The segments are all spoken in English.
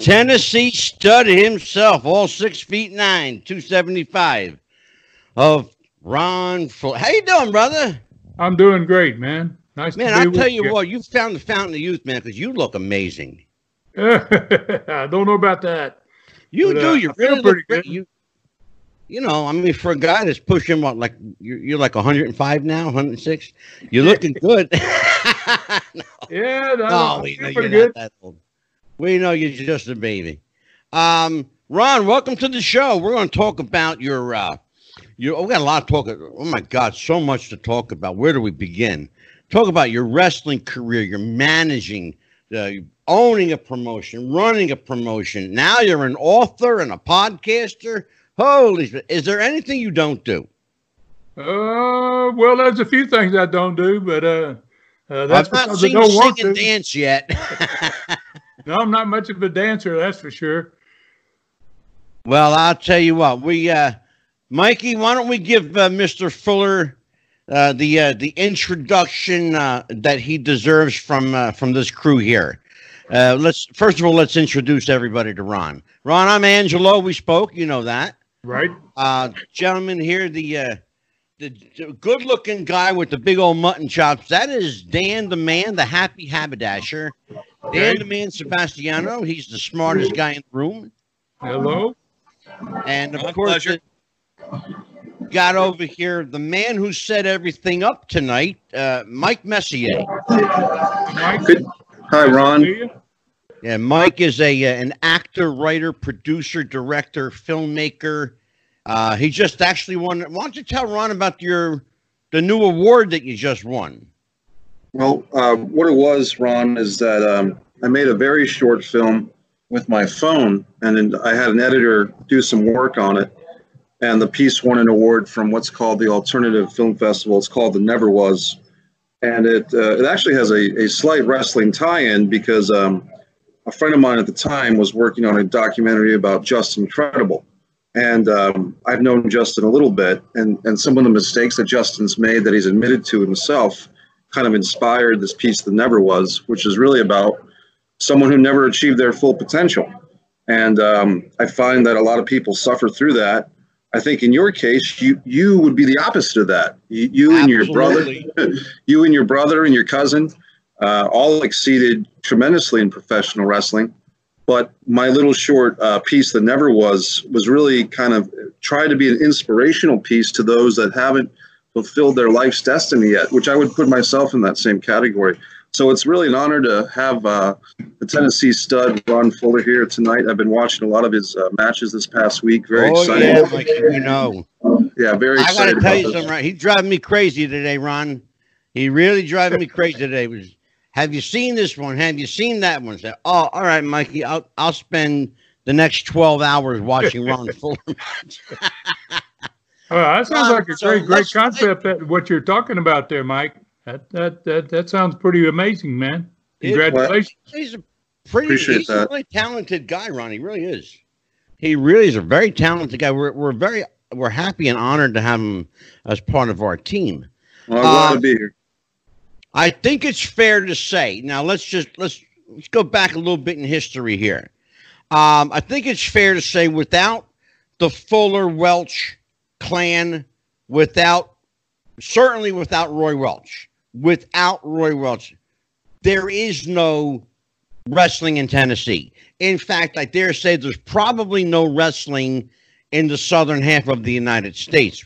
Tennessee stud himself, all six feet nine, 275 of Ron Fuller. How you doing, brother? I'm doing great, man. Nice Man, I'll tell you what, you found the fountain of youth, man, because you look amazing. I don't know about that. You But, do. uh, You really pretty good. You, you know, I mean, for a guy that's pushing what, like you're, you're like 105 now, 106. You're looking good. Yeah, no, no, feel know you're not good. that old. We know you're just a baby. Um, Ron, welcome to the show. We're going to talk about your, uh, your. We got a lot to talk. Oh my God, so much to talk about. Where do we begin? Talk about your wrestling career. You're managing, uh, owning a promotion, running a promotion. Now you're an author and a podcaster. Holy! Is there anything you don't do? Uh, well, there's a few things I don't do, but uh, uh that's I've not I seen you don't sing and dance yet. No, I'm not much of a dancer, that's for sure. Well, I'll tell you what. We, uh, Mikey, why don't we give uh, Mr. Fuller uh, the uh, the introduction uh, that he deserves from uh, from this crew here. Uh, let's first of all let's introduce everybody to Ron. Ron, I'm Angelo. We spoke. You know that. Right? Uh, gentlemen here, the uh, the, the good-looking guy with the big old mutton chops. That is Dan, the man, the happy haberdasher. Dan, Okay. the man, Sebastiano. He's the smartest guy in the room. Hello. And of My course, the- got over here the man who set everything up tonight, uh, Mike Messier. Mike. Good. Hi, Ron. Yeah, Mike is a uh, an actor, writer, producer, director, filmmaker. Uh, he just actually won. Why don't you tell Ron about your the new award that you just won? Well, uh, what it was, Ron, is that um, I made a very short film with my phone, and then I had an editor do some work on it. And the piece won an award from what's called the Alternative Film Festival. It's called the Never Was, and it uh, it actually has a, a slight wrestling tie-in because um, a friend of mine at the time was working on a documentary about Justin Credible. And um, I've known Justin a little bit, and, and some of the mistakes that Justin's made that he's admitted to himself kind of inspired this piece that never was, which is really about someone who never achieved their full potential. And um, I find that a lot of people suffer through that. I think in your case, you you would be the opposite of that. You, you and your brother, you and your brother and your cousin, uh, all exceeded tremendously in professional wrestling. But my little short uh, piece that never was was really kind of try to be an inspirational piece to those that haven't fulfilled their life's destiny yet, which I would put myself in that same category. So it's really an honor to have uh, the Tennessee stud Ron Fuller here tonight. I've been watching a lot of his uh, matches this past week. Very oh excited. yeah, Mike, you know. Yeah, very I got to tell you this. something. Right, he's driving me crazy today, Ron. He really driving me crazy today. Was have you seen this one? Have you seen that one? Say, oh, all right, Mikey. I'll I'll spend the next twelve hours watching Ron Fuller. match. Uh, that sounds Ron, like a so great, great concept. That what you're talking about there, Mike. That that that that sounds pretty amazing, man. It- Congratulations. he's a pretty Appreciate he's a really talented guy, Ron. He really is. He really is a very talented guy. We're we're very we're happy and honored to have him as part of our team. Well, I'm glad Uh, to be here. I think it's fair to say. Now let's just let's let's go back a little bit in history here. Um, I think it's fair to say without the Fuller Welch clan, without certainly without Roy Welch, without Roy Welch, there is no wrestling in Tennessee. In fact, I dare say there's probably no wrestling in the southern half of the United States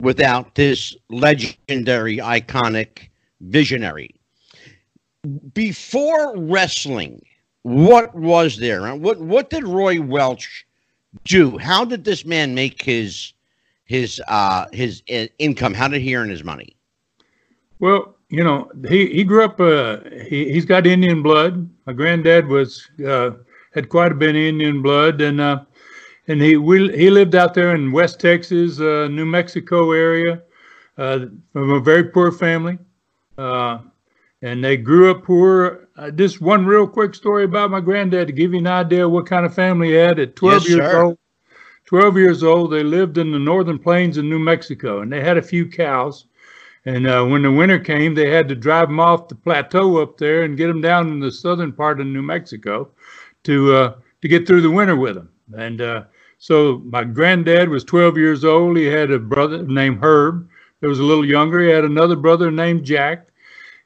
without this legendary, iconic visionary. Before wrestling, what was there? What what did Roy Welch do? How did this man make his his uh his uh, income? How did he earn his money? Well, you know, he, he grew up, uh, he, he's got Indian blood. My granddad was, uh, had quite a bit of Indian blood and, uh, and he, we, he lived out there in West Texas, uh, New Mexico area, uh, from a very poor family. Uh, and they grew up poor. Uh, just one real quick story about my granddad to give you an idea what kind of family he had at 12 Yes, years sir. old. 12 years old, they lived in the northern plains in New Mexico and they had a few cows. And uh, when the winter came, they had to drive them off the plateau up there and get them down in the southern part of New Mexico to uh, to get through the winter with them. And uh, so my granddad was 12 years old. He had a brother named Herb. There was a little younger. He had another brother named Jack.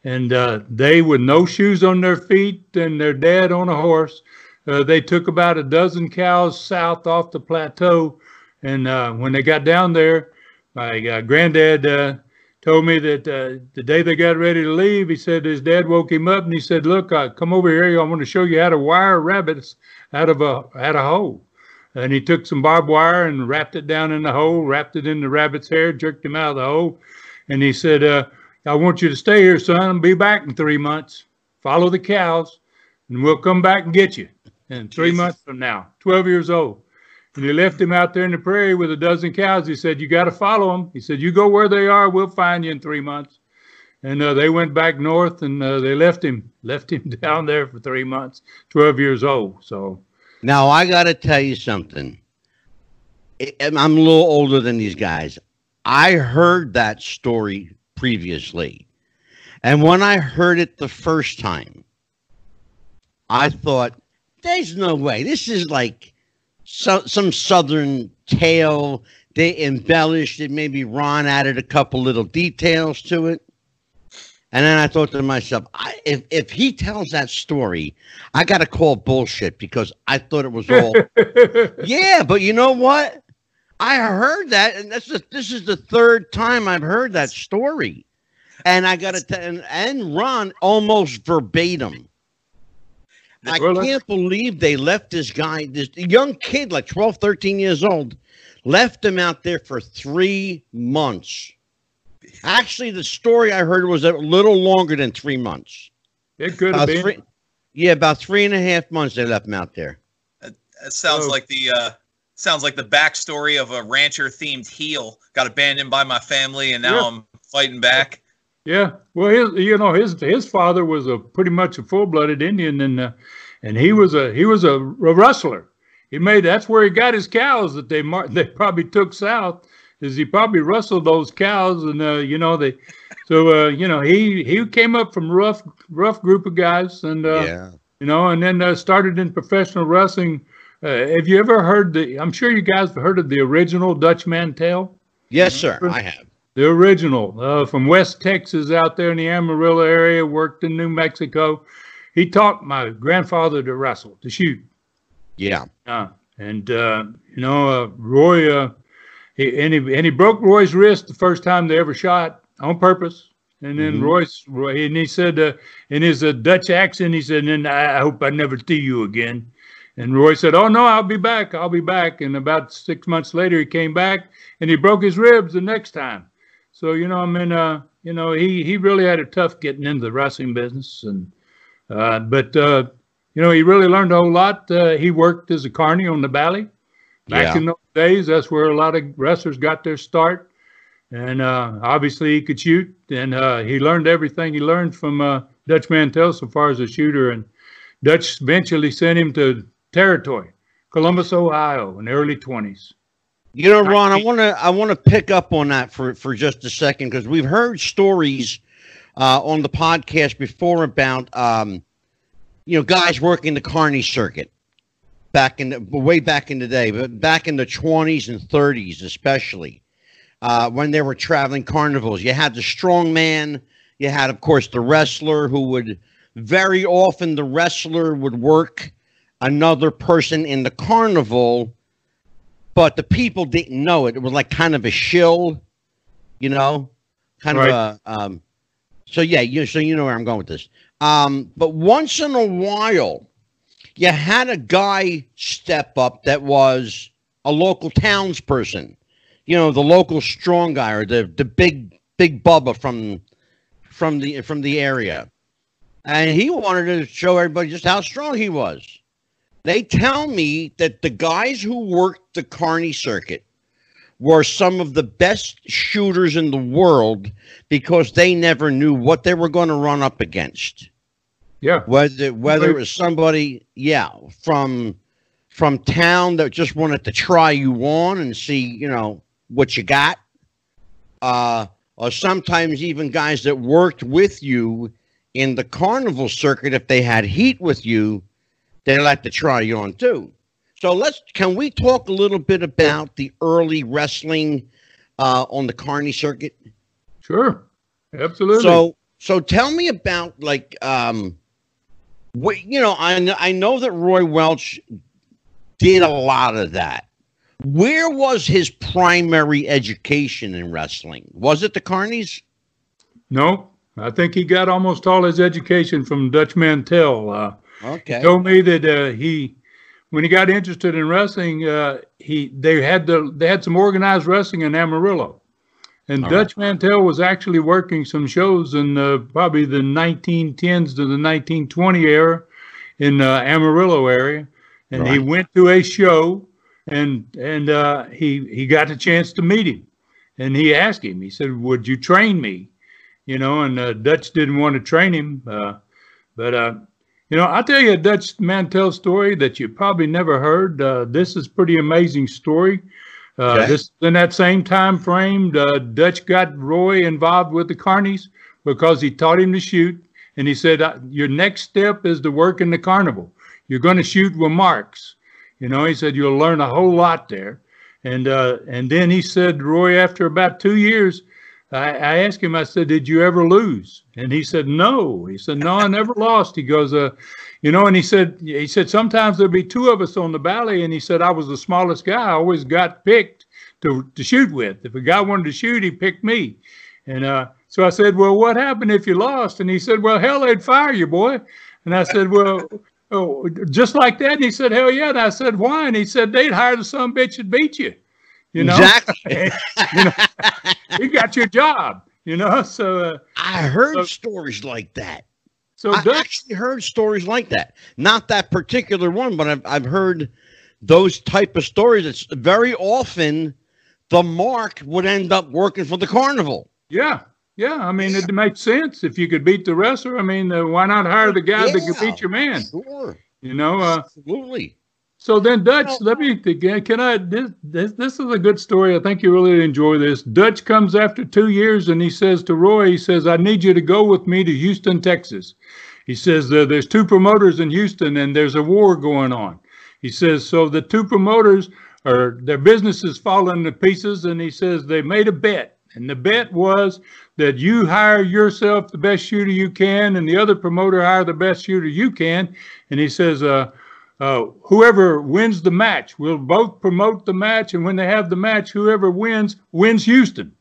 And uh, they, with no shoes on their feet and their dad on a horse, uh, they took about a dozen cows south off the plateau. And uh, when they got down there, my uh, granddad uh, told me that uh, the day they got ready to leave, he said his dad woke him up and he said, "Look, come over here. I want to show you how to wire rabbits out of a out a hole." And he took some barbed wire and wrapped it down in the hole, wrapped it in the rabbit's hair, jerked him out of the hole, and he said, uh, "I want you to stay here, son, and be back in three months. Follow the cows, and we'll come back and get you." And three Jesus. months from now, 12 years old. And he left him out there in the prairie with a dozen cows. He said, You got to follow them. He said, You go where they are, we'll find you in three months. And uh, they went back north and uh, they left him, left him down there for three months, 12 years old. So, Now I got to tell you something. I'm a little older than these guys. I heard that story previously, and when I heard it the first time, I thought, "There's no way. This is like so, some southern tale. They embellished it. Maybe Ron added a couple little details to it." And then I thought to myself, I, if if he tells that story, I got to call bullshit because I thought it was all. yeah, but you know what? I heard that, and that's the, this is the third time I've heard that story, and I got to and, and Ron almost verbatim. I can't believe they left this guy, this young kid, like 12, 13 years old, left him out there for three months. Actually, the story I heard was a little longer than three months. it could have been. three, yeah, about three and a half months they left him out there. It sounds Oh. like the uh, sounds like the backstory of a rancher themed heel. Got abandoned by my family, and now Yeah. I'm fighting back. Yeah, well, his you know his his father was a pretty much a full blooded Indian, and uh, and he was a he was a, a rustler. He made that's where he got his cows that they mar- they probably took south. Is he probably rustled those cows, and uh, you know they, so uh, you know he he came up from rough rough group of guys, and uh, yeah. you know, and then uh, started in professional wrestling. Uh, have you ever heard the? I'm sure you guys have heard of the original Dutch Mantel. Yes, sir. I have. The original uh, from West Texas out there in the Amarillo area, worked in New Mexico. He taught my grandfather to wrestle, to shoot. Yeah. Uh, and, uh, you know, uh, Roy, uh, he, and, he, and he broke Roy's wrist the first time they ever shot on purpose. And then Mhm. Royce, Roy, and he said uh, in his uh, Dutch accent, he said, and I I hope I never see you again. And Roy said, Oh, no, I'll be back. I'll be back. And about six months later, he came back and he broke his ribs the next time. So, you know, I mean, uh, you know, he, he really had it tough getting into the wrestling business. And, uh, but, uh, you know, he really learned a whole lot. Uh, he worked as a carney on the bally. Back Yeah. in those days, that's where a lot of wrestlers got their start. And uh, obviously, he could shoot, and uh, he learned everything he learned from uh, Dutch Mantel so far as a shooter. And Dutch eventually sent him to territory, Columbus, Ohio, in the early 20s. You know, Ron, I want to I want to pick up on that for for just a second because we've heard stories uh, on the podcast before about um, you know guys working the carney circuit back in the way back in the day, but back in the twenties and thirties, especially uh, when they were traveling carnivals. You had the strong man. You had, of course, the wrestler who would very often the wrestler would work another person in the carnival but the people didn't know it. It was like kind of a shill, you know, kind Right. of a. Um, so yeah, you so you know where I'm going with this. Um, but once in a while, you had a guy step up that was a local townsperson, you know, the local strong guy or the the big big bubba from from the from the area, and he wanted to show everybody just how strong he was. They tell me that the guys who worked the carney circuit were some of the best shooters in the world because they never knew what they were going to run up against Yeah. whether whether it was somebody yeah from from town that just wanted to try you on and see you know what you got uh or sometimes even guys that worked with you in the carnival circuit if they had heat with you they like to try you on too. So let's can we talk a little bit about the early wrestling uh, on the Carney circuit? Sure, absolutely. So so tell me about like um, you know. I I know that Roy Welch did a lot of that. Where was his primary education in wrestling? Was it the Carneys? no, I think he got almost all his education from Dutch Mantell. Uh, Okay. told me that uh, he, when he got interested in wrestling, uh, he they had the they had some organized wrestling in Amarillo, and All Dutch Mantell was actually working some shows in uh, probably the 1910s to the 1920 era in uh, Amarillo area, and he went to a show, and and uh, he he got a chance to meet him, and he asked him. He said, "Would you train me?" You know, and uh, Dutch didn't want to train him, uh, but uh, you know, I'll tell you a Dutch Mantell story that you probably never heard. Uh, this is pretty amazing story. Uh, Okay. This in that same time frame, uh, Dutch got Roy involved with the Carnies because he taught him to shoot, and he said, uh, "Your next step is to work in the carnival. You're going to shoot with marks." You know, he said you'll learn a whole lot there, and uh, and then he said, Roy, after about two years, I, I asked him, I said, Did you ever lose? And he said, No. He said, No, I never lost. He goes, uh, you know, and he said, he said, sometimes there'd be two of us on the bally, and he said, I was the smallest guy. I always got picked to, to shoot with. If a guy wanted to shoot, he picked me. And uh, so I said, Well, what happened if you lost? And he said, Well, hell, they'd fire you, boy. And I said, Well, oh, just like that. And he said, Hell yeah. And I said, Why? And he said, They'd hire the some bitch that beat you. You know, Exactly. you know, you got your job. You know, so uh, I heard So- stories like that. So I Dutch, actually heard stories like that. Not that particular one, but I've I've heard those type of stories. It's very often the mark would end up working for the carnival. yeah, yeah. I mean, it makes sense if you could beat the wrestler. I mean, uh, why not hire the guy that could beat your man? Sure. You know. Uh, Absolutely. So then Dutch, let me can I this, this this is a good story. I think you really enjoy this. Dutch comes after two years and he says to Roy, he says, "I need you to go with me to Houston, Texas." He says uh, there's two promoters in Houston and there's a war going on. He says so the two promoters are their business is falling to pieces and he says they made a bet and the bet was that you hire yourself the best shooter you can and the other promoter hire the best shooter you can and he says uh uh, whoever wins the match, we'll both promote the match, and when they have the match, whoever wins wins Houston.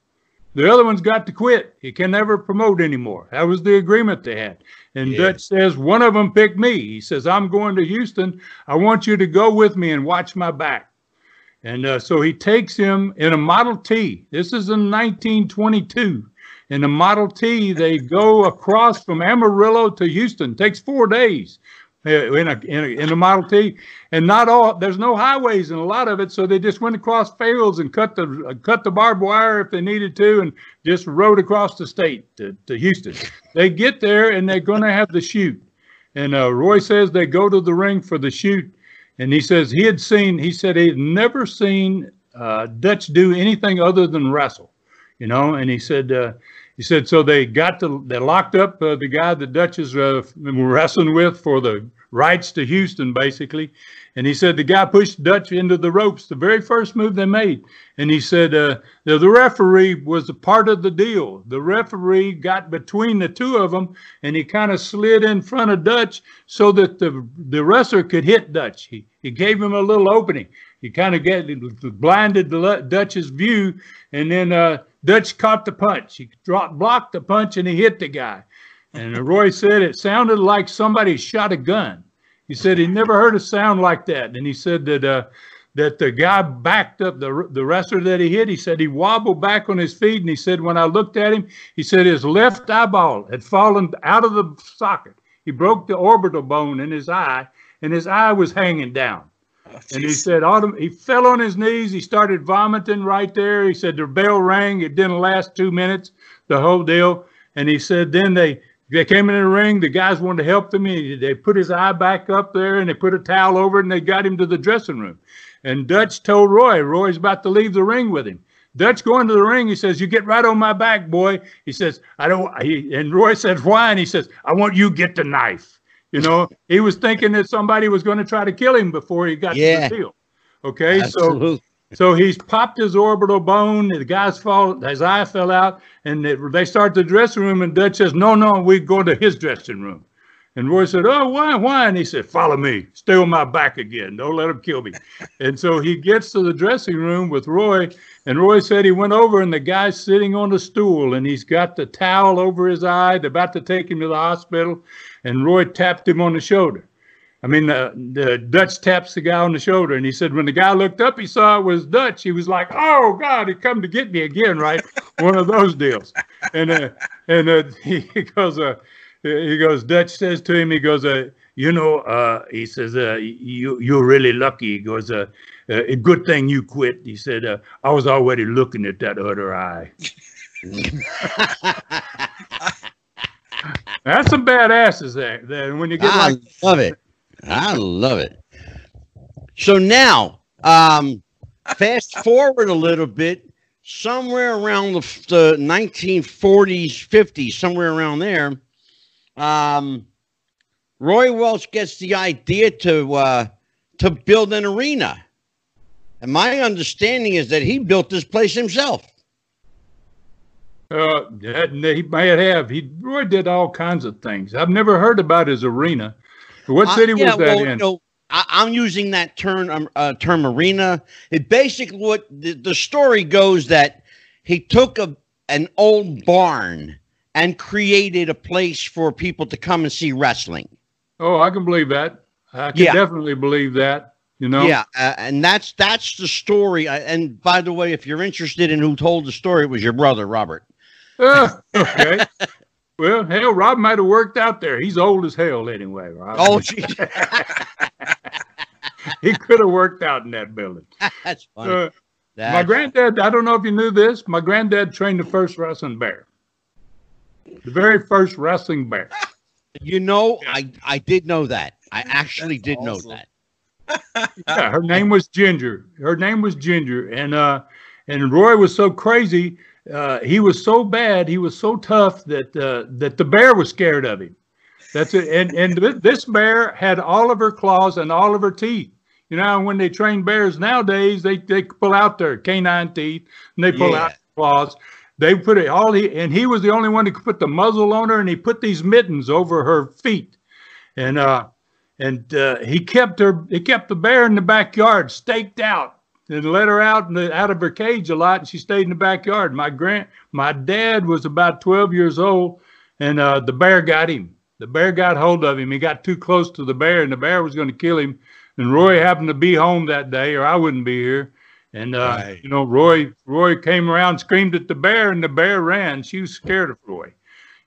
The other one's got to quit. He can never promote anymore. That was the agreement they had. And Yeah. Dutch says one of them picked me. He says I'm going to Houston. I want you to go with me and watch my back. And uh, so he takes him in a Model T. This is in 1922. In a Model T, they go across from Amarillo to Houston. Takes four days in a, in a in a Model T, and not all there's no highways in a lot of it, so they just went across fields and cut the uh, cut the barbed wire if they needed to, and just rode across the state to, to Houston. They get there and they're going to have the shoot, and uh, Roy says they go to the ring for the shoot, and he says he had seen he said he had never seen uh, Dutch do anything other than wrestle, you know, and he said. He said so. They got to they locked up uh, the guy the Dutch is uh, wrestling with for the rights to Houston, basically. And he said the guy pushed Dutch into the ropes, the very first move they made. And he said uh, the, the referee was a part of the deal. The referee got between the two of them, and he kind of slid in front of Dutch so that the the wrestler could hit Dutch. He he gave him a little opening. He kind of get blinded the Dutch's view, and then uh, Dutch caught the punch. He dropped, blocked the punch, and he hit the guy. And Roy said it sounded like somebody shot a gun. He said he never heard a sound like that. And he said that uh, that the guy backed up the the wrestler that he hit. He said he wobbled back on his feet, and he said when I looked at him, he said his left eyeball had fallen out of the socket. He broke the orbital bone in his eye, and his eye was hanging down. And he said, he fell on his knees. He started vomiting right there. He said the bell rang. It didn't last two minutes, the whole deal. And he said, then they, they came in the ring. The guys wanted to help him. He, they put his eye back up there and they put a towel over it and they got him to the dressing room. And Dutch told Roy, Roy's about to leave the ring with him. Dutch going to the ring. He says, "You get right on my back, boy." He says, "I don't." He, and Roy said, "Why?" And he says, "I want you get the knife." You know, he was thinking that somebody was going to try to kill him before he got Yeah. to the field. Okay, so Absolutely. so he's popped his orbital bone. The guy's fall, his eye fell out, and they, they start the dressing room. And Dutch says, "No, no, we go to his dressing room." And Roy said, "Oh, why, why?" And he said, "Follow me. Stay on my back again. Don't let him kill me." and so he gets to the dressing room with Roy, and Roy said he went over, and the guy's sitting on the stool, and he's got the towel over his eye. They're about to take him to the hospital, and Roy tapped him on the shoulder. I mean, uh, the Dutch taps the guy on the shoulder, and he said when the guy looked up, he saw it was Dutch. He was like, "Oh God, he come to get me again!" Right, one of those deals. And uh, and uh, he goes, uh, he goes. Dutch says to him, he goes, uh, "You know," uh, he says, uh, "You you're really lucky." He goes, "A good thing you quit." He said, "I was already looking at that other eye." That's some badasses there. There, when you get I like love it. I love it. So now, um, fast forward a little bit, somewhere around the, the 1940s, 50s, somewhere around there, um, Roy Welch gets the idea to uh, to build an arena. And my understanding is that he built this place himself. Uh, he may have. He Roy did all kinds of things. I've never heard about his arena. What Uh, city yeah, was that well, in? Know, I, I'm using that term, um, uh, term arena. It basically what the, the story goes that he took a an old barn and created a place for people to come and see wrestling. oh, I can believe that. I can Yeah. definitely believe that. You know. Yeah, uh, and that's that's the story. I, and by the way, if you're interested in who told the story, it was your brother Robert. Uh, okay. well, hell, Rob might have worked out there. He's old as hell anyway. Rob. Oh, gee, he could have worked out in that building. that's funny. Uh, my granddad. I don't know if you knew this. My granddad trained the first wrestling bear. The very first wrestling bear. you know, I I did know that. I actually That's did know that. yeah, her name was Ginger. Her name was Ginger, and uh, and Roy was so crazy. Uh, he was so bad. He was so tough that uh, that the bear was scared of him. That's it. And and th- this bear had all of her claws and all of her teeth. You know, when they train bears nowadays, they they pull out their canine teeth and they pull Yeah. out claws. They put it all he and he was the only one who could put the muzzle on her, and he put these mittens over her feet, and uh, and uh, he kept her he kept the bear in the backyard staked out and let her out in the, out of her cage a lot and she stayed in the backyard. My grand my dad was about 12 years old and uh, the bear got him. The bear got hold of him. He got too close to the bear and the bear was going to kill him. And roy happened to be home that day or i wouldn't be here. And uh, Right. you know roy roy came around screamed at the bear and the bear ran. She was scared of roy.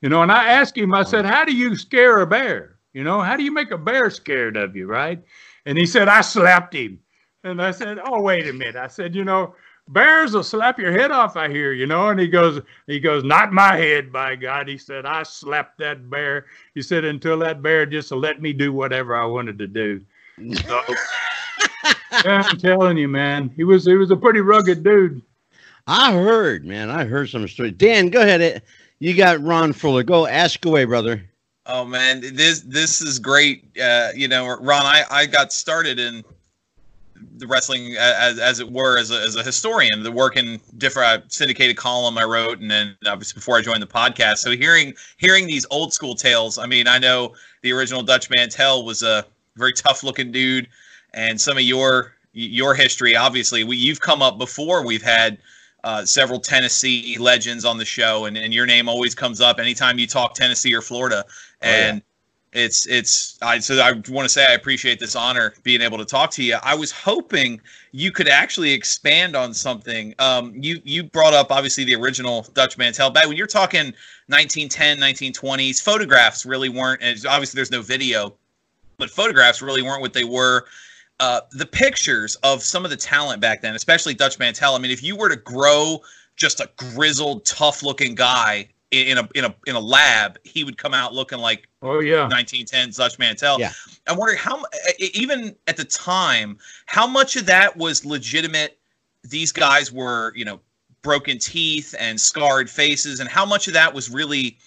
You know and i asked him i said how do you scare a bear? You know, how do you make a bear scared of you, right? And he said, I slapped him. And I said, Oh, wait a minute. I said, you know, bears will slap your head off, I hear, you know. And he goes, he goes, not my head, by God. He said, I slapped that bear. He said, until that bear just let me do whatever I wanted to do. So, yeah, I'm telling you, man, he was he was a pretty rugged dude. I heard, man. I heard some stories. Dan, go ahead. You got Ron Fuller. Go ask away, brother. Oh man, this this is great. Uh, you know, Ron, I, I got started in the wrestling as, as it were as a, as a historian, the work in different syndicated column I wrote, and then obviously before I joined the podcast. So hearing hearing these old school tales, I mean, I know the original Dutch Mantel was a very tough looking dude, and some of your your history, obviously, we you've come up before. We've had uh, several Tennessee legends on the show, and, and your name always comes up anytime you talk Tennessee or Florida. Oh, yeah. It's it's I so I want to say I appreciate this honor being able to talk to you. I was hoping you could actually expand on something. Um, you you brought up obviously the original Dutch Mantel. Back when you're talking 1910, 1920s, photographs really weren't. Obviously, there's no video, but photographs really weren't what they were uh, the pictures of some of the talent back then, especially Dutch Mantel. I mean, if you were to grow just a grizzled, tough-looking guy in, in a in a in a lab, he would come out looking like Oh yeah. 1910 Dutch Mantel. Yeah. I'm wondering how even at the time, how much of that was legitimate? These guys were, you know, broken teeth and scarred faces, and how much of that was really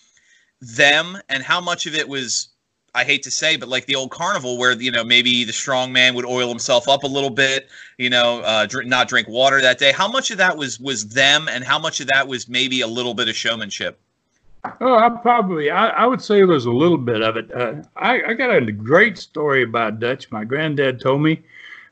them, and how much of it was I hate to say, but like the old carnival where you know maybe the strong man would oil himself up a little bit, you know, uh, dr- not drink water that day. How much of that was was them, and how much of that was maybe a little bit of showmanship? Oh, I probably I, I would say there's a little bit of it. Uh, I, I got a great story about Dutch. My granddad told me.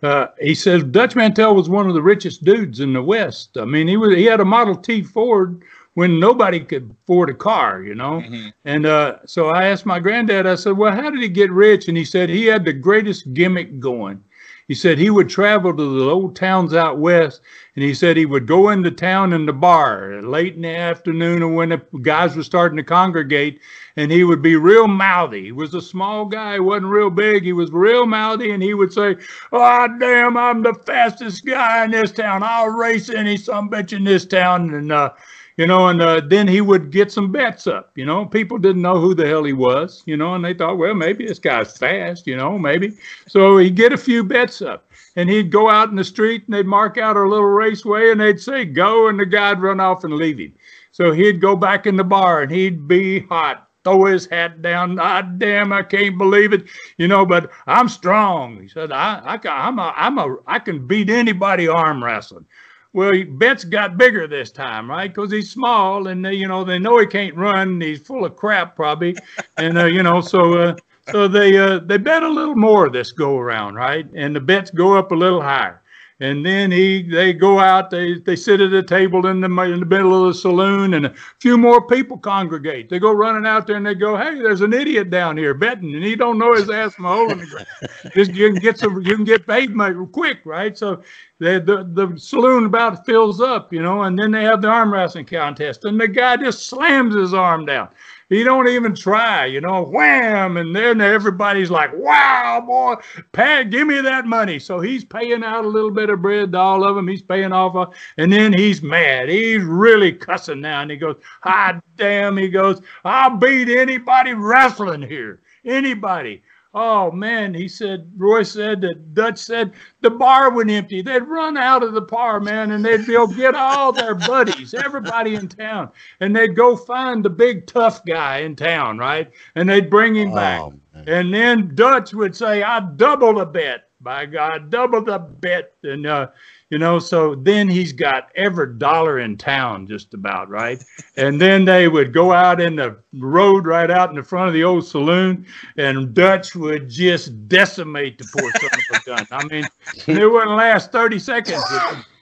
Uh, he says Dutch Mantell was one of the richest dudes in the West. I mean, he was he had a Model T Ford when nobody could afford a car, you know. Mm-hmm. And uh, so I asked my granddad. I said, "Well, how did he get rich?" And he said he had the greatest gimmick going. He said he would travel to the old towns out west, and he said he would go into town in the bar late in the afternoon or when the guys were starting to congregate, and he would be real mouthy. He was a small guy, he wasn't real big. He was real mouthy, and he would say, "Oh damn, I'm the fastest guy in this town. I'll race any some bitch in this town." And uh, you know, and uh, then he would get some bets up. You know, people didn't know who the hell he was, you know, and they thought, well, maybe this guy's fast, you know, maybe. So he'd get a few bets up, and he'd go out in the street and they'd mark out a little raceway and they'd say go, and the guy'd run off and leave him. So he'd go back in the bar and he'd be hot, throw his hat down. Ah, damn, I can't believe it, you know. But I'm strong. He said, I, I, I'm a, I'm a, I can beat anybody arm wrestling. Well, bets got bigger this time, right? Because he's small, and they, you know they know he can't run. he's full of crap, probably, and uh, you know so uh, so they uh, they bet a little more this go around, right? And the bets go up a little higher. And then he, they go out, they, they sit at a table in the, in the middle of the saloon, and a few more people congregate. They go running out there and they go, "Hey, there's an idiot down here betting, and he don't know his ass from a hole in the ground. Just you can get some, you can get paid quick, right? So the, the the saloon about fills up, you know, and then they have the arm wrestling contest, and the guy just slams his arm down. He don't even try, you know, wham, and then everybody's like, "Wow, boy, Pat, give me that money." So he's paying out a little bit of bread to all of them. He's paying off, a, and then he's mad. He's really cussing now, and he goes, "Hot damn!" He goes, "I'll beat anybody wrestling here, anybody." Oh man, he said, Roy said that Dutch said the bar would empty. They'd run out of the bar, man, and they'd go get all their buddies, everybody in town, and they'd go find the big tough guy in town, right? And they'd bring him back. Oh, and then Dutch would say, I double the bet. By God, double the bet. And uh, you know so then he's got every dollar in town just about right? And then they would go out in the road right out in the front of the old saloon and dutch would just decimate the poor son of a gun. I mean it wouldn't last 30 seconds.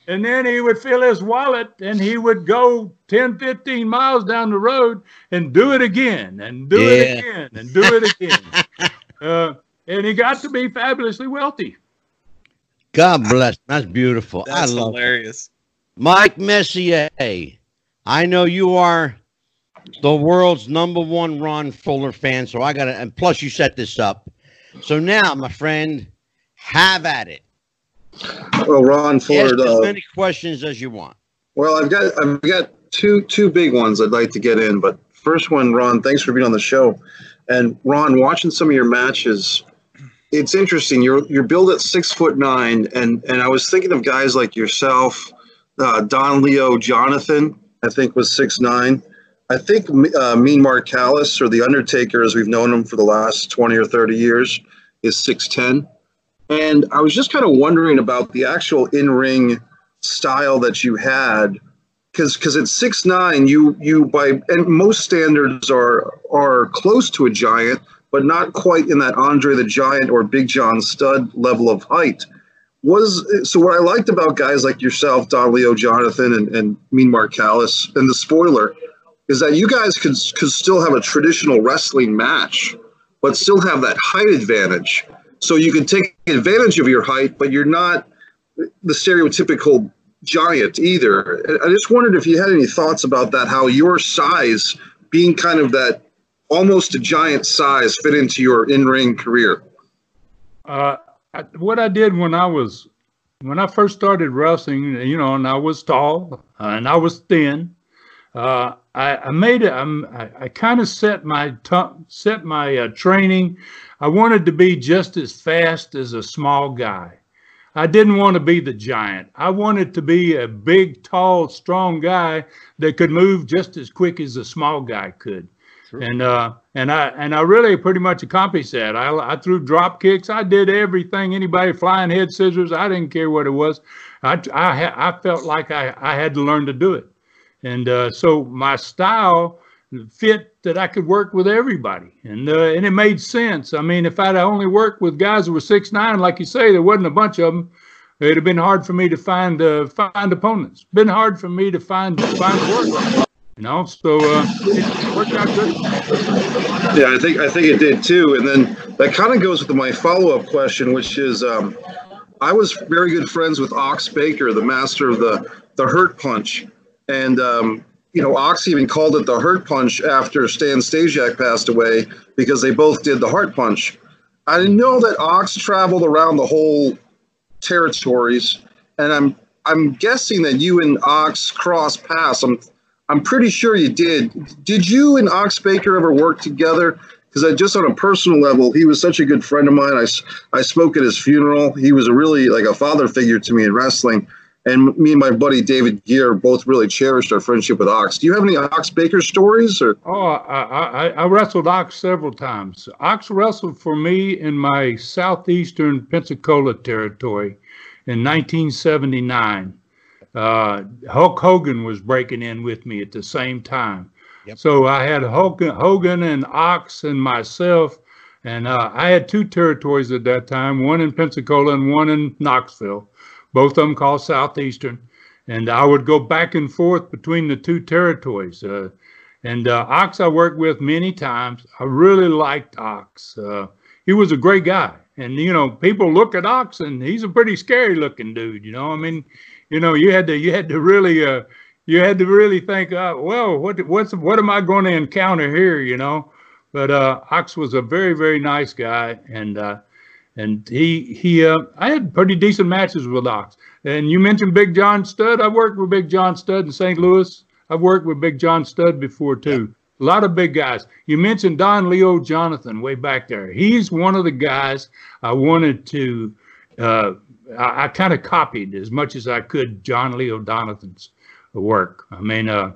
And then he would fill his wallet and he would go 10 15 miles down the road and do it again and do yeah. it again and do it again. Uh, and he got to be fabulously wealthy God bless. That's beautiful. That's I love hilarious. It. Mike Messier, I know you are the world's number one Ron Fuller fan, so I got to, and plus you set this up. So now, my friend, have at it. Well, Ron Fuller. Ask as uh, many questions as you want. Well, I've got I've got two two big ones I'd like to get in, but first one, Ron, thanks for being on the show. And Ron, watching some of your matches, it's interesting. You're you're billed at six foot nine, and and I was thinking of guys like yourself, uh, Don Leo Jonathan. I think was six nine. I think uh, Mean Mark Callous or the Undertaker, as we've known him for the last twenty or thirty years, is six ten. And I was just kind of wondering about the actual in ring style that you had, because because at six nine, you you by and most standards are are close to a giant but not quite in that Andre the Giant or Big John Studd level of height. Was so what I liked about guys like yourself, Don Leo Jonathan, and, and Mean Mark Callous, and the spoiler, is that you guys could could still have a traditional wrestling match, but still have that height advantage. So you can take advantage of your height, but you're not the stereotypical giant either. I just wondered if you had any thoughts about that, how your size being kind of that almost a giant size fit into your in-ring career? Uh, I, what I did when I was when I first started wrestling, you know, and I was tall uh, and I was thin. Uh, I, I, made it. I, I kind of set my t- set my uh, training. I wanted to be just as fast as a small guy. I didn't want to be the giant. I wanted to be a big, tall, strong guy that could move just as quick as a small guy could. And uh, and I and I really pretty much accomplished that. I, I threw drop kicks. I did everything. Anybody flying head scissors. I didn't care what it was. I I, I felt like I, I had to learn to do it. And uh, so my style fit that I could work with everybody, and uh, and it made sense. I mean, if I'd only worked with guys who were six nine, like you say, there wasn't a bunch of them. It'd have been hard for me to find uh, find opponents. Been hard for me to find find work. You know, so uh, it worked out good. Yeah, I think I think it did too. And then that kind of goes with my follow up question, which is, um, I was very good friends with Ox Baker, the master of the the hurt punch, and um, you know, Ox even called it the hurt punch after Stan Stasiak passed away because they both did the heart punch. I know that Ox traveled around the whole territories, and I'm I'm guessing that you and Ox cross paths. I'm I'm pretty sure you did. Did you and Ox Baker ever work together? Because I just on a personal level, he was such a good friend of mine. I, I spoke at his funeral. He was a really like a father figure to me in wrestling. And me and my buddy David Gear both really cherished our friendship with Ox. Do you have any Ox Baker stories? Or oh, I, I, I wrestled Ox several times. Ox wrestled for me in my southeastern Pensacola territory in 1979. Uh, Hulk Hogan was breaking in with me at the same time. Yep. So I had Hogan, Hogan and Ox and myself, and uh, I had two territories at that time, one in Pensacola and one in Knoxville both of them called Southeastern. And I would go back and forth between the two territories. Uh, and uh, Ox, I worked with many times. I really liked Ox. Uh, he was a great guy. And, you know, people look at Ox and he's a pretty scary looking dude. You know, I mean, you know, you had to, you had to really, uh, you had to really think, uh, well, what, what's, what am I going to encounter here? You know, but uh, Ox was a very, very nice guy. And, uh, and he he uh, I had pretty decent matches with Ox. And you mentioned Big John Studd. I worked with Big John Studd in St. Louis. I've worked with Big John Studd before too. A lot of big guys. You mentioned Don Leo Jonathan way back there. He's one of the guys I wanted to. Uh, I, I kind of copied as much as I could Don Leo Jonathan's work. I mean, uh,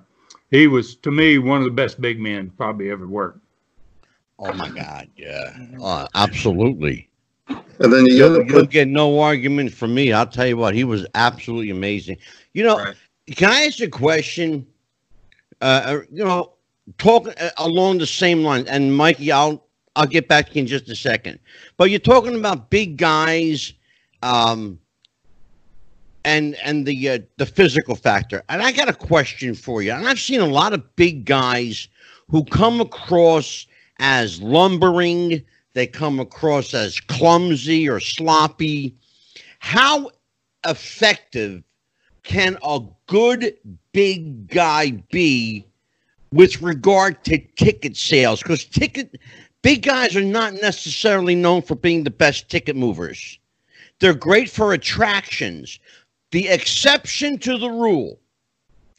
he was to me one of the best big men probably ever worked. Oh my God! Yeah, uh, absolutely. And then you you'll, you'll get no argument from me. I'll tell you what, he was absolutely amazing. You know, right. can I ask a question? Uh, uh you know, talking uh, along the same line, and Mikey, I'll I'll get back to you in just a second. But you're talking about big guys, um, and and the uh, the physical factor. And I got a question for you. And I've seen a lot of big guys who come across as lumbering they come across as clumsy or sloppy. How effective can a good big guy be with regard to ticket sales? Because ticket big guys are not necessarily known for being the best ticket movers. They're great for attractions. The exception to the rule,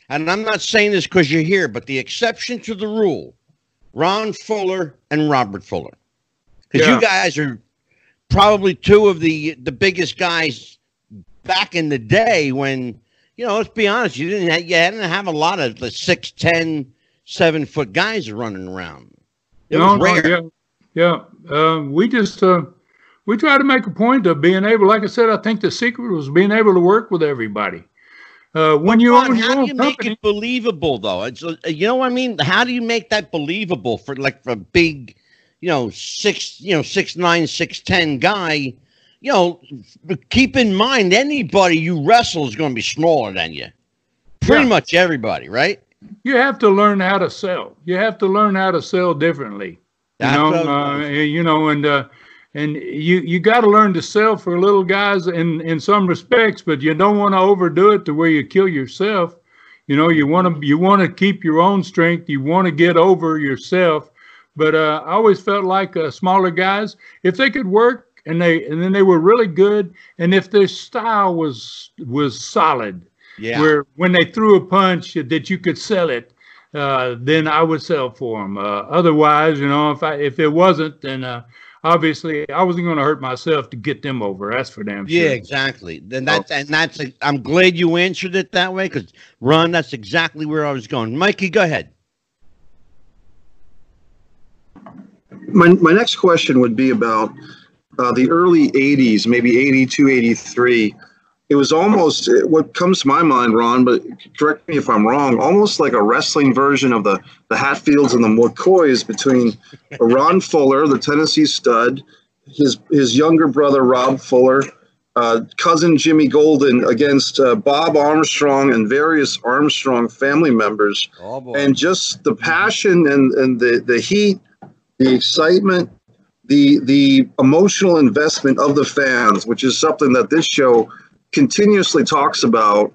and I'm not saying this because you're here, but the exception to the rule, Ron Fuller and Robert Fuller because yeah. you guys are probably two of the the biggest guys back in the day when you know let's be honest you didn't have, you didn't have a lot of the six ten seven foot guys running around it no, was rare. No, yeah yeah uh, we just uh, we try to make a point of being able like i said i think the secret was being able to work with everybody uh, when you own how do you make it believable though it's, uh, you know what i mean how do you make that believable for like for big you know, six, you know, six nine, six ten guy, you know, keep in mind anybody you wrestle is going to be smaller than you. Pretty yeah. much everybody, right? You have to learn how to sell. You have to learn how to sell differently. You know, uh, you know, and uh, and you you got to learn to sell for little guys in in some respects, but you don't want to overdo it to where you kill yourself. You know, you want to you want to keep your own strength. You want to get over yourself but uh, I always felt like uh, smaller guys, if they could work and they and then they were really good, and if their style was was solid, yeah. where when they threw a punch that you could sell it, uh, then I would sell for them. Uh, otherwise, you know, if I if it wasn't, then uh, obviously I wasn't going to hurt myself to get them over. That's for damn sure. Yeah, exactly. Then that's oh. and that's. A, I'm glad you answered it that way because Ron, that's exactly where I was going. Mikey, go ahead. my, my next question would be about uh, the early 80s, maybe 82, 83. It was almost what comes to my mind, Ron, but correct me if I'm wrong, almost like a wrestling version of the, the Hatfields and the McCoys between Ron Fuller, the Tennessee stud, his, his younger brother, Rob Fuller, uh, cousin Jimmy Golden against uh, Bob Armstrong and various Armstrong family members. Oh, and just the passion and, and the, the heat, the excitement, the the emotional investment of the fans, which is something that this show continuously talks about.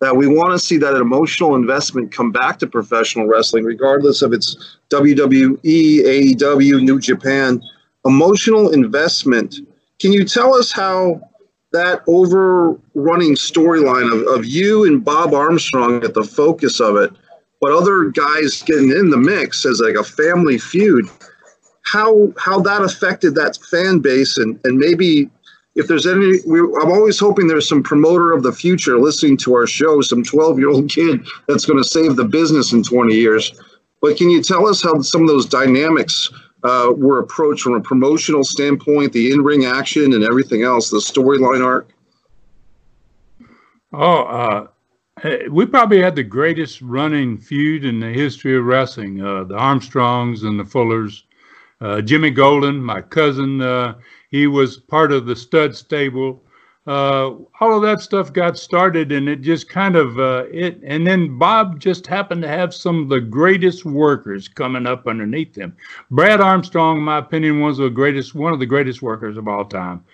That we want to see that emotional investment come back to professional wrestling, regardless of its WWE, AEW, New Japan. Emotional investment. Can you tell us how that overrunning storyline of, of you and Bob Armstrong at the focus of it, but other guys getting in the mix as like a family feud? how how that affected that fan base and and maybe if there's any we, i'm always hoping there's some promoter of the future listening to our show some 12 year old kid that's going to save the business in 20 years. But can you tell us how some of those dynamics uh, were approached from a promotional standpoint the in-ring action and everything else the storyline arc? Oh uh, we probably had the greatest running feud in the history of wrestling uh, the armstrongs and the fullers. Uh, Jimmy Golden, my cousin, uh, he was part of the stud stable. Uh, all of that stuff got started, and it just kind of uh, it. And then Bob just happened to have some of the greatest workers coming up underneath him. Brad Armstrong, in my opinion, was the greatest, one of the greatest workers of all time.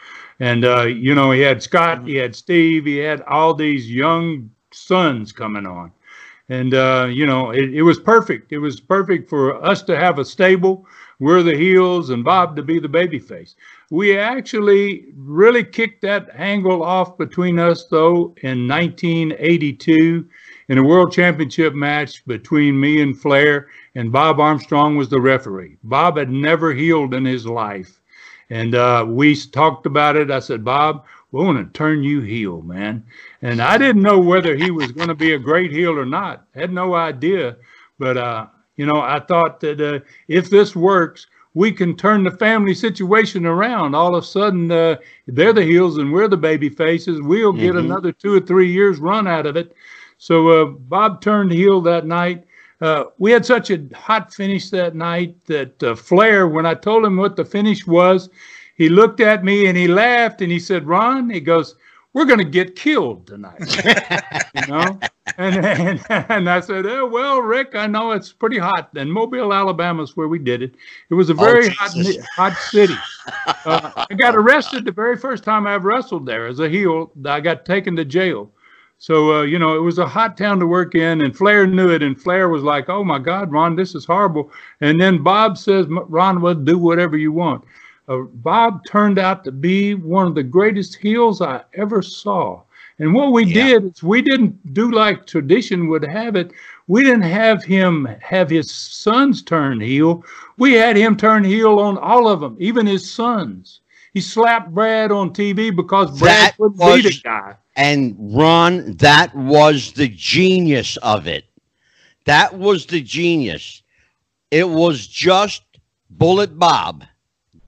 And uh, you know, he had Scott, he had Steve, he had all these young sons coming on and uh, you know it, it, was perfect. It was perfect for us to have a stable we're the heels and Bob to be the baby face. We actually really kicked that angle off between us, though, in 1982 in a world championship match between me and Flair, and Bob Armstrong was the referee. Bob had never heeled in his life. And uh, we talked about it. I said, Bob, we want to turn you heel, man. And I didn't know whether he was going to be a great heel or not. Had no idea. But uh, you know, I thought that uh, if this works, we can turn the family situation around. All of a sudden, uh, they're the heels and we're the baby faces. We'll get mm-hmm. another two or three years run out of it. So uh, Bob turned heel that night. Uh, we had such a hot finish that night that uh, Flair, when I told him what the finish was, he looked at me and he laughed and he said, Ron, he goes, we're going to get killed tonight. you know? And, and, and I said, oh, well, Rick, I know it's pretty hot. And Mobile, Alabama is where we did it. It was a oh, very oh, hot, hot city. Uh, I got arrested the very first time I ever wrestled there as a heel. I got taken to jail. So, uh, you know, it was a hot town to work in, and Flair knew it. And Flair was like, oh, my God, Ron, this is horrible. And then Bob says, Ron, well, do whatever you want uh, Bob turned out to be one of the greatest heels I ever saw. And what we yeah. did is we didn't do like tradition would have it. We didn't have him have his sons turn heel. We had him turn heel on all of them, even his sons. He slapped Brad on TV because Brad would beat a guy. And Ron, that was the genius of it. That was the genius. It was just Bullet Bob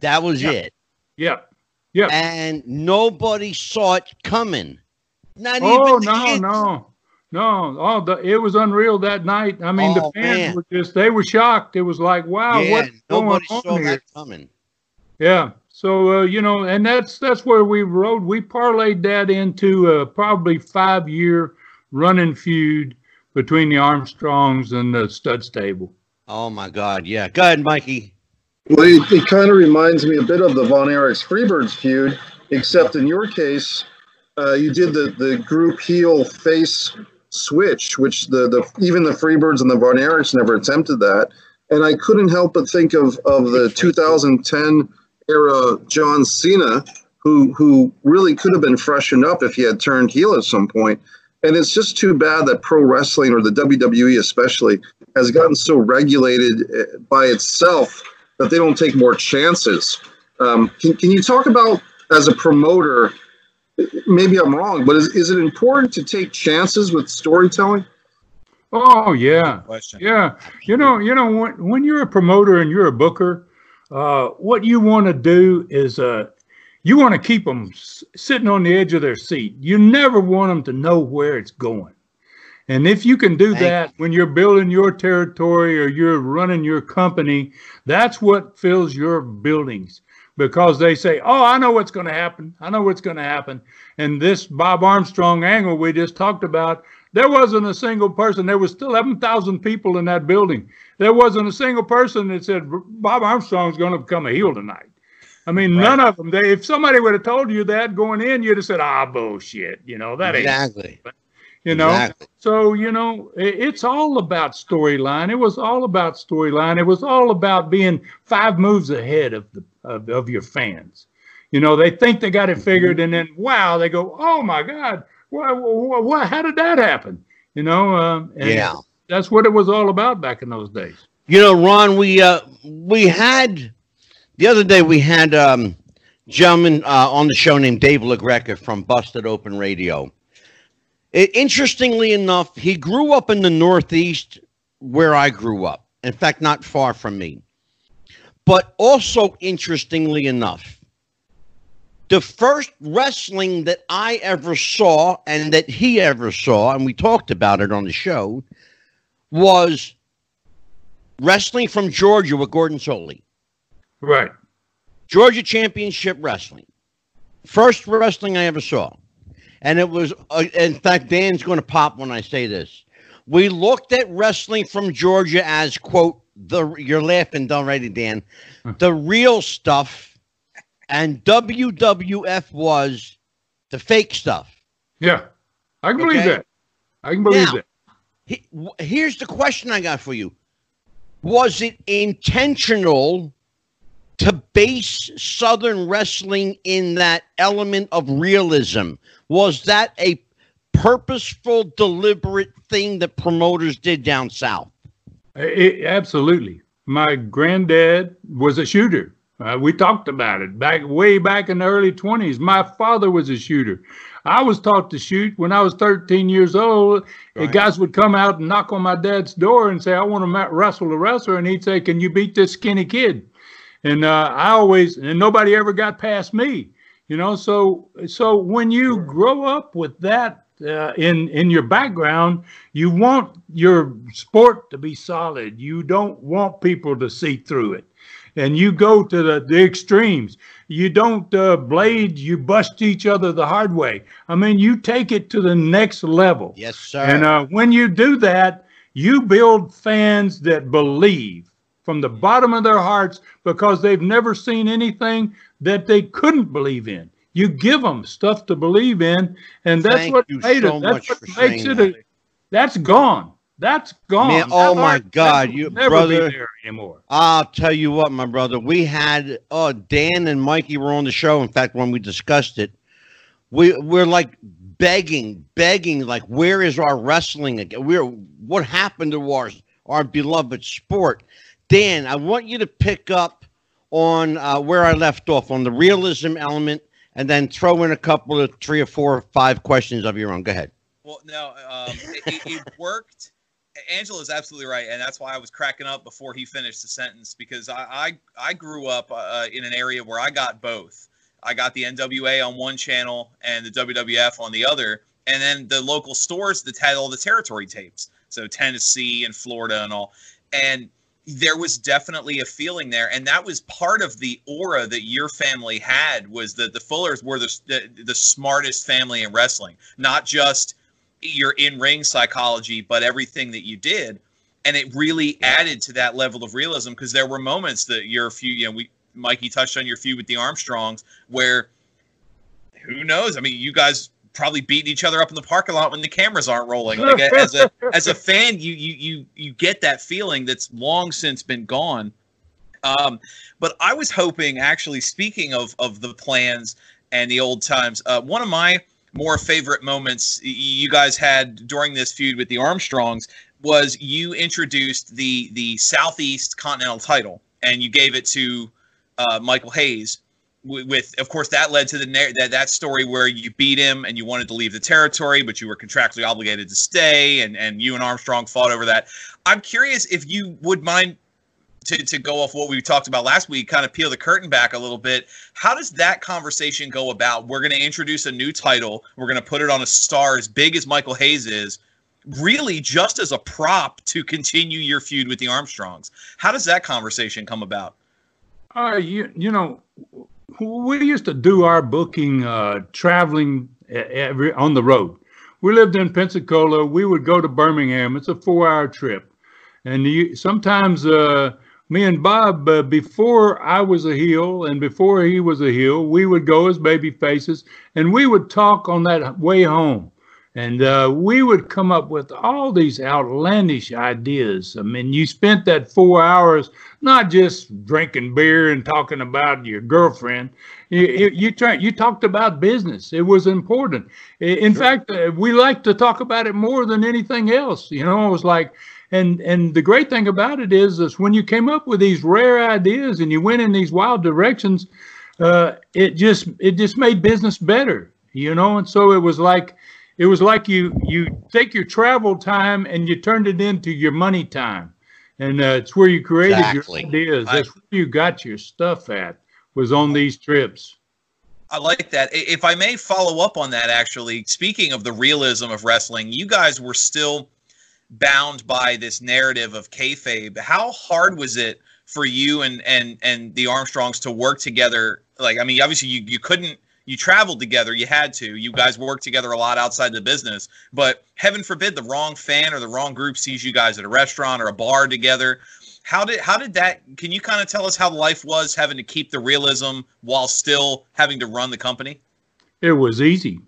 that was it. Yep. Yep. And nobody saw it coming. Not oh, even no, kids. no. No, No. oh, the, it was unreal that night. I mean, oh, the fans man. were just, they were shocked. It was like, wow, yeah, what's nobody going saw on here? coming. Yeah. So, uh, you know, and that's, that's where we rode. We parlayed that into a probably five year running feud between the Armstrongs and the stud stable. Oh my God. Yeah. Go ahead, Mikey. Well, it, it kind of reminds me a bit of the Von Erichs Freebirds feud, except in your case, uh, you did the, the group heel face switch, which the, the even the Freebirds and the Von Erichs never attempted that. And I couldn't help but think of, of the 2010 era John Cena, who who really could have been freshened up if he had turned heel at some point. And it's just too bad that pro wrestling or the WWE especially has gotten so regulated uh, by itself that they don't take more chances. Um, can, can you talk about as a promoter? Maybe I'm wrong, but is, is it important to take chances with storytelling? Oh yeah, yeah. You know, you know when when you're a promoter and you're a booker, uh, what you want to do is uh, you want to keep them s- sitting on the edge of their seat. You never want them to know where it's going. And if you can do Thank that when you're building your territory or you're running your company, that's what fills your buildings because they say, Oh, I know what's going to happen. I know what's going to happen. And this Bob Armstrong angle we just talked about, there wasn't a single person. There was still 11,000 people in that building. There wasn't a single person that said Bob Armstrong's going to become a heel tonight. I mean, Right. none of them. They, if somebody would have told you that going in, you'd have said, "Ah, bullshit." You know that ain't. You know. Exactly. So you know, it's all about storyline. It was all about storyline. It was all about being five moves ahead of the of, of your fans. You know, they think they got it figured, and then wow, they go, "Oh my God, what? What? what how did that happen?" You know. Uh, and Yeah. That's what it was all about back in those days. You know, Ron, we uh we had the other day we had um gentleman uh, on the show named Dave LaGreca from Busted Open Radio. It, interestingly enough, he grew up in the Northeast where I grew up. In fact, not far from me. But also interestingly enough, the first wrestling that I ever saw and that he ever saw, and we talked about it on the show, was wrestling from Georgia with Gordon Solie. Right. Georgia Championship Wrestling. First wrestling I ever saw. And it was, uh, in fact, Dan's going to pop when I say this. We looked at wrestling from Georgia as, quote, the, you're laughing already, Dan, the real stuff. And WWF was the fake stuff. Yeah. I can believe Okay. that. I can believe Now- that. He, w- here's the question I got for you. Was it intentional to base Southern wrestling in that element of realism? Was that a purposeful, deliberate thing that promoters did down south? It, absolutely. My granddad was a shooter. Uh, we talked about it back way back in the early 20s. My father was a shooter. I was taught to shoot when I was 13 years old. Right. Guys would come out and knock on my dad's door and say, I want to wrestle a wrestler. And he'd say, Can you beat this skinny kid? And uh, I always, and nobody ever got past me. You know, so so when you grow up with that uh, in in your background, you want your sport to be solid. You don't want people to see through it, and you go to the, the extremes. You don't uh, blade. You bust each other the hard way. I mean, you take it to the next level. Yes, sir. And uh, when you do that, you build fans that believe from the bottom of their hearts because they've never seen anything that they couldn't believe in. You give them stuff to believe in, and that's Thank what you made so it. That's what makes it. A, that's gone. That's gone. Man, oh That oh my God, you- never brother. be there anymore. I'll tell you what, my brother. We had oh Dan and Mikey were on the show. In fact, when we discussed it, we we're like begging, begging, like, where is our wrestling again? We're what happened to our our beloved sport? Dan, I want you to pick up on uh, where I left off on the realism element, and then throw in a couple of three or four or five questions of your own. Go ahead. Well, no, um, it, it, worked. Angela's absolutely right, and that's why I was cracking up before he finished the sentence because I I, I grew up uh, in an area where I got both. I got the NWA on one channel and the WWF on the other, and then the local stores that had all the territory tapes, so Tennessee and Florida and all, and there was definitely a feeling there, and that was part of the aura that your family had was that the Fullers were the the, the smartest family in wrestling, not just your in-ring psychology, but everything that you did, and it really added to that level of realism because there were moments that your few, you know, we Mikey touched on your feud with the Armstrongs, where who knows? I mean, you guys probably beating each other up in the parking lot when the cameras aren't rolling. Like as a as a fan, you you you you get that feeling that's long since been gone. Um, but I was hoping, actually, speaking of of the plans and the old times, uh, one of my more favorite moments you guys had during this feud with the Armstrongs was you introduced the the Southeast Continental title and you gave it to uh, Michael Hayes. With, of course, that led to the that that story where you beat him and you wanted to leave the territory, but you were contractually obligated to stay, and and you and Armstrong fought over that. I'm curious if you would mind to, to go off what we talked about last week, kind of peel the curtain back a little bit. How does that conversation go about? We're going to introduce a new title. We're going to put it on a star as big as Michael Hayes is, really just as a prop to continue your feud with the Armstrongs. How does that conversation come about? Uh, you you know, we used to do our booking uh, traveling every on the road. We lived in Pensacola. We would go to Birmingham. It's a four-hour trip, and you, sometimes uh, me and Bob, uh, before I was a heel and before he was a heel, we would go as baby faces, and we would talk on that way home. And uh, we would come up with all these outlandish ideas. I mean, you spent that four hours not just drinking beer and talking about your girlfriend. You, you, you, you talked about business. It was important. In sure. fact, uh, we like to talk about it more than anything else. You know, it was like, and and the great thing about it is, is when you came up with these rare ideas and you went in these wild directions, uh, it just it just made business better. You know, and so it was like it was like you you take your travel time and you turned it into your money time. And uh, it's where you created exactly. your ideas that's I, where you got your stuff at was on these trips. I like that. If i may follow up on that actually speaking of the realism of wrestling you guys were still bound by this narrative of kayfabe. How hard was it for you and and and the armstrongs to work together? Like i mean obviously you, you couldn't you traveled together you had to you guys worked together a lot outside the business but heaven forbid the wrong fan or the wrong group sees you guys at a restaurant or a bar together. How did how did that can you kind of tell us how life was having to keep the realism while still having to run the company? It was easy.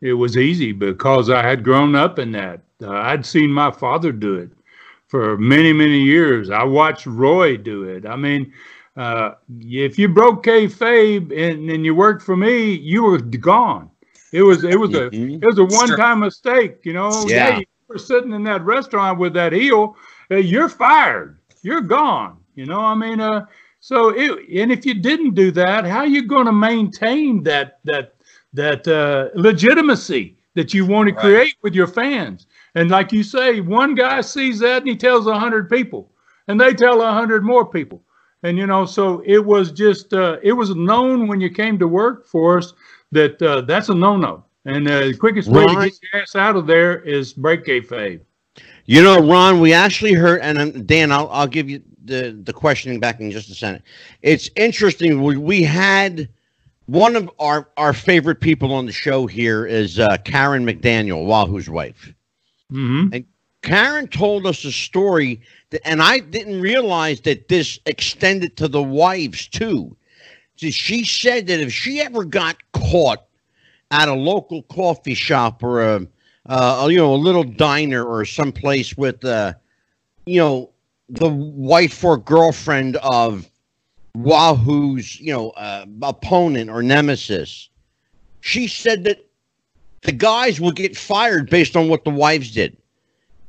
It was easy because i had grown up in that. Uh, i'd seen my father do it for many many years. I watched roy do it. I mean uh, if you broke kayfabe and, and you worked for me, you were gone. It was it was a mm-hmm. it was a one time mistake. You know, yeah. you were sitting in that restaurant with that heel, uh, you're fired. You're gone. You know, I mean, uh, so it, and if you didn't do that, how are you going to maintain that that that uh, legitimacy that you want to right. create with your fans? And like you say, one guy sees that and he tells a hundred people, and they tell a hundred more people and you know so it was just uh, it was known when you came to work for us that uh, that's a no-no. And uh, the quickest way to get your ass out of there is break a kayfabe you know ron we actually heard and um, dan I'll, I'll give you the the questioning back in just a second. It's interesting we, we had one of our our favorite people on the show here is uh, karen mcdaniel wahoo's wife. Mm-hmm. and karen told us a story that, and I didn't realize that this extended to the wives too. She said that if she ever got caught at a local coffee shop or a, uh, you know, a little diner or someplace with, uh, you know, the wife or girlfriend of Wahoo's, you know, uh, opponent or nemesis, she said that the guys would get fired based on what the wives did.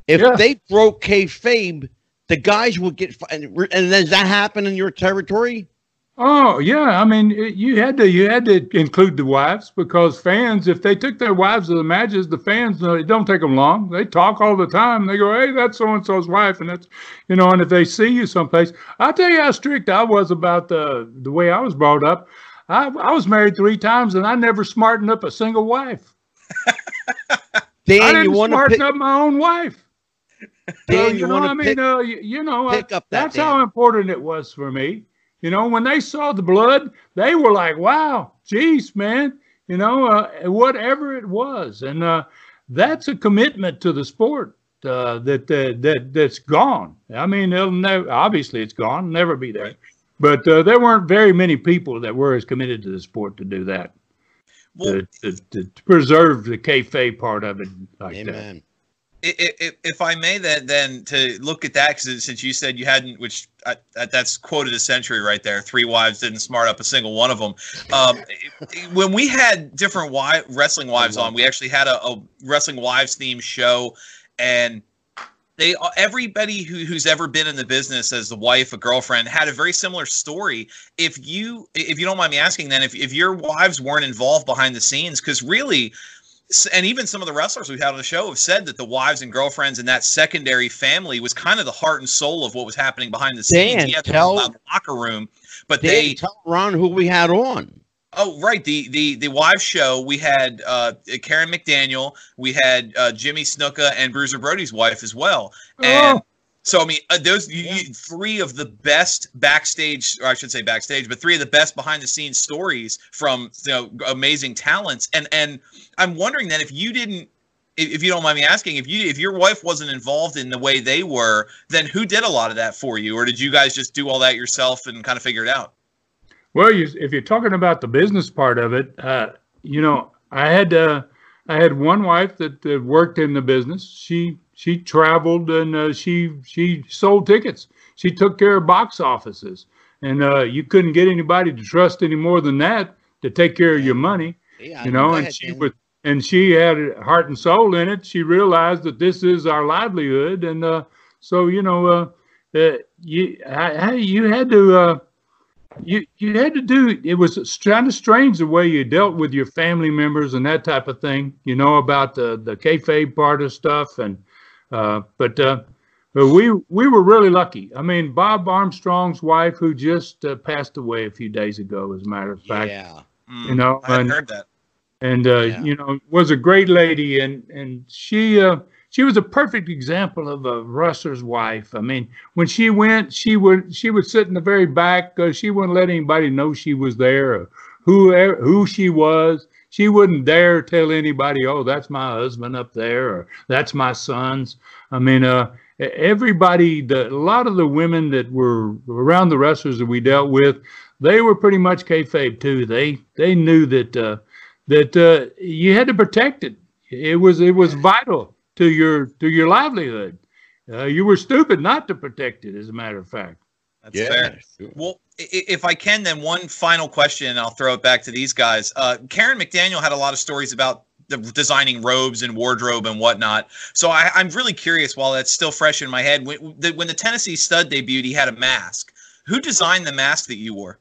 If yeah. they broke kayfabe, the guys would get and, and does that happen in your territory? Oh yeah, I mean you had to you had to include the wives because fans, if they took their wives to the matches, the fans uh, it don't take them long. They talk all the time. They go, "Hey, that's so and so's wife," and that's you know. And if they see you someplace, I'll tell you how strict I was about the the way I was brought up. I I was married three times and I never smartened up a single wife. Dan, I didn't you want smarten to up my own wife. Dan, you, you know, I mean, pick, uh, you, you, know, pick up that, that's Dan. how important it was for me. You know, when they saw the blood, they were like, "Wow, geez, man," you know, uh, whatever it was, and uh, that's a commitment to the sport uh, that uh, that that's gone. I mean, it'll never. Obviously, it's gone. Never be there. But uh, there weren't very many people that were as committed to the sport to do that. Well, to, to, to, to preserve the kayfabe part of it like amen. that if, if I may, then then to look at that, because since you said you hadn't, which I, that's quoted a century right there. Three wives didn't smart up a single one of them. Um, when we had different wrestling wives on, we actually had a, a wrestling wives theme show, and they everybody who, who's ever been in the business as a wife, a girlfriend, had a very similar story. If you if you don't mind me asking, then if if your wives weren't involved behind the scenes, because really and even some of the wrestlers we've had on the show have said that the wives and girlfriends and that secondary family was kind of the heart and soul of what was happening behind the scenes. Dan, tell- the locker room, but Dan, they tell Ron who we had on. Oh, right. The the the wives show we had uh, Karen McDaniel, we had uh, Jimmy Snuka, and Bruiser Brody's wife as well. And Oh. So I mean, uh, those you, you, three of the best backstage, or I should say backstage, but three of the best behind the scenes stories from you know amazing talents. And and I'm wondering then if you didn't. If you don't mind me asking, if you if your wife wasn't involved in the way they were, then who did a lot of that for you, or did you guys just do all that yourself and kind of figure it out? Well, you, if you're talking about the business part of it, uh, you know, I had uh, I had one wife that uh, worked in the business. She she traveled and uh, she she sold tickets. She took care of box offices, and uh, you couldn't get anybody to trust any more than that to take care of your money. Yeah, You know, and she Dan. was and she had heart and soul in it. She realized that this is our livelihood, and uh, so you know, uh, uh, you I, I, you had to. Uh, you you had to do it was kind of strange the way you dealt with your family members and that type of thing you know about the the kayfabe part of stuff and but uh but we we were really lucky i mean bob armstrong's wife who just uh, passed away a few days ago as a matter of fact Yeah. Mm, You know, I and- heard that. and uh, Yeah. you know was a great lady and and she uh, she was a perfect example of a wrestler's wife. I mean, when she went, she would she would sit in the very back. Uh, she wouldn't let anybody know she was there or who who she was. She wouldn't dare tell anybody, "Oh, that's my husband up there," or "That's my sons." I mean, uh, everybody, the, a lot of the women that were around the wrestlers that we dealt with, they were pretty much kayfabe too. They they knew that uh, that uh, you had to protect it. It was it was vital to your to your livelihood. Uh, you were stupid not to protect it, as a matter of fact. That's Yeah. fair. sure. Well, i- i- if I can, then one final question, and I'll throw it back to these guys. Uh, Karen McDaniel had a lot of stories about the designing robes and wardrobe and whatnot. So I, I'm really curious. While that's still fresh in my head, when the, when the Tennessee Stud debuted, he had a mask. Who designed the mask that you wore?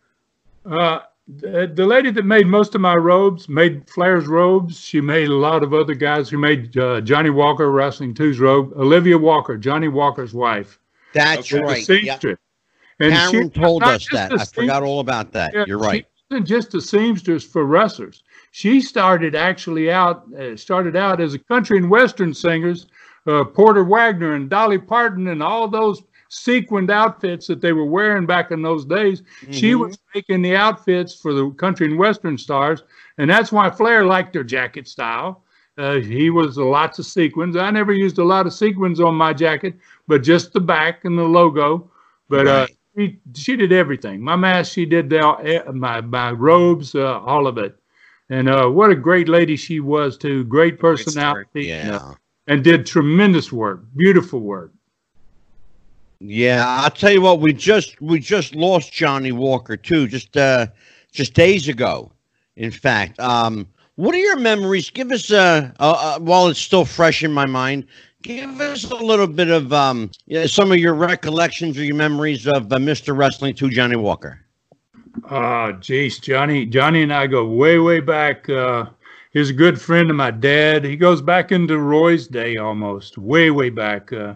Uh, the, the lady that made most of my robes made Flair's robes. She made a lot of other guys. who made uh, Johnny Walker Wrestling 2's robe. Olivia Walker, Johnny Walker's wife, That's Okay. right. Yeah. seamstress. And Karen was told us that. I forgot all about that. Yeah, You're right. She wasn't just a seamstress for wrestlers. She started actually out uh, started out as a country and western singers, uh, Porter Wagoner and Dolly Parton and all those sequined outfits that they were wearing back in those days. She Mhm. was making the outfits for the country and western stars, and that's why Flair liked her jacket style. Uh, he was lots of sequins. I never used a lot of sequins on my jacket, but just the back and the logo. But uh, Right. She she did everything. My mask, she did the, eh, my my robes, uh, all of it. And uh, what a great lady she was too. Great personality. and, uh, Yeah. and did tremendous work. Beautiful work. Yeah, I'll tell you what. We just we just lost Johnny Walker too, just uh, just days ago. In fact, um, what are your memories? Give us uh, uh, uh while it's still fresh in my mind. Give us a little bit of um, some of your recollections or your memories of uh, Mr. Wrestling Two Johnny Walker. Ah, geez, Johnny, Johnny and I go way, way back. Uh, he's a good friend of my dad. He goes back into Roy's day almost, way, way back. Uh,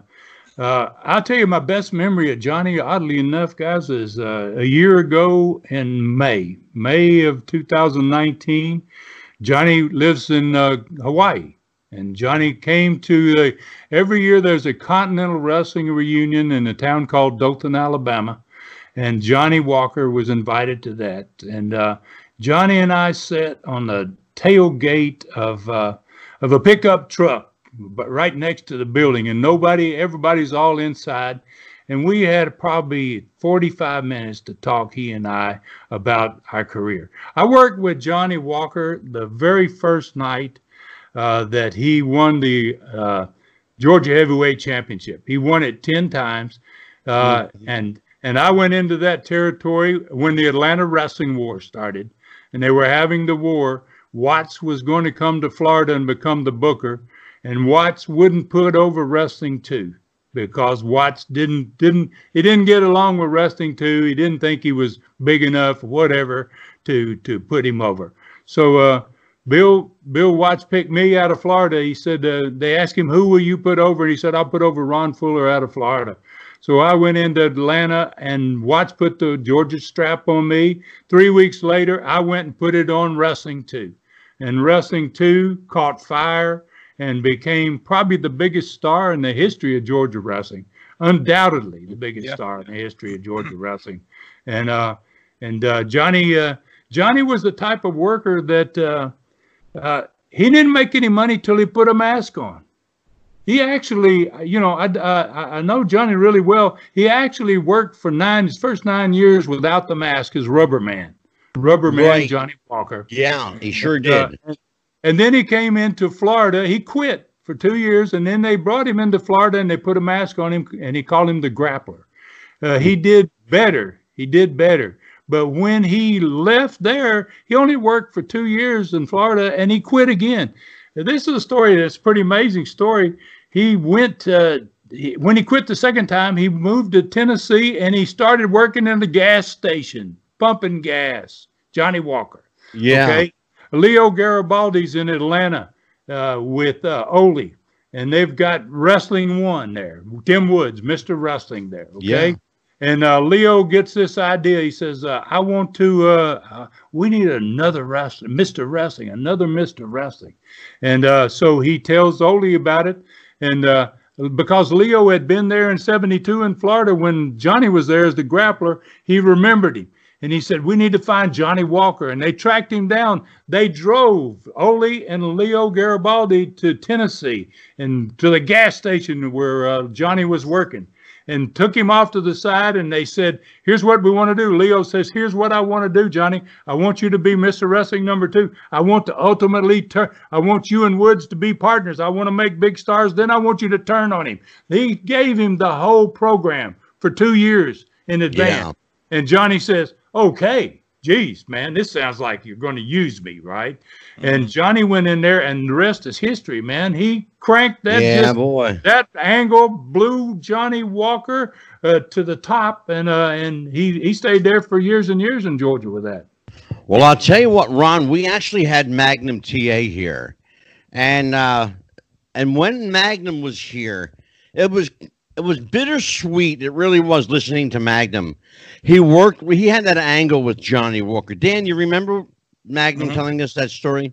uh, I'll tell you my best memory of Johnny, oddly enough, guys, is uh, a year ago in May, May of 2019. Johnny lives in uh, Hawaii, and Johnny came to the, every year there's a Continental Wrestling reunion in a town called Dothan, Alabama and Johnny Walker was invited to that. And uh, Johnny and I sat on the tailgate of uh, of a pickup truck, but right next to the building, and nobody, everybody's all inside. And we had probably 45 minutes to talk, he and I, about our career. I worked with Johnny Walker the very first night uh, that he won the uh, Georgia Heavyweight Championship. He won it 10 times. Uh, and and I went into that territory when the Atlanta Wrestling War started, and they were having the war. Watts was going to come to Florida and become the booker, and Watts wouldn't put over Wrestling Two because Watts didn't didn't he didn't get along with Wrestling Two. He didn't think he was big enough, whatever, to to put him over. So uh, Bill Bill Watts picked me out of Florida. He said uh, they asked him who will you put over, and he said I'll put over Ron Fuller out of Florida. So I went into Atlanta, and Watts put the Georgia strap on me. Three weeks later, I went and put it on Wrestling Two, and Wrestling Two caught fire and became probably the biggest star in the history of Georgia wrestling. Undoubtedly, the biggest yeah. star in the history of Georgia wrestling, and uh, and uh, Johnny uh, Johnny was the type of worker that uh, uh, he didn't make any money till he put a mask on. He actually, you know, I, I, I know Johnny really well. He actually worked for nine his first nine years without the mask as Rubber Man, Rubber Man right. Johnny Walker. Yeah, he sure did. Uh, and then he came into Florida. He quit for two years, and then they brought him into Florida and they put a mask on him, and he called him the Grappler. Uh, he did better. He did better. But when he left there, he only worked for two years in Florida and he quit again. Now, this is a story that's a pretty amazing story. He went, uh, he, when he quit the second time, he moved to Tennessee and he started working in the gas station, pumping gas. Johnny Walker. Yeah. Okay. Leo Garibaldi's in Atlanta uh, with uh, Ole, and they've got Wrestling One there. Tim Woods, Mr. Wrestling there. Okay. Yeah. And uh, Leo gets this idea. He says, uh, "I want to. Uh, uh we need another Mister Wrestling, another Mister Wrestling." And uh, so he tells Ole about it. And uh, because Leo had been there in '72 in Florida when Johnny was there as the grappler, he remembered him. And he said, "We need to find Johnny Walker." And they tracked him down. They drove Ole and Leo Garibaldi to Tennessee and to the gas station where Johnny was working and took him off to the side and they said, Here's what we want to do. Leo says, Here's what I want to do, Johnny. I want you to be Mr. Wrestling number two. I want to ultimately turn, I want you and Woods to be partners. I want to make big stars. Then I want you to turn on him. He gave him the whole program for two years in advance. Yeah. And Johnny says, Okay geez, man, this sounds like you're going to use me, right? Mm-hmm. And Johnny went in there, and the rest is history, man. He cranked that, yeah, just, boy, that angle, blew Johnny Walker uh, to the top, and uh, and he he stayed there for years and years in Georgia with that. Well, I'll tell you what, Ron, we actually had Magnum TA here, and uh, and when Magnum was here, it was it was bittersweet. It really was listening to Magnum. He worked. He had that angle with Johnny Walker. Dan, you remember Magnum mm-hmm. telling us that story?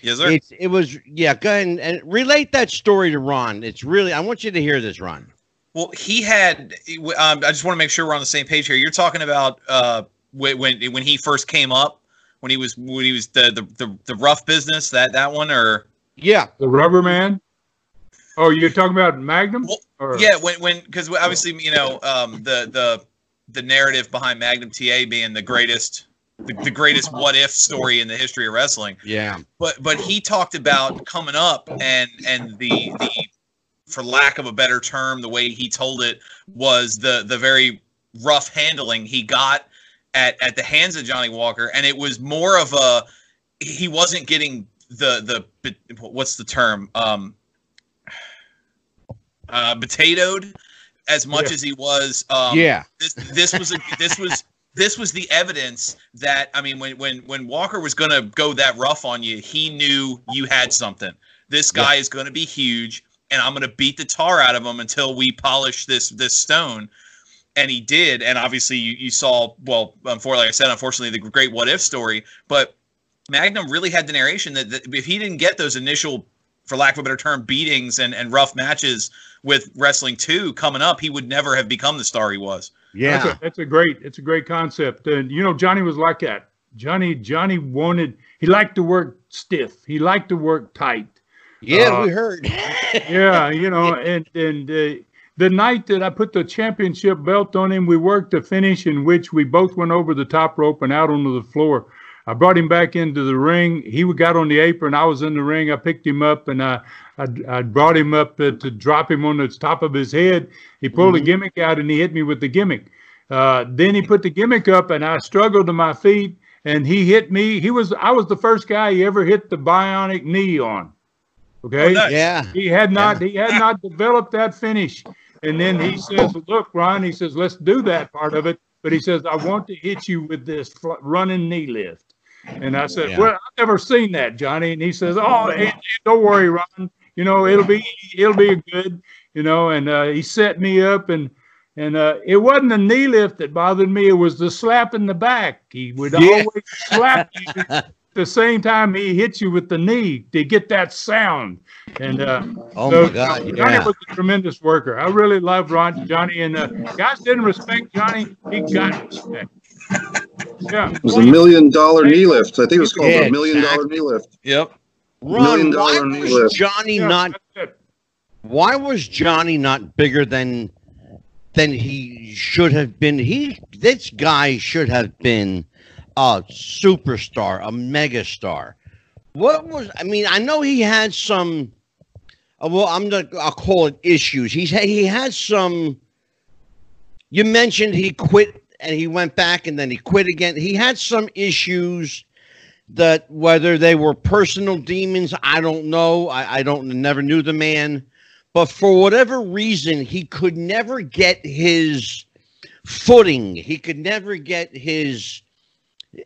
Yes, sir. It's, it was yeah. Go ahead and, and, relate that story to Ron. It's really. I want you to hear this, Ron. Well, he had. Um, I just want to make sure we're on the same page here. You're talking about uh, when when he first came up, when he was when he was the the the, the rough business that that one or yeah, the Rubber Man. Oh, you're talking about Magnum? Well, or? Yeah, when when because obviously you know um, the the the narrative behind Magnum TA being the greatest the, the, greatest what if story in the history of wrestling. Yeah. But but he talked about coming up and and the the for lack of a better term, the way he told it was the the very rough handling he got at at the hands of Johnny Walker, and it was more of a he wasn't getting the the what's the term um uh, potatoed as much yeah. as he was. Um, yeah. This, this was a, this was this was the evidence that I mean, when when when Walker was going to go that rough on you, he knew you had something. This guy yeah. is going to be huge, and I'm going to beat the tar out of him until we polish this this stone. And he did, and obviously you, you saw well, unfortunately, like I said, unfortunately, the great what if story, but. Magnum really had the narration that, that if he didn't get those initial for lack of a better term, beatings and, and rough matches with Wrestling 2 coming up, he would never have become the star he was. Yeah. That's a, that's a great, it's a great concept. And, you know, Johnny was like that. Johnny, Johnny wanted, he liked to work stiff. He liked to work tight. Yeah, uh, we heard. yeah, you know, and, and, uh, the night that I put the championship belt on him, we worked a finish in which we both went over the top rope and out onto the floor. I brought him back into the ring. He got on the apron. I was in the ring. I picked him up and I, I, I brought him up to, to, drop him on the top of his head. He pulled mm-hmm. a gimmick out and he hit me with the gimmick. Uh, then he put the gimmick up and I struggled to my feet and he hit me. He was I was the first guy he ever hit the bionic knee on. Okay. Oh. Yeah. He had not yeah. he had not developed that finish. And then he says, "Look, Ron," he says, "Let's do that part of it." But he says, "I want to hit you with this running knee lift." And I said, Yeah. well, I've never seen that, Johnny. And he says, oh, hey, hey, don't worry, Ron. You know, it'll be it'll be good. You know, and uh, he set me up and. And uh, it wasn't the knee lift that bothered me; it was the slap in the back. He would Yeah. always slap you at the same time he hit you with the knee to get that sound. And uh, Oh so, my God! Johnny Yeah. was a tremendous worker. I really loved Ron Johnny, and uh, guys didn't respect Johnny. He got respect. Yeah, It was a million dollar knee lift. I think it was called Yeah, a million dollar knee lift. Yep. Ron, Million why dollar knee was lift. Johnny Yeah, not? that's it. Why was Johnny not bigger than than he should have been? He this guy should have been a superstar, a megastar. What was? I mean, I know he had some. uh, Well, I'm not. I'll call it issues. He's had- he had some. You mentioned he quit and he went back and then he quit again. He had some issues that whether they were personal demons, I don't know. I, I don't never knew the man, but for whatever reason, he could never get his footing. He could never get his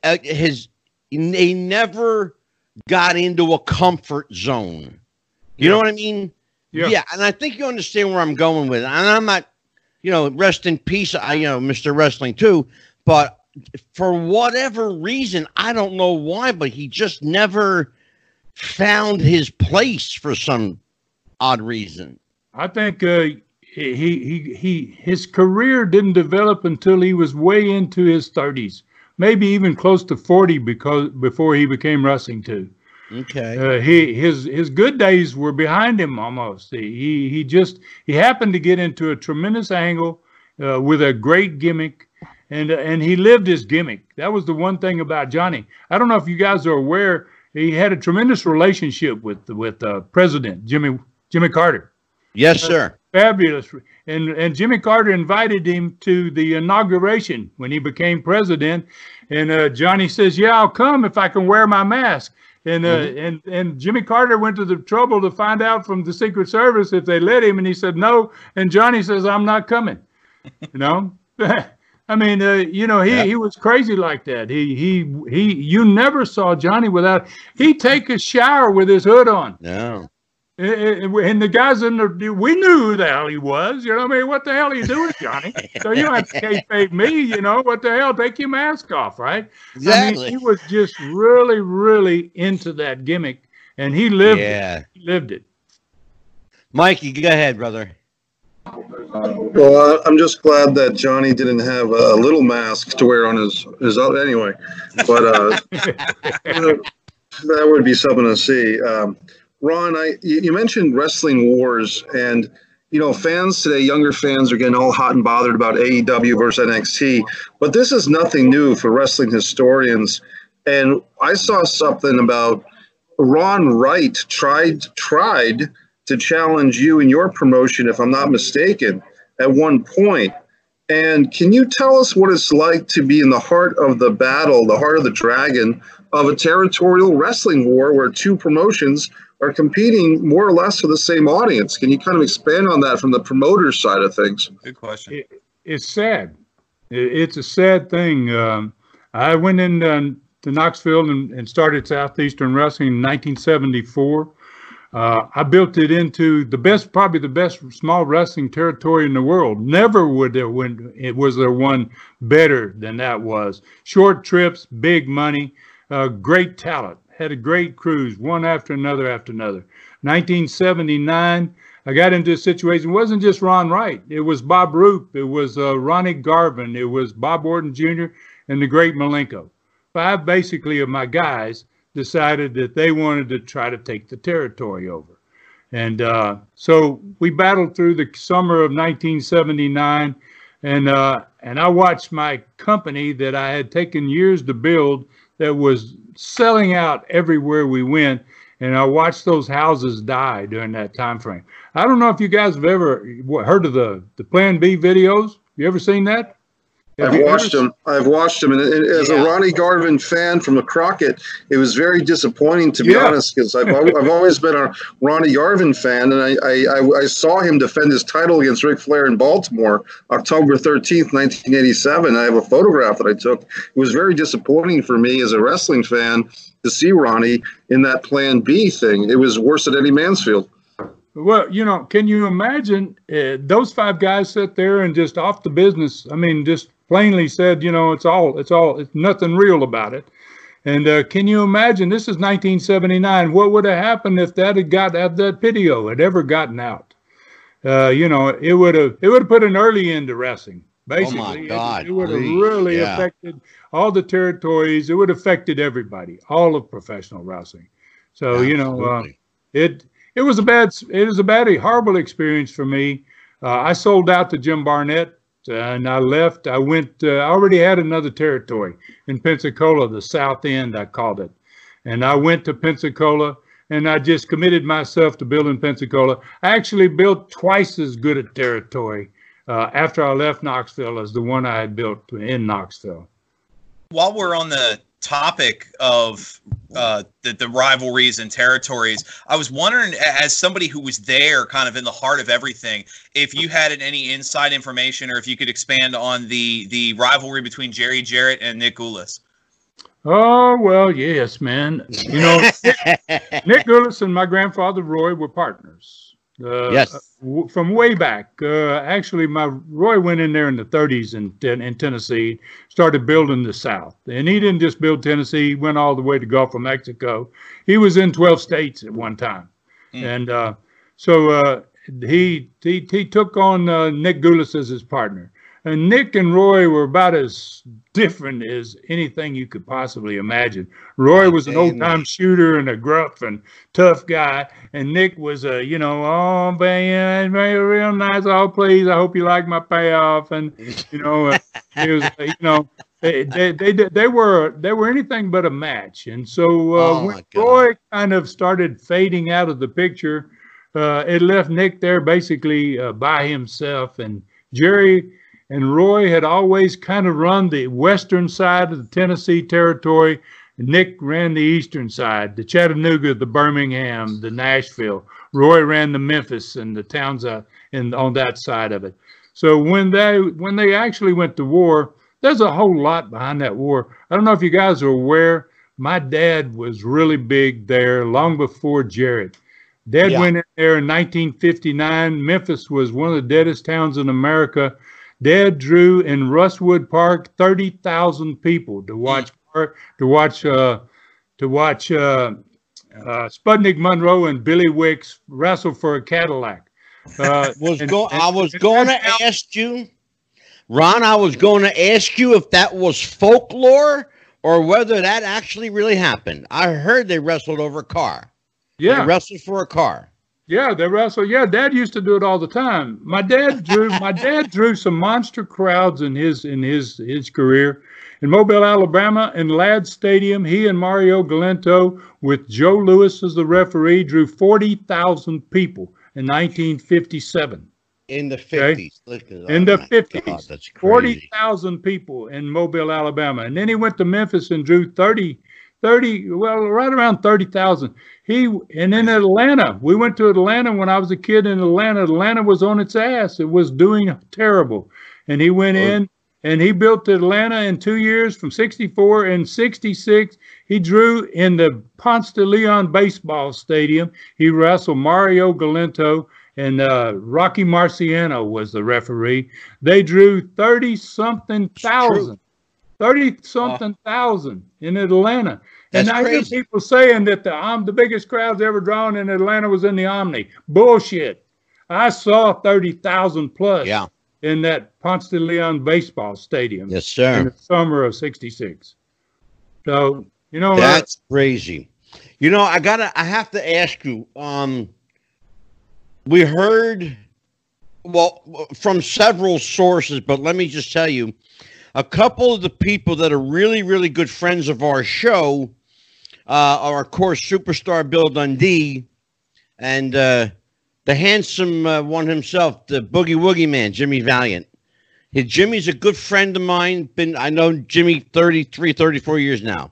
uh, his. He never got into a comfort zone. You know what I mean? Yeah. and I think you understand where I'm going with it. And I'm not, you know, rest in peace. I, you know, Mr. Wrestling Two. But for whatever reason, I don't know why, but he just never found his place for some odd reason. I think uh, he he he his career didn't develop until he was way into his thirties, maybe even close to forty, because before he became Wrestling Two. Okay. Uh, he his his good days were behind him almost. He he, he just he happened to get into a tremendous angle uh, with a great gimmick, and and he lived his gimmick. That was the one thing about Johnny. I don't know if you guys are aware. He had a tremendous relationship with with uh, President Jimmy Jimmy Carter yes, sir. fabulous. And and Jimmy Carter invited him to the inauguration when he became president. And uh, Johnny says, "Yeah, I'll come if I can wear my mask." And uh, and and Jimmy Carter went to the trouble to find out from the Secret Service if they let him, and he said no. And Johnny says, "I'm not coming." You know. I mean, uh, you know, he, Yeah. he was crazy like that. He he he. You never saw Johnny without. He take a shower with his hood on. No. And and the guys in the, we knew who the hell he was. You know, what I mean, what the hell are you doing, Johnny? so you don't have to kayfabe me. You know, what the hell? Take your mask off, right? Exactly. I mean, he was just really, really into that gimmick, and he lived it. yeah. He lived it. Mikey, go ahead, brother. Well, I- I'm just glad that Johnny didn't have a little mask to wear on his his other anyway. But uh, that would be something to see. Um, Ron, I you mentioned wrestling wars, and you know fans today, younger fans are getting all hot and bothered about AEW versus NXT. But this is nothing new for wrestling historians. And I saw something about Ron Wright tried tried to challenge you in your promotion, if I'm not mistaken, at one point. And can you tell us what it's like to be in the heart of the battle, the heart of the dragon of a territorial wrestling war where two promotions are competing more or less for the same audience? Can you kind of expand on that from the promoter side of things? Good question. It's sad. It- It's a sad thing. Um, I went in uh, to Knoxville and, and started Southeastern Wrestling in 1974. Uh, I built it into the best, probably the best small wrestling territory in the world. Never would there when it was there one better than that was. Short trips, big money, uh, great talent. Had a great cruise, one after another after another. 1979, I got into a situation. It wasn't just Ron Wright. It was Bob Roop. It was uh, Ronnie Garvin. It was Bob Orton Jr. and the great Malenko. Five basically of my guys decided that they wanted to try to take the territory over. And uh, so we battled through the summer of 1979, and uh, and I watched my company that I had taken years to build that was selling out everywhere we went, and I watched those houses die during that time frame. I don't know if you guys have ever heard of the the Plan B videos. You ever seen that? Have I've watched ever- him. I've watched him, and, and as Yeah. a Ronnie Garvin fan from the Crockett, it was very disappointing to be Yeah. honest, because I've, I've always been a Ronnie Garvin fan, and I, I, I, saw him defend his title against Ric Flair in Baltimore, October thirteenth, nineteen eighty-seven. I have a photograph that I took. It was very disappointing for me as a wrestling fan to see Ronnie in that Plan B thing. It was worse than Eddie Mansfield. Well, you know, can you imagine uh, those five guys sit there and just off the business? I mean, just plainly said, you know, it's all, it's all, it's nothing real about it. And uh, can you imagine? This is 1979. What would have happened if that had got if that video had ever gotten out? Uh, you know, it would have it would have put an early end to wrestling. Basically, Oh my It- God, it, would have really yeah. affected all the territories. It would have affected everybody, all of professional wrestling. So you know, uh, it it was a bad it was a bad a horrible experience for me. Uh, I sold out to Jim Barnett and I left. I went. Uh, I already had another territory in Pensacola, the South End, I called it, and I went to Pensacola and I just committed myself to building Pensacola. I actually built twice as good a territory uh, after I left Knoxville as the one I had built in Knoxville. while we're on the topic of uh, the, the rivalries and territories, I was wondering, as somebody who was there, kind of in the heart of everything, if you had any inside information, or if you could expand on the the rivalry between Jerry Jarrett and Nick Gulas. Oh well, yes, man. You know, Nick Gulas and my grandfather Roy were partners. Uh, Yes. w- from way back. Uh, actually, my Roy went in there in the 30s in, Ten- in Tennessee, started building the South, and he didn't just build Tennessee. He went all the way to Gulf of Mexico. He was in 12 states at one time, Mm. and uh, so uh, he, he he took on uh, Nick Gulas as his partner. And Nick and Roy were about as different as anything you could possibly imagine. Roy was an old time shooter and a gruff and tough guy, and Nick was a, you know, oh man, very real nice. Oh, please, I hope you like my payoff. And you know, uh, it was, uh, you know, they, they they they were they were anything but a match. And so uh, Oh, when. Roy kind of started fading out of the picture, uh, it left Nick there basically uh, by himself, and Jerry and Roy had always kind of run the western side of the Tennessee territory. Nick ran the eastern side, the Chattanooga, the Birmingham, the Nashville. Roy ran the Memphis and the towns uh, in on that side of it. So when they when they actually went to war, there's a whole lot behind that war. I don't know if you guys are aware. My dad was really big there long before Jarrett. Dad Yeah. went in there in 1959. Memphis was one of the deadest towns in America. Dad drew in Russwood Park 30,000 people to watch to watch uh, to watch uh, uh, Sputnik Monroe and Billy Wicks wrestle for a Cadillac. Uh, was and- go- and- I was going to ask you, Ron. I was going to ask you if that was folklore or whether that actually really happened. I heard they wrestled over a car. Yeah, They yeah, wrestled for a car. Yeah, they wrestle. Yeah, Dad used to do it all the time. My dad drew. my dad drew some monster crowds in his in his his career. In Mobile, Alabama, in Ladd Stadium, he and Mario Galento, with Joe Louis as the referee, drew 40,000 people in 1957. In the Okay. fifties, In the 50s, 40,000 people in Mobile, Alabama. And then he went to Memphis and drew 30, 30, well, right around 30,000. He, and in Atlanta, we went to Atlanta when I was a kid in Atlanta. Atlanta was on its ass. It was doing terrible. And he went in and he built Atlanta in two years from 64 and 66. He drew in the Ponce de Leon baseball stadium. He wrestled Mario Galento and uh, Rocky Marciano was the referee. They drew 30 something thousand, 30 something thousand in Atlanta. That's and I hear people saying that the um, the biggest crowds ever drawn in Atlanta was in the Omni. Bullshit. I saw 30,000 plus Yeah. in that Ponce de Leon baseball stadium Yes, in the summer of 66. So, you know, That's crazy. You know, I gotta. I have to ask you. Um, we heard, well, from several sources, but let me just tell you, a couple of the people that are really, really good friends of our show uh, are, of course, superstar Bill Dundee and uh, the handsome uh, one himself, the Boogie Woogie Man, Jimmy Valiant. Hey, Jimmy's a good friend of mine. Been I know Jimmy 33, 34 years now.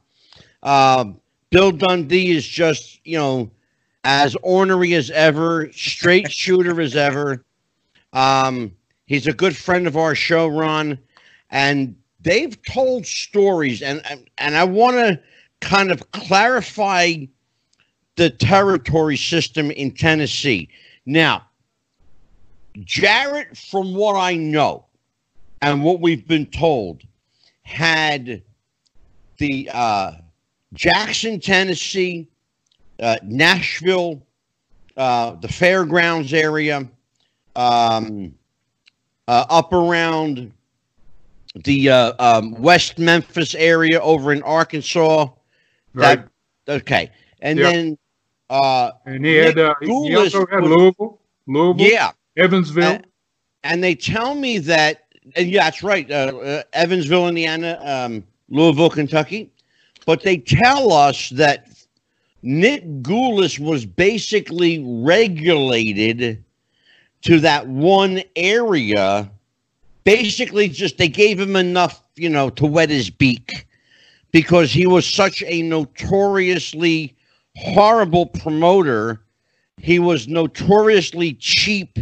Um, Bill Dundee is just, you know, as ornery as ever, straight shooter as ever. Um, he's a good friend of our show, Ron, and they've told stories, and and, I want to kind of clarify the territory system in Tennessee. Now, Jarrett, from what I know and what we've been told, had the uh, Jackson, Tennessee, uh, Nashville, uh, the fairgrounds area, um, uh, up around the uh, um, West Memphis area over in Arkansas. Right. That, okay. And Yep. then uh, And he had, uh, he also had Louisville, Louisville, yeah. Evansville. And, and they tell me that, and yeah, that's right, uh, uh, Evansville, Indiana, um, Louisville, Kentucky. But they tell us that Nick Gulas was basically regulated to that one area. Basically, just they gave him enough, you know, to wet his beak because he was such a notoriously horrible promoter. He was notoriously cheap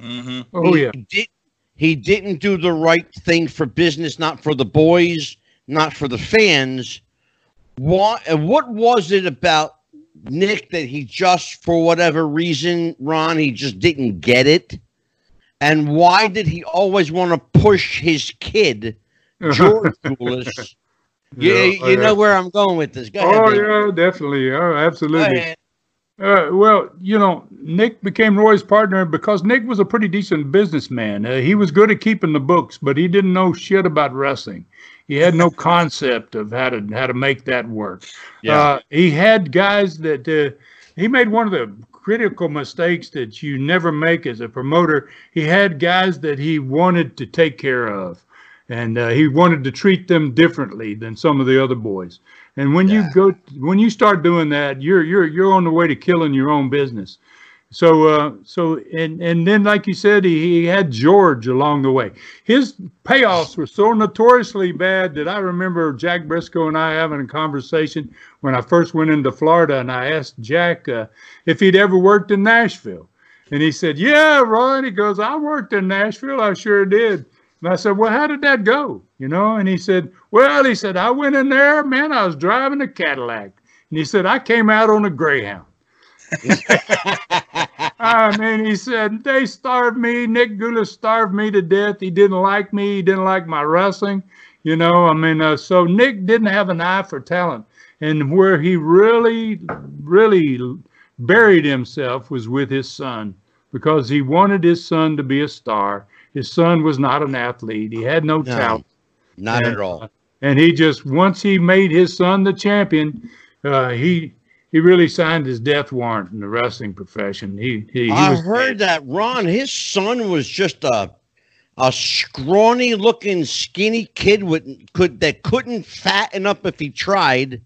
hmm oh he yeah. Did, he didn't do the right thing for business, not for the boys, not for the fans. What and what was it about Nick that he just for whatever reason, Ron, he just didn't get it? And why did he always want to push his kid, George Gulas? you, Yeah, you know where I'm going with this. Go. Oh Dave. yeah, definitely. Oh, absolutely. ahead. Uh, well, you know, Nick became Roy's partner because Nick was a pretty decent businessman. Uh, he was good at keeping the books, but he didn't know shit about wrestling. He had no concept of how to how to make that work. Uh, he had guys that uh, he made one of the critical mistakes that you never make as a promoter. He had guys that he wanted to take care of, and uh, he wanted to treat them differently than some of the other boys. And when Yeah. you go, when you start doing that, you're you're you're on the way to killing your own business. So, uh, so, and and then, like you said, he, he had George along the way. His payoffs were so notoriously bad that I remember Jack Brisco and I having a conversation when I first went into Florida, and I asked Jack uh, if he'd ever worked in Nashville, and he said, "Yeah, Ron." He goes, "I worked in Nashville. I sure did." And I said, "Well, how did that go?" You know, and he said, "Well," he said, "I went in there, man. I was driving a Cadillac." And he said, I came out on a Greyhound. I mean, he said, they starved me. Nick Gulas starved me to death. He didn't like me. He didn't like my wrestling. You know, I mean, uh, so Nick didn't have an eye for talent. And where he really, really buried himself was with his son because he wanted his son to be a star. His son was not an athlete, he had no, No, talent. Not And, at all. And he just, once he made his son the champion, uh, he, he really signed his death warrant in the wrestling profession. He, he, he I heard that Ron, his son was just a a scrawny looking skinny kid with could that couldn't fatten up if he tried.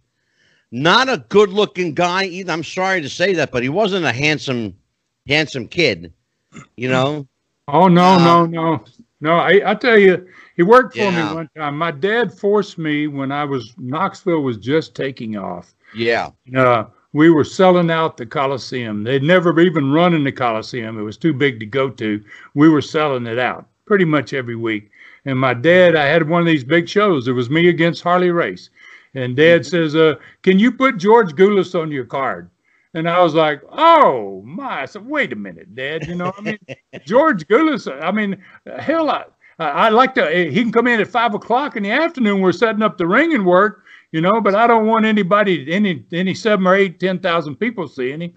Not a good looking guy either. I'm sorry to say that, but he wasn't a handsome handsome kid. You know? Oh no, No. no, no, no! I, I tell you, he worked for Yeah. me one time. My dad forced me when I was Knoxville was just taking off. Yeah. Uh, we were selling out the Coliseum. They'd never even run in the Coliseum. It was too big to go to. We were selling it out pretty much every week. And my dad, I had one of these big shows. It was me against Harley Race. And dad says, uh, Can you put George Gulas on your card? And I was like, Oh my. I said, Wait a minute, Dad. You know, I mean, George Gulas, I mean, hell, I, I like to, he can come in at five o'clock in the afternoon. We're setting up the ring and work you know, but I don't want anybody, any, any seven or eight, ten thousand people seeing him,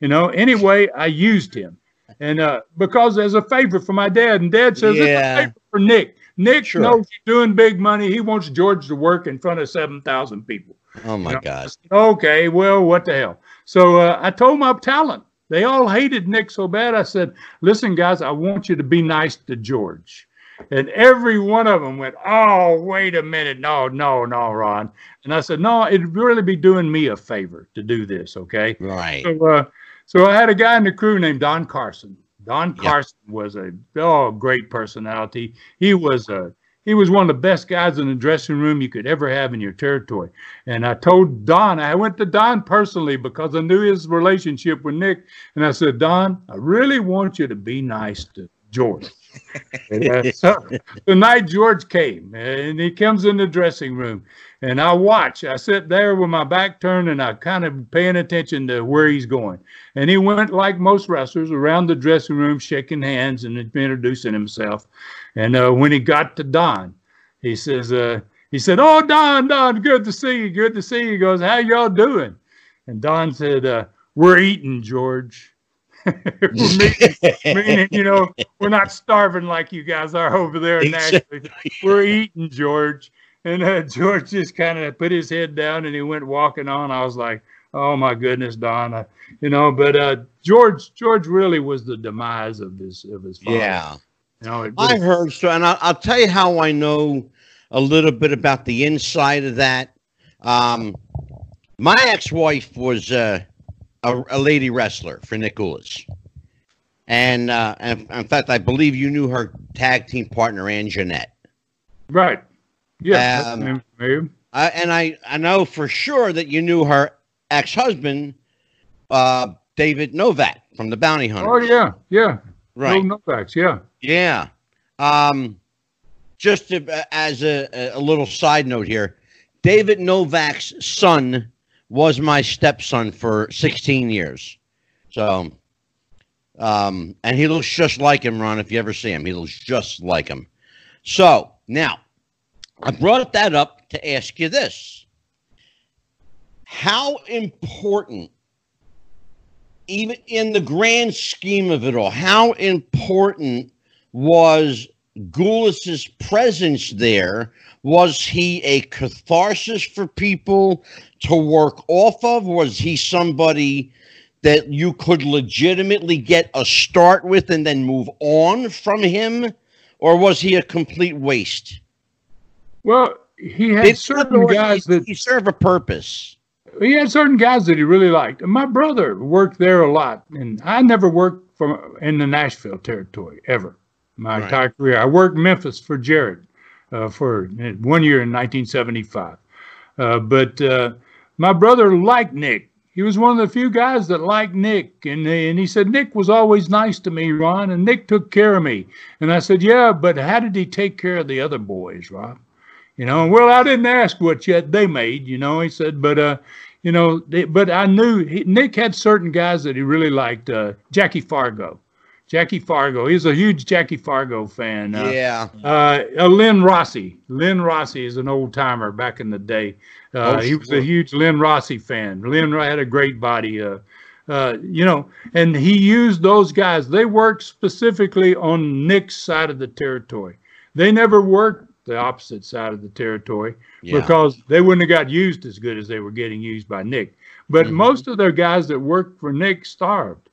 you know. Anyway, I used him. And uh, because as a favor for my dad, and dad says, Yeah. it's a favor for Nick. Nick Sure. knows he's doing big money. He wants George to work in front of 7,000 people. Oh my Yeah. God. Okay, well, what the hell? So uh, I told my talent. They all hated Nick so bad. I said, listen, guys, I want you to be nice to George. And every one of them went, oh, wait a minute. No, no, no, Ron. And I said, no, it'd really be doing me a favor to do this, okay? Right. So, uh, so I had a guy in the crew named Don Carson. Don Carson yeah. was a oh great personality. He was a he was one of the best guys in the dressing room you could ever have in your territory. And I told Don, I went to Don personally because I knew his relationship with Nick, and I said, Don, I really want you to be nice to George. so the night George came, and he comes in the dressing room, and I watch. I sit there with my back turned, and I kind of paying attention to where he's going. And he went like most wrestlers around the dressing room, shaking hands and introducing himself. And uh, when he got to Don, he says, uh, he said, "Oh, Don, Don, good to see you. Good to see you." He goes, "How y'all doing?" And Don said, uh, "We're eating, George." Meaning, meaning, you know, we're not starving like you guys are over there in Nashville. We're eating, George. And uh, George just kind of put his head down and he went walking on. I was like, oh my goodness, Don, I, you know. But uh, George, George really was the demise of his of his father. Yeah, you know, I heard so, and I'll, I'll, tell you how I know a little bit about the inside of that. Um, my ex-wife was uh, a, a, lady wrestler for Nick. And, uh, and in fact, I believe you knew her tag team partner, Ann Jeanette. Right. Yeah. Um, I, and I, I know for sure that you knew her ex-husband, uh, David Novak from the Bounty Hunter. Oh yeah, yeah. Right. No Novaks, yeah. Yeah. Um, just to, uh, as a, a little side note here, David Novak's son was my stepson for 16 years. So, um, and he looks just like him, Ron. If you ever see him, he looks just like him. So now, I brought that up to ask you this: How important, even in the grand scheme of it all, how important was Gulas's presence there? Was he a catharsis for people to work off of? Was he somebody that you could legitimately get a start with and then move on from him? Or was he a complete waste? Well, he had Did certain guys he, that he serve a purpose. He had certain guys that he really liked. My brother worked there a lot, and I never worked from in the Nashville territory ever. My right. entire career, I worked Memphis for Jarrett uh, for one year in 1975. Uh, but uh, my brother liked Nick. He was one of the few guys that liked Nick, and and he said Nick was always nice to me, Ron, and Nick took care of me. And I said, yeah, but how did he take care of the other boys, Rob? You know, well, I didn't ask what yet they made. You know, he said, but uh, you know, they, but I knew he, Nick had certain guys that he really liked. Uh, Jackie Fargo. Jackie Fargo. He's a huge Jackie Fargo fan. Uh, yeah. Uh, uh, Len Rossi. Len Rossi is an old timer back in the day. Uh, oh, he was a huge Len Rossi fan. Len had a great body. Uh, uh, you know, and he used those guys. They worked specifically on Nick's side of the territory. They never worked the opposite side of the territory yeah. because they wouldn't have got used as good as they were getting used by Nick. But mm-hmm. most of their guys that worked for Nick starved.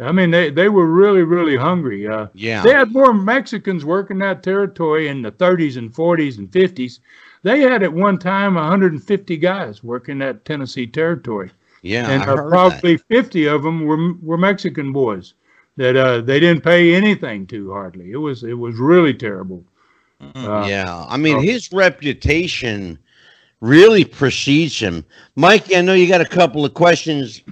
I mean, they, they were really, really hungry. Uh, yeah. They had more Mexicans working that territory in the 30s and 40s and 50s. They had at one time 150 guys working that Tennessee territory. Yeah. And uh, probably that. 50 of them were, were Mexican boys that uh, they didn't pay anything to hardly. It was, it was really terrible. Uh, yeah. I mean, his reputation really precedes him. Mike, I know you got a couple of questions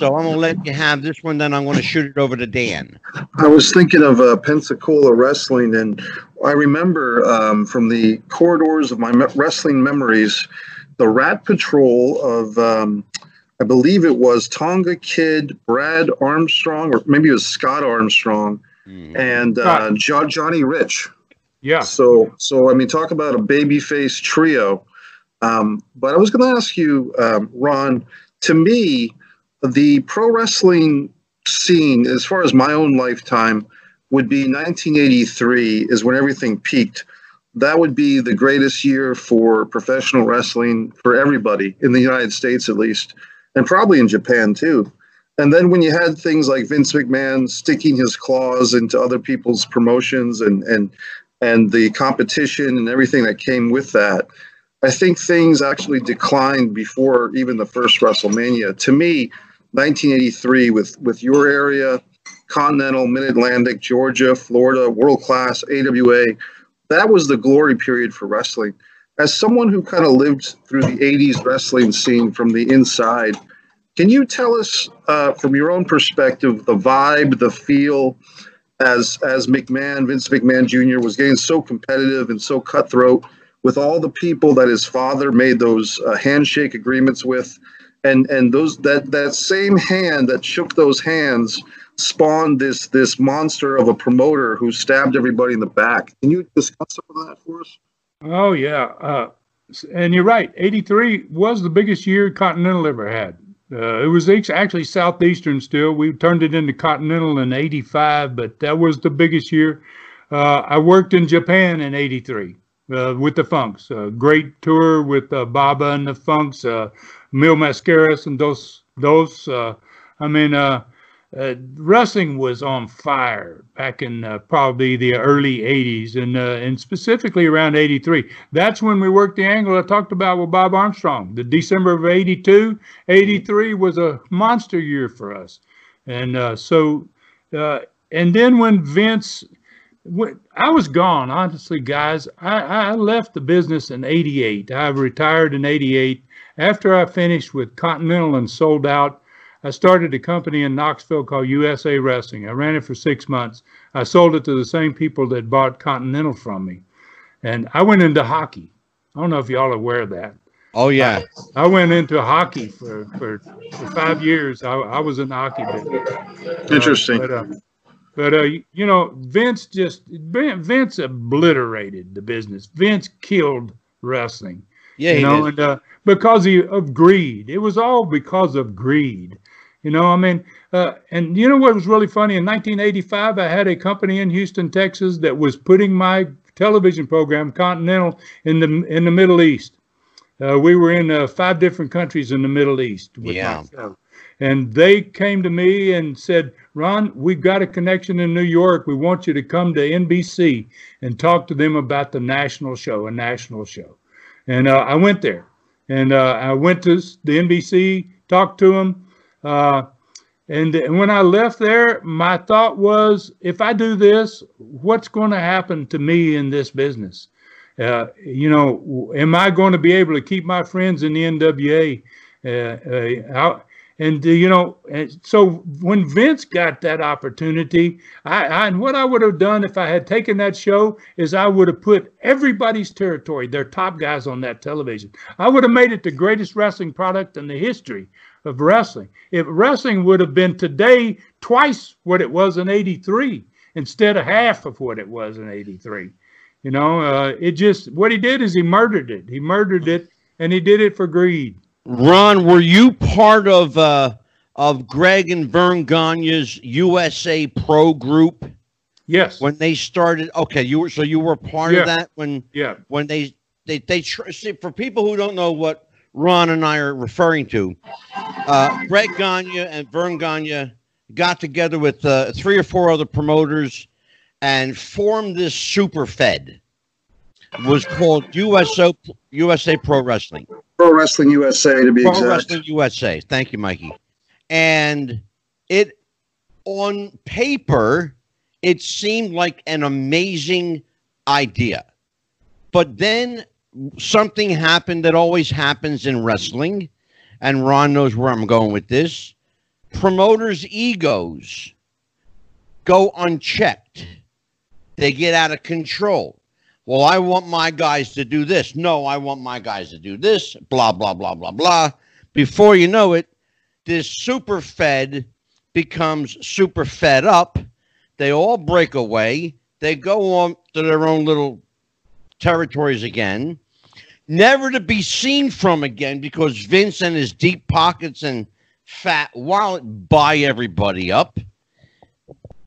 so I'm going to let you have this one, then I'm going to shoot it over to Dan. I was thinking of uh, Pensacola wrestling, and I remember um, from the corridors of my me- wrestling memories, the Rat Patrol of, um, I believe it was Tonga Kid, Brad Armstrong, or maybe it was Scott Armstrong, mm. and uh, jo- Johnny Rich. Yeah. So, so I mean, talk about a babyface trio. Um, but I was going to ask you, um, Ron. To me, the pro wrestling scene, as far as my own lifetime, would be 1983 is when everything peaked. That would be the greatest year for professional wrestling for everybody in the United States, at least, and probably in Japan too. And then when you had things like Vince McMahon sticking his claws into other people's promotions and and and the competition and everything that came with that, I think things actually declined before even the first WrestleMania. To me, 1983 with with your area Continental, Mid Atlantic, Georgia, Florida, world class, AWA. That was the glory period for wrestling. As someone who kind of lived through the 80s wrestling scene from the inside, can you tell us uh, from your own perspective the vibe, the feel, as as McMahon, Vince McMahon Jr. was getting so competitive and so cutthroat with all the people that his father made those uh, handshake agreements with, and and those that that same hand that shook those hands spawned this this monster of a promoter who stabbed everybody in the back. Can you discuss some of that for us? Oh yeah, uh, and you're right. '83 was the biggest year Continental ever had. Uh, it was actually Southeastern still. We turned it into Continental in '85, but that was the biggest year. Uh, I worked in Japan in '83 uh, with the Funks. A great tour with uh, Baba and the Funks, uh, Mil Mascaras and those. Those. Uh, I mean, uh, wrestling was on fire back in uh, probably the early 80s and uh, and specifically around 83 that's when we worked the angle i talked about with bob armstrong the december of 82 83 was a monster year for us and uh, so uh, and then when vince i was gone honestly guys I, I left the business in 88 i retired in 88 after i finished with continental and sold out I started a company in Knoxville called USA Wrestling. I ran it for six months. I sold it to the same people that bought Continental from me. And I went into hockey. I don't know if y'all are aware of that. Oh yeah. I, I went into hockey for, for, for five years. I, I was in hockey business. Interesting. Uh, but, uh, but uh, you know, Vince just Vince obliterated the business. Vince killed wrestling. Yeah, you know, did. and uh, because he, of greed. It was all because of greed. You know, I mean, uh, and you know what was really funny? In 1985, I had a company in Houston, Texas, that was putting my television program, Continental, in the in the Middle East. Uh, we were in uh, five different countries in the Middle East. with yeah. And they came to me and said, Ron, we've got a connection in New York. We want you to come to NBC and talk to them about the national show, a national show. And uh, I went there. And uh, I went to the NBC, talked to them. Uh, and, and when I left there, my thought was if I do this, what's going to happen to me in this business? Uh, you know, am I going to be able to keep my friends in the NWA? Uh, uh, and uh, you know, so when Vince got that opportunity, I, I, and what I would have done if I had taken that show is I would have put everybody's territory, their top guys on that television. I would have made it the greatest wrestling product in the history of wrestling. If wrestling would have been today twice what it was in 83 instead of half of what it was in 83. You know, uh, it just, what he did is he murdered it. He murdered it and he did it for greed. Ron, were you part of uh, of Greg and Verne Gagne's USA Pro Group? Yes. When they started, okay, you were so you were part Yeah. of that when Yeah. when they they they tr- see for people who don't know what Ron and I are referring to, uh, Greg Gagne and Verne Gagne got together with uh, three or four other promoters and formed this super fed. It Was called USO USA Pro Wrestling. Pro Wrestling USA to be Pro exact. Wrestling USA. Thank you, Mikey. And it, on paper, it seemed like an amazing idea. But then something happened that always happens in wrestling. And Ron knows where I'm going with this. Promoters' egos go unchecked, they get out of control. Well, I want my guys to do this. No, I want my guys to do this. Blah, blah, blah, blah, blah. Before you know it, this super fed becomes super fed up. They all break away. They go on to their own little territories again, never to be seen from again because Vince and his deep pockets and fat wallet buy everybody up.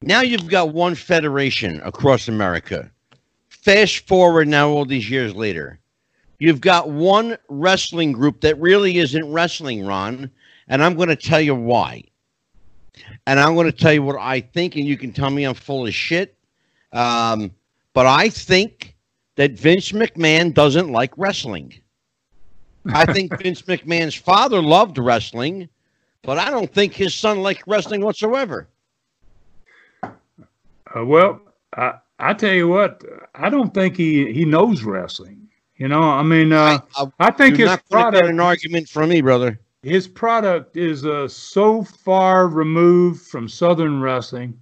Now you've got one federation across America. Fast forward now, all these years later, you've got one wrestling group that really isn't wrestling, Ron, and I'm going to tell you why. And I'm going to tell you what I think, and you can tell me I'm full of shit. Um, but I think that Vince McMahon doesn't like wrestling. I think Vince McMahon's father loved wrestling, but I don't think his son liked wrestling whatsoever. Uh, well, I, I tell you what, I don't think he, he knows wrestling. You know, I mean, uh, I, I, I think his product. an argument from me, brother. His product is uh, so far removed from Southern wrestling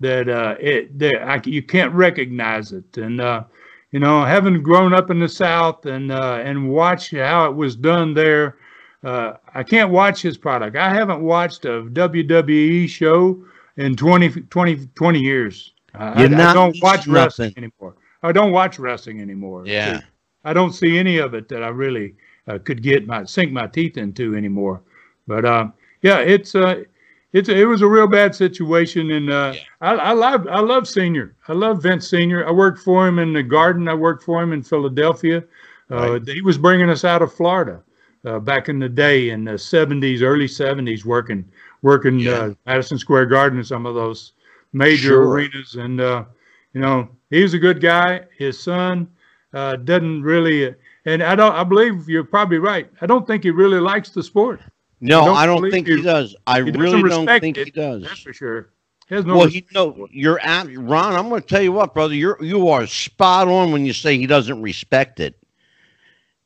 that uh, it that I, you can't recognize it. And uh, you know, having grown up in the South and uh, and watched how it was done there, uh, I can't watch his product. I haven't watched a WWE show in 20, 20, 20 years. I, I, don't watch wrestling anymore. I don't watch wrestling anymore. Yeah. I don't see any of it that I really uh, could get my sink my teeth into anymore. But uh, yeah, it's uh, it's it was a real bad situation, and uh, yeah. I, I love I love Senior. I love Vince Senior. I worked for him in the Garden. I worked for him in Philadelphia. Uh, right. He was bringing us out of Florida uh, back in the day in the '70s, early '70s, working working yeah. Uh, Madison Square Garden, and some of those major sure. arenas, and uh, you know he was a good guy. His son uh, doesn't really, and I don't. I believe you're probably right. I don't think he really likes the sport. No, I don't, I don't think he, he, does. I he really don't think it, he does. That's for sure. He no well, you know, you're at Ron. I'm going to tell you what, brother. You're you are spot on when you say he doesn't respect it.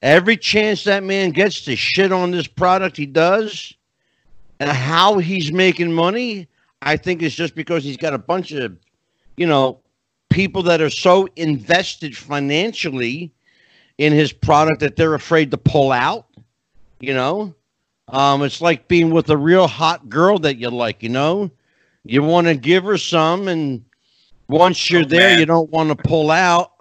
Every chance that man gets to shit on this product, he does, and how he's making money, I think it's just because he's got a bunch of, you know, people that are so invested financially in his product that they're afraid to pull out. You know, um, it's like being with a real hot girl that you like. You know, you want to give her some, and once you're oh, there, man. you don't want to pull out.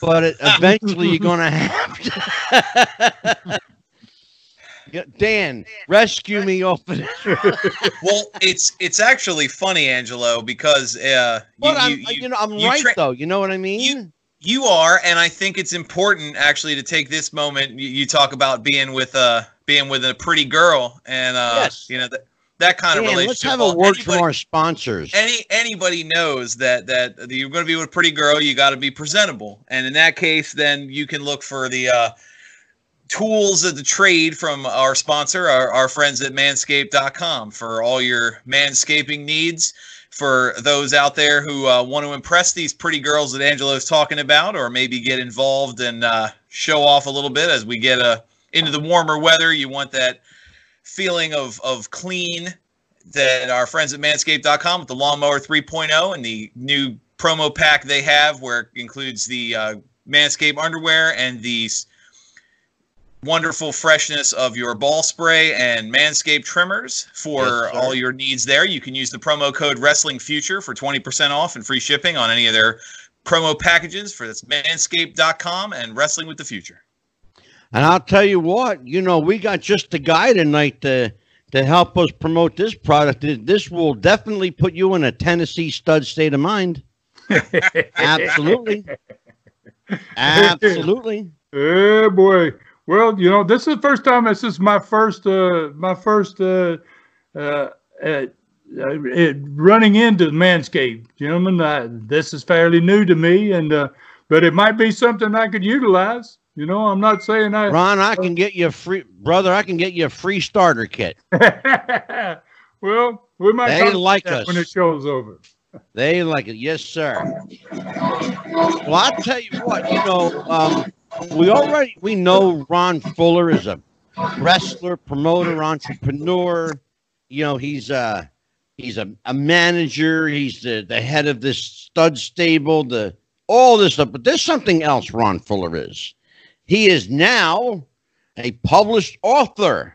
But it, eventually, you're going to have to. Dan, rescue me off of this. well, it's it's actually funny, Angelo, because uh, you, I'm, you, you, know I'm right tra- though. You know what I mean? You, you are, and I think it's important actually to take this moment. You, you talk about being with uh being with a pretty girl, and uh, yes. you know that that kind Dan, of relationship. Let's have a word from our sponsors. Any anybody knows that that you're going to be with a pretty girl, you got to be presentable, and in that case, then you can look for the. Uh, tools of the trade from our sponsor, our, our friends at manscaped.com for all your manscaping needs. For those out there who uh, want to impress these pretty girls that Angelo's talking about, or maybe get involved and uh, show off a little bit as we get uh, into the warmer weather, you want that feeling of, of clean that our friends at manscaped.com with the lawnmower 3.0 and the new promo pack they have, where it includes the uh, Manscaped underwear and the wonderful freshness of your ball spray and manscaped trimmers for yes, all your needs there. You can use the promo code wrestling future for 20% off and free shipping on any of their promo packages. For this manscaped.com and wrestling with the future. And i'll tell you what you know we got just the guy tonight to to help us promote this product. This will definitely put you in a tennessee stud state of mind. Absolutely. Absolutely. Hey boy well, you know, this is the first time. This is my first, uh, my first uh, uh, uh, uh running into Manscaped, gentlemen. I, this is fairly new to me, and uh, but it might be something I could utilize. You know, I'm not saying I. Ron, I can get you a free, brother. I can get you a free starter kit. well, we might they like us when it show's over. They like it, yes, sir. Well, I'll tell you what. You know, um, we already we know Ron Fuller is a wrestler, promoter, entrepreneur. You know, he's a he's a, a manager. He's the, the head of this stud stable, the all this stuff. But there's something else Ron Fuller is. He is now a published author.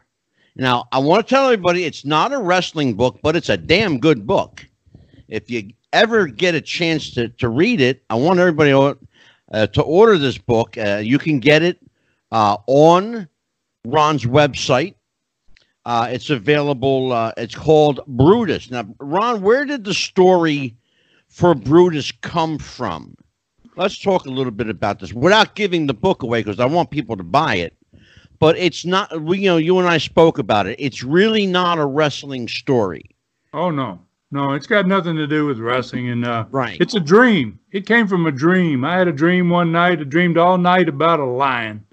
Now, I want to tell everybody it's not a wrestling book, but it's a damn good book. If you ever get a chance to, to read it, I want everybody uh, to order this book. Uh, you can get it uh, on Ron's website. Uh, it's available. Uh, it's called Brutus. Now, Ron, where did the story for Brutus come from? Let's talk a little bit about this without giving the book away because I want people to buy it. But it's not. You know, you and I spoke about it. It's really not a wrestling story. Oh no, no, it's got nothing to do with wrestling. And uh, right, it's a dream. It came from a dream. I had a dream one night. I dreamed all night about a lion,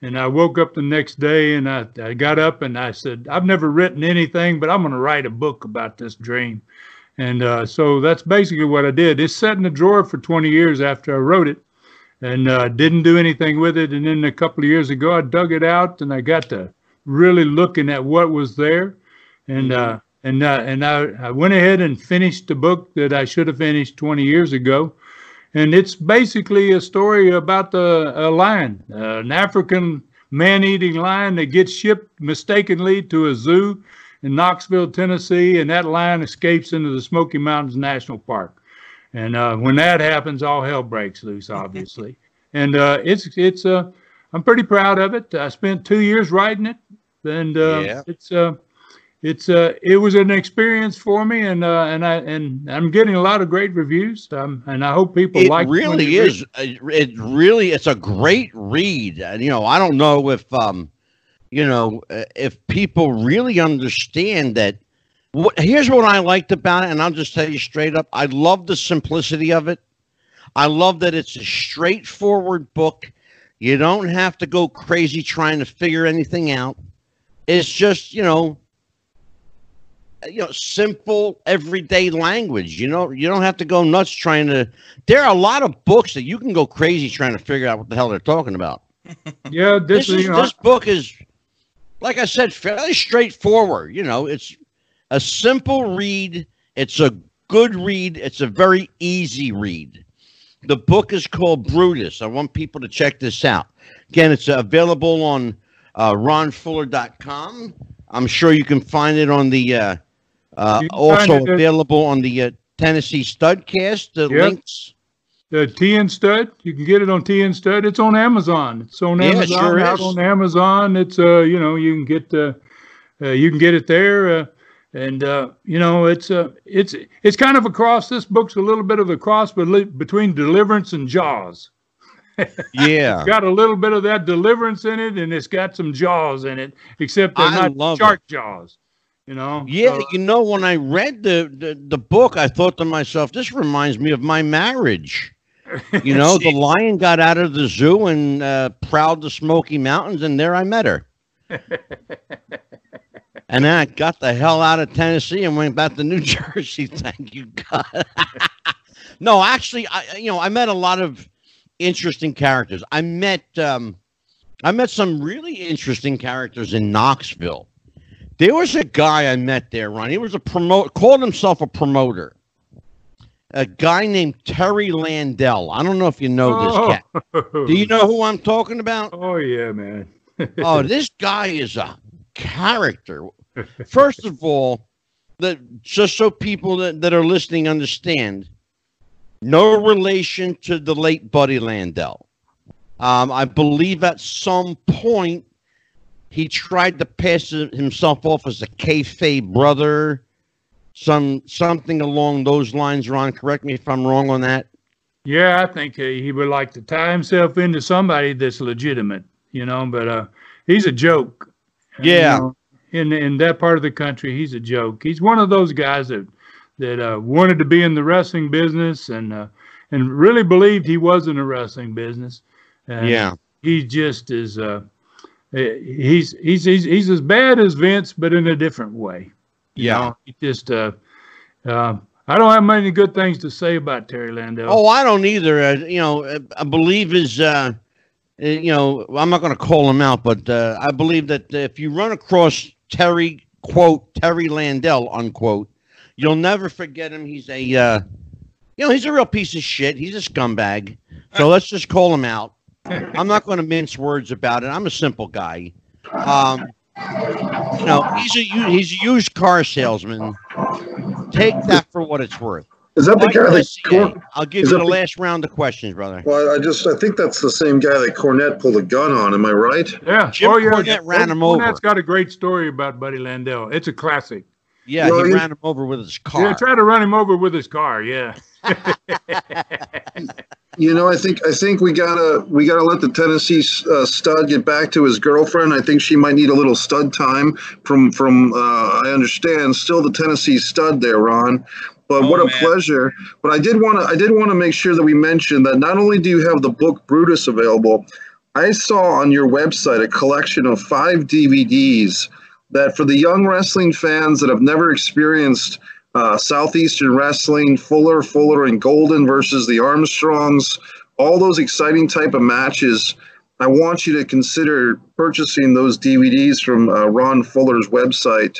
and I woke up the next day and I, I got up and I said, I've never written anything, but I'm going to write a book about this dream. And uh, so that's basically what I did. It's sat in the drawer for 20 years after I wrote it and uh, didn't do anything with it. And then a couple of years ago, I dug it out and I got to really looking at what was there. And uh, and uh, and I, I went ahead and finished the book that I should have finished 20 years ago. And it's basically a story about the, a lion, uh, an African man-eating lion that gets shipped mistakenly to a zoo in Knoxville, Tennessee, and that lion escapes into the Smoky Mountains National Park. And uh, when that happens, all hell breaks loose, obviously. and uh, it's it's uh, I'm pretty proud of it. I spent two years writing it, and uh, Yeah. it's uh, it's uh, it was an experience for me, and uh, and I and I'm getting a lot of great reviews, um, and I hope people like It like really is. It really, it's a great read. And, you know, I don't know if, um, you know, uh, if people really understand that. What, here's what I liked about it, and I'll just tell you straight up. I love the simplicity of it. I love that it's a straightforward book. You don't have to go crazy trying to figure anything out. It's just, you know, you know, simple everyday language. You know, you don't have to go nuts trying to. There are a lot of books that you can go crazy trying to figure out what the hell they're talking about. Yeah, this, This is you know, this book is, like I said, fairly straightforward. You know, it's a simple read. It's a good read. It's a very easy read. The book is called Brutus. I want people to check this out. Again, it's available on uh, ronfuller.com. I'm sure you can find it on the uh, uh, also it available on the uh, Tennessee Studcast. The Yep. links. the TN Stud. You can get it on TN Stud. It's on Amazon. It's on Yeah, it Amazon. sure out is. on Amazon. It's uh, you know, you can get the, uh you can get it there. Uh, and uh, you know, it's uh, it's it's kind of a cross. This book's a little bit of a cross between Deliverance and Jaws. Yeah. It's got a little bit of that Deliverance in it, and it's got some Jaws in it, except they're I not shark jaws. You know. Yeah, So- you know, when I read the, the the book, I thought to myself, "This reminds me of my marriage." You know, the lion got out of the zoo and uh, prowled the Smoky Mountains, and there I met her. and then I got the hell out of Tennessee and went back to New Jersey. Thank you, God. no, actually, I you know I met a lot of interesting characters. I met um, I met some really interesting characters in Knoxville. There was a guy I met there, Ron. He was a promote, called himself a promoter. A guy named Terry Landell. I don't know if you know this cat. oh, Do you know who I'm talking about? Oh yeah, man. Oh, this guy is a character. First of all, the just so people that, that are listening understand, no relation to the late Buddy Landel. Um, I believe at some point he tried to pass himself off as a kayfabe brother, some something along those lines. Ron, correct me if I'm wrong on that. Yeah, I think he would like to tie himself into somebody that's legitimate, you know. But uh, he's a joke. Uh, you Yeah. know, in in that part of the country, he's a joke. He's one of those guys that that uh, wanted to be in the wrestling business and uh, and really believed he was in the wrestling business. And Yeah. he just is. Uh, he's he's he's he's as bad as Vince, but in a different way. Yeah. know, he just. Uh, uh, I don't have many good things to say about Terry Landell. Oh, I don't either. Uh, you know, uh, I believe his. Uh, uh, you know, I'm not going to call him out, but uh, I believe that if you run across Terry quote Terry Landell unquote, you'll never forget him. He's a, uh, you know, he's a real piece of shit. He's a scumbag. So let's just call him out. I'm not going to mince words about it. I'm a simple guy. Um, you know, he's a u- he's a used car salesman. Take that for what it's worth. Is that the Mike guy that? Cor- I'll give you the the- last round of questions, brother. well, I just I think that's the same guy that Cornette pulled a gun on. Am I right? Yeah. Jim oh, yeah. Cornette ran him over. Cornette's got a great story about Buddy Landel. It's a classic. Yeah, Well, he he- ran him over with his car. Yeah, try to run him over with his car. Yeah. You know, I think I think we gotta we gotta let the Tennessee uh, stud get back to his girlfriend. I think she might need a little stud time. From from uh, I understand, still the Tennessee stud there, Ron. But Oh, what a man. pleasure! But I did want to I did want to make sure that we mentioned that not only do you have the book Brutus available, I saw on your website a collection of five DVDs that for the young wrestling fans that have never experienced uh, Southeastern Wrestling, Fuller, Fuller, and Golden versus the Armstrongs. All those exciting type of matches. I want you to consider purchasing those DVDs from uh, Ron Fuller's website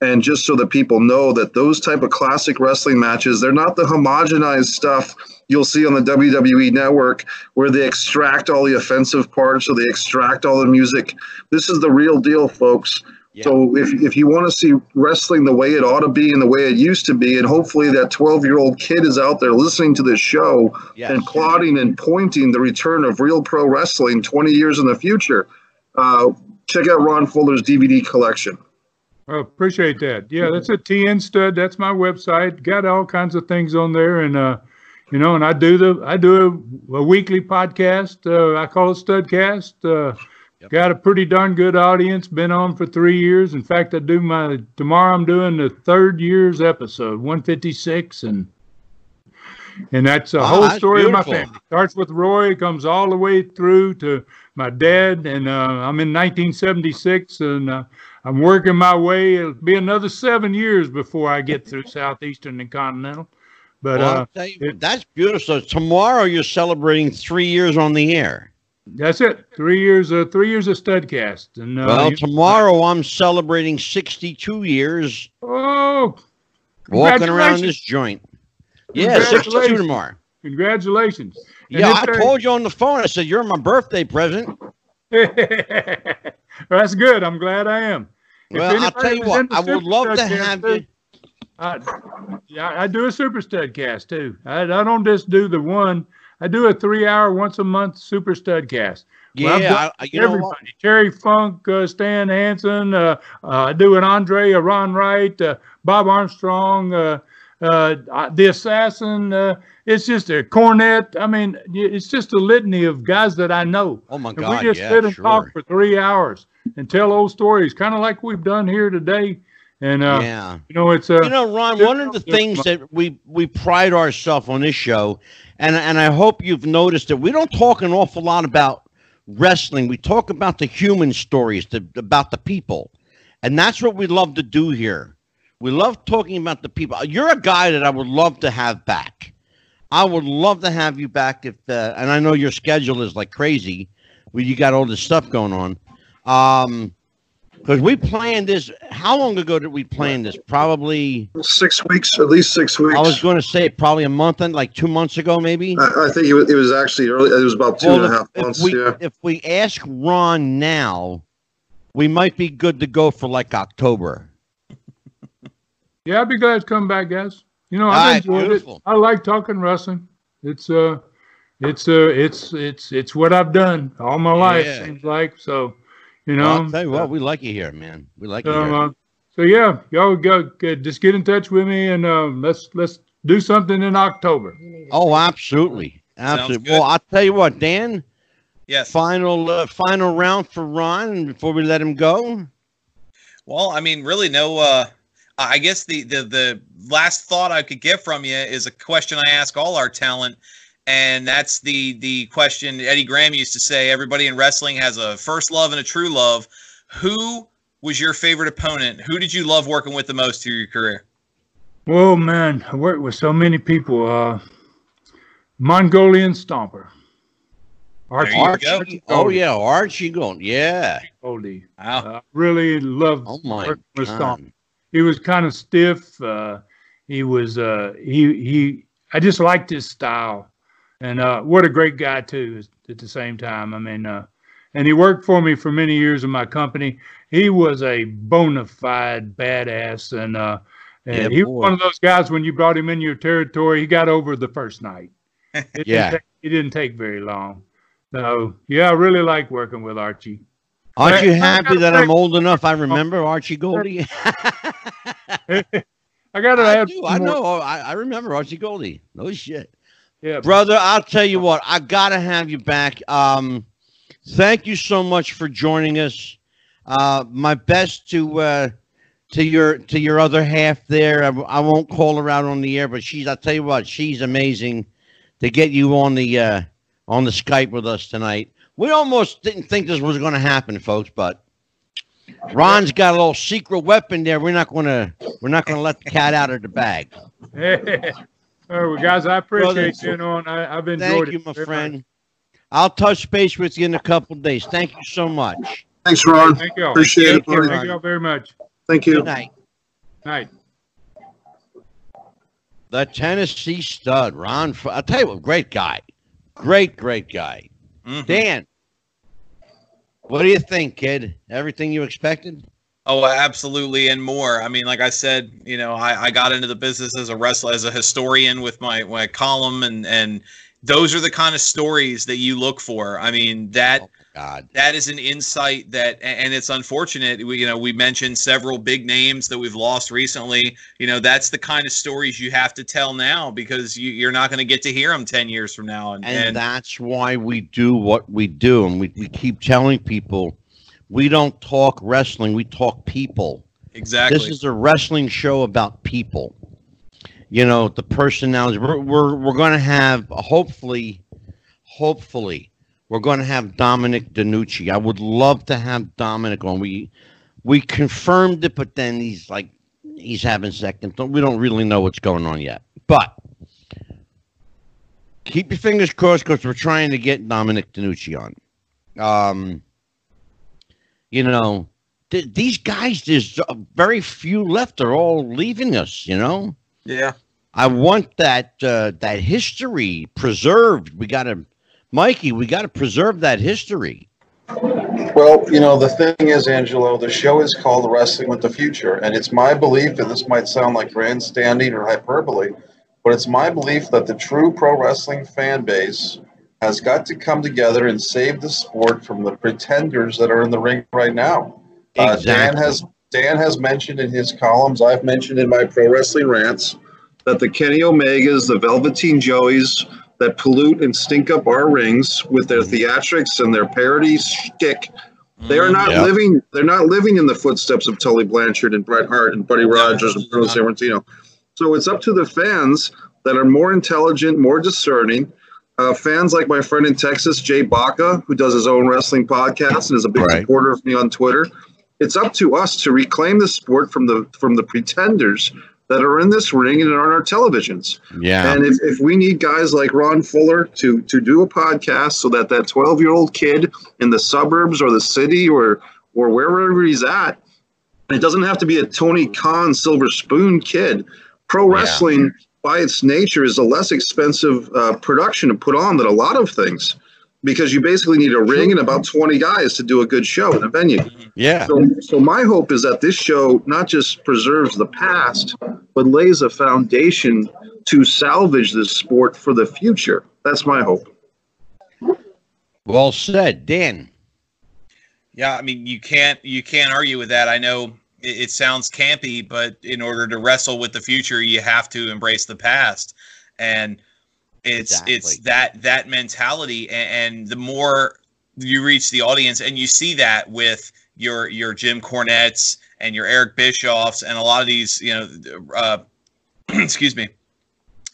and just so that people know that those type of classic wrestling matches they're not the homogenized stuff you'll see on the WWE network where they extract all the offensive parts or they extract all the music this is the real deal folks yeah. so if, if you want to see wrestling the way it ought to be and the way it used to be and hopefully that 12 year old kid is out there listening to this show yes. and plotting and pointing the return of real pro wrestling 20 years in the future uh, check out ron fuller's dvd collection Oh, appreciate that. Yeah, that's a TN stud. That's my website. Got all kinds of things on there, and uh, you know, and I do the I do a, a weekly podcast. Uh, I call it Studcast. Uh, yep. Got a pretty darn good audience. Been on for three years. In fact, I do my tomorrow. I'm doing the third year's episode, 156, and and that's a oh, whole that's story beautiful. of my family. Starts with Roy, comes all the way through to my dad, and uh, I'm in 1976, and uh, I'm working my way. It'll be another seven years before I get through Southeastern and Continental. But well, uh, you, it, that's beautiful. So tomorrow you're celebrating three years on the air. That's it. Three years. Uh, three years of Studcast. And uh, well, tomorrow I'm celebrating 62 years. Oh, walking around this joint. Yeah, 62 tomorrow. Congratulations. And yeah, I told you on the phone. I said you're my birthday present. That's good. I'm glad I am. well, I'll tell you what. I would love to have you. I, yeah, I do a super stud cast too. I, I don't just do the one. I do a three hour once a month super stud cast. Yeah, I, you everybody. Terry Funk, uh, Stan Hansen. Uh, uh, I do an Andre, a Ron Wright, uh, Bob Armstrong, uh, uh, the Assassin. it's just a cornet. I mean, it's just a litany of guys that I know. Oh my God! we just yeah, sit and sure. talk for three hours and tell old stories, kind of like we've done here today. And uh, yeah, you know, it's uh, you know, Ron. One of the things that we we pride ourselves on this show, and and I hope you've noticed that we don't talk an awful lot about wrestling. We talk about the human stories, the, about the people, and that's what we love to do here. We love talking about the people. You're a guy that I would love to have back. I would love to have you back if, uh, and I know your schedule is like crazy. where you got all this stuff going on. Um, because we planned this. How long ago did we plan this? Probably six weeks, at least six weeks. I was going to say probably a month and like two months ago, maybe. I, I think it was, it was, actually early. It was about two well, and a half months. If we, yeah. if we ask Ron now, we might be good to go for like October. Yeah, I'd be glad to come back, guys. You know, I've right, enjoyed beautiful. it. I like talking wrestling. It's uh, it's uh, it's it's it's what I've done all my life. Yeah. Seems like so. You know, well, I'll tell you what, we like you here, man. We like so, you here. Uh, so yeah, y'all go, go, just get in touch with me and uh, let's let's do something in October. Oh, absolutely, absolutely. Well, I'll tell you what, Dan. Yes. Final uh, final round for Ron before we let him go. Well, I mean, really, no. Uh, I guess the the the last thought I could get from you is a question I ask all our talent and that's the the question Eddie Graham used to say. Everybody in wrestling has a first love and a true love. Who was your favorite opponent? Who did you love working with the most through your career? Oh man, I worked with so many people. Uh, Mongolian Stomper. Archie, Archie oh yeah, Archie Gold, yeah. Gouldie. Wow. Uh, really loved oh my with Stomper. He was kind of stiff. Uh, he was uh, he he. I just liked his style and uh, what a great guy too. At the same time, I mean, uh, and he worked for me for many years in my company. He was a bona fide badass, and uh, and yeah, he boy. was one of those guys. When you brought him in your territory, he got over the first night. It yeah, didn't take, it didn't take very long. So yeah, I really like working with Archie. Aren't you happy that I'm old enough? I remember Archie Gouldie. I got to have. I know. I, I remember Archie Gouldie. No shit. Yeah, brother. I'll tell you what. I gotta have you back. Um, thank you so much for joining us. Uh, my best to uh, to your to your other half there. I, I, won't call her out on the air, but she's. I'll tell you what. She's amazing to get you on the uh, on the Skype with us tonight. We almost didn't think this was going to happen, folks, but Ron's got a little secret weapon there. We're not gonna we're not gonna let the cat out of the bag. Hey, well, guys, I appreciate Brothers, you know, and I, I've enjoyed Thank it. you, my very friend. much. I'll touch base with you in a couple of days. Thank you so much. Thanks, Ron. Thank you all. Appreciate it. Thank you, buddy. Thank you all very much. Thank you. Good night. Night. The Tennessee stud, Ron. F- I'll tell you what, great guy. Great, great guy. Mhm. Dan, what do you think, kid? Everything you expected? Oh, absolutely, and more. I mean, like I said, you know, I, I got into the business as a wrestler, as a historian with my my column, and and those are the kind of stories that you look for. I mean, that Oh, God. that is an insight that and it's unfortunate we, you know we mentioned several big names that we've lost recently you know that's the kind of stories you have to tell now because you, you're not going to get to hear them 10 years from now and, And and that's why we do what we do. And we, we keep telling people we don't talk wrestling, we talk people. exactly This is a wrestling show about people. You know, the personalities. We're we're, we're going to have hopefully, hopefully, we're going to have Dominic DeNucci. I would love to have Dominic on. We we confirmed it, but then he's like he's having second. thought. We don't really know what's going on yet. But keep your fingers crossed because we're trying to get Dominic DeNucci on. Um, you know, th- these guys, there's uh, very few left. They're all leaving us. You know, yeah I want that uh, that history preserved. We got to, Mikey. We got to preserve that history. Well, you know, the thing is, Angelo, the show is called Wrestling with the Future. And it's my belief, and this might sound like grandstanding or hyperbole, but it's my belief that the true pro wrestling fan base has got to come together and save the sport from the pretenders that are in the ring right now. Uh, Dan has Dan has mentioned in his columns, I've mentioned in my pro wrestling rants, that the Kenny Omegas, the Velveteen Joeys, that pollute and stink up our rings with their theatrics and their parody shtick. They are not Yeah. living. They're not living in the footsteps of Tully Blanchard and Bret Hart and Buddy Rogers and Bruno Sammartino. So it's up to the fans that are more intelligent, more discerning. Uh, fans like my friend in Texas, Jay Baca, who does his own wrestling podcast and is a big Right. supporter of me on Twitter. It's up to us to reclaim the sport from the from the pretenders that are in this ring and on our televisions. yeah. And if, if we need guys like Ron Fuller to to do a podcast so that that 12 year old kid in the suburbs or the city or or wherever he's at, it doesn't have to be a Tony Khan silver spoon kid. Pro Yeah. Wrestling by its nature is a less expensive uh, production to put on than a lot of things because you basically need a ring and about 20 guys to do a good show in a venue. yeah. So, so my hope is that this show not just preserves the past, but lays a foundation to salvage this sport for the future. That's my hope. Well said, Dan. Yeah, I mean, you can't you can't argue with that. I know it, sounds campy, but in order to wrestle with the future, you have to embrace the past, and it's it's that that mentality. And, and the more you reach the audience, and you see that with your your Jim Cornettes and your Eric Bischoffs and a lot of these, you know, uh, excuse me,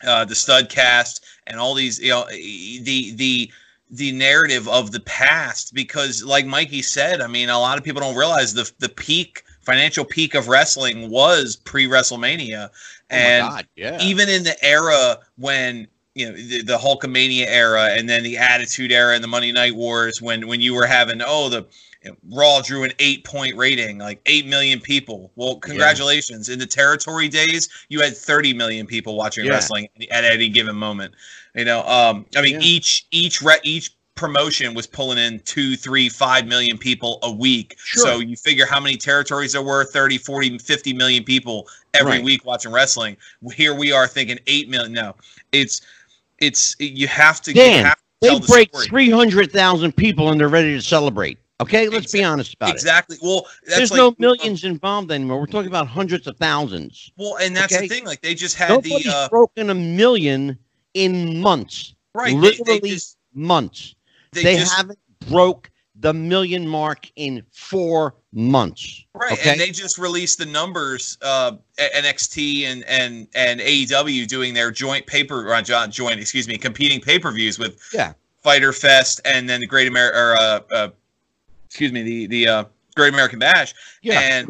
uh, the stud cast and all these, you know, the the the narrative of the past. Because like Mikey said, I mean a lot of people don't realize the the peak financial peak of wrestling was pre WrestleMania. And oh God, yeah. even in the era when you know the, the Hulkamania era and then the Attitude era and the Monday Night Wars when when you were having oh the you know, Raw drew an eight point rating like eight million people. Well, congratulations! In the territory days, you had thirty million people watching Yeah. wrestling at any given moment. You know, um, I mean Yeah. each each re- each promotion was pulling in two three five million people a week Sure. so you figure how many territories there were 30 40 50 million people every Right. week watching wrestling here we are thinking 8 million no it's it's you have to, Dan, have to They the break 300,000 people and they're ready to celebrate. Okay, let's be honest about it. exactly well that's There's like no millions involved anymore. We're talking about hundreds of thousands. well and that's okay? the thing like they just had Nobody's the uh broken a million in months. right they, literally they just months. They, They, just haven't broke the million mark in four months. Right, Okay. and they just released the numbers. Uh, NXT and and and AEW doing their joint paper, uh, joint, excuse me, competing pay per views with Yeah. Fyter Fest and then the Great America, or uh, uh, excuse me, the the uh, Great American Bash. Yeah. And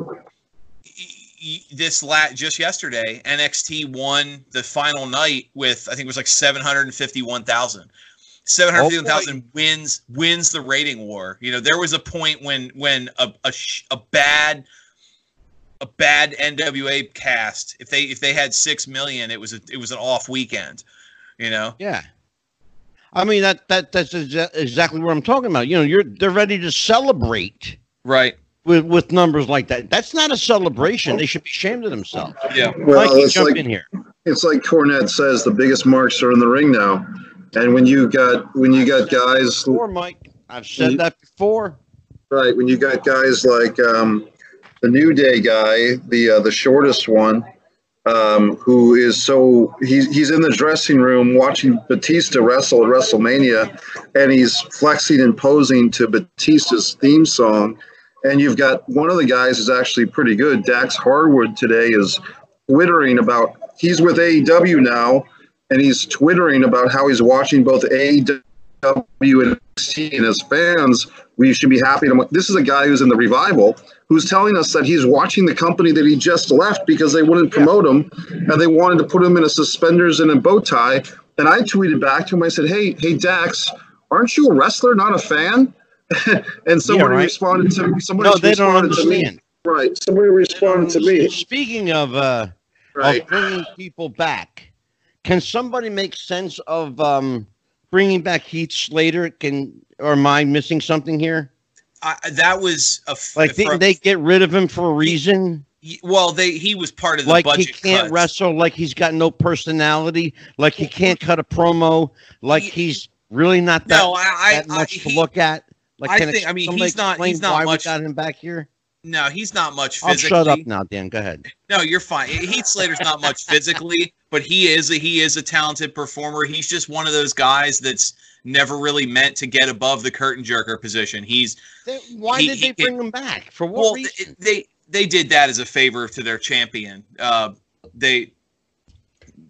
this lat just yesterday, NXT won the final night with I think it was like seven hundred and fifty-one thousand. Seven hundred fifty-one thousand wins wins the rating war. You know, there was a point when when a a, sh- a bad a bad NWA cast, if they if they had six million, it was a, it was an off weekend. You know, Yeah. I mean that that that's exa- exactly what I'm talking about. You know, you're they're ready to celebrate right? with with numbers like that. That's not a celebration. They should be ashamed of themselves. Yeah. Well, Mikey, it's jump like in here. it's like Cornette says, the biggest marks are in the ring now. And when you got when you got guys Before, Mike, I've said that before. right when you got guys like um, the New Day guy, the uh, the shortest one, um, who is so he's he's in the dressing room watching Batista wrestle at WrestleMania, and he's flexing and posing to Batista's theme song. And you've got one of the guys is actually pretty good. Dax Harwood today is twittering about he's with AEW now, and he's twittering about how he's watching both AEW and NXT, and as fans, we should be happy to. This is a guy who's in the revival who's telling us that he's watching the company that he just left because they wouldn't promote him and they wanted to put him in a suspenders and a bow tie. And I tweeted back to him. I said, "Hey, hey, Dax, aren't you a wrestler, not a fan?" and somebody right. responded to somebody No, they don't responded to me. understand. Right, somebody responded to me. Speaking of uh, Right. of bringing people back, can somebody make sense of um, bringing back Heath Slater? Can or am I missing something here? I, that was a f- Like, didn't they get rid of him for a reason? he- well, they he was part of the like he can't cuts. wrestle, like he's got no personality, like he can't cut a promo, like He- he's really not that, No, I, I, that I much to look at. Like, I can think- I mean, he's not- he's not why much- we got him back here. No, he's not much I'll shut up now, Dan. Go ahead. No, you're fine. Heath Slater's not much physically, but he is a he is a talented performer. He's just one of those guys that's never really meant to get above the curtain jerker position. He's They- why He- did he they can- bring him back? For what well, reason? they, they they did that as a favor to their champion. Uh, they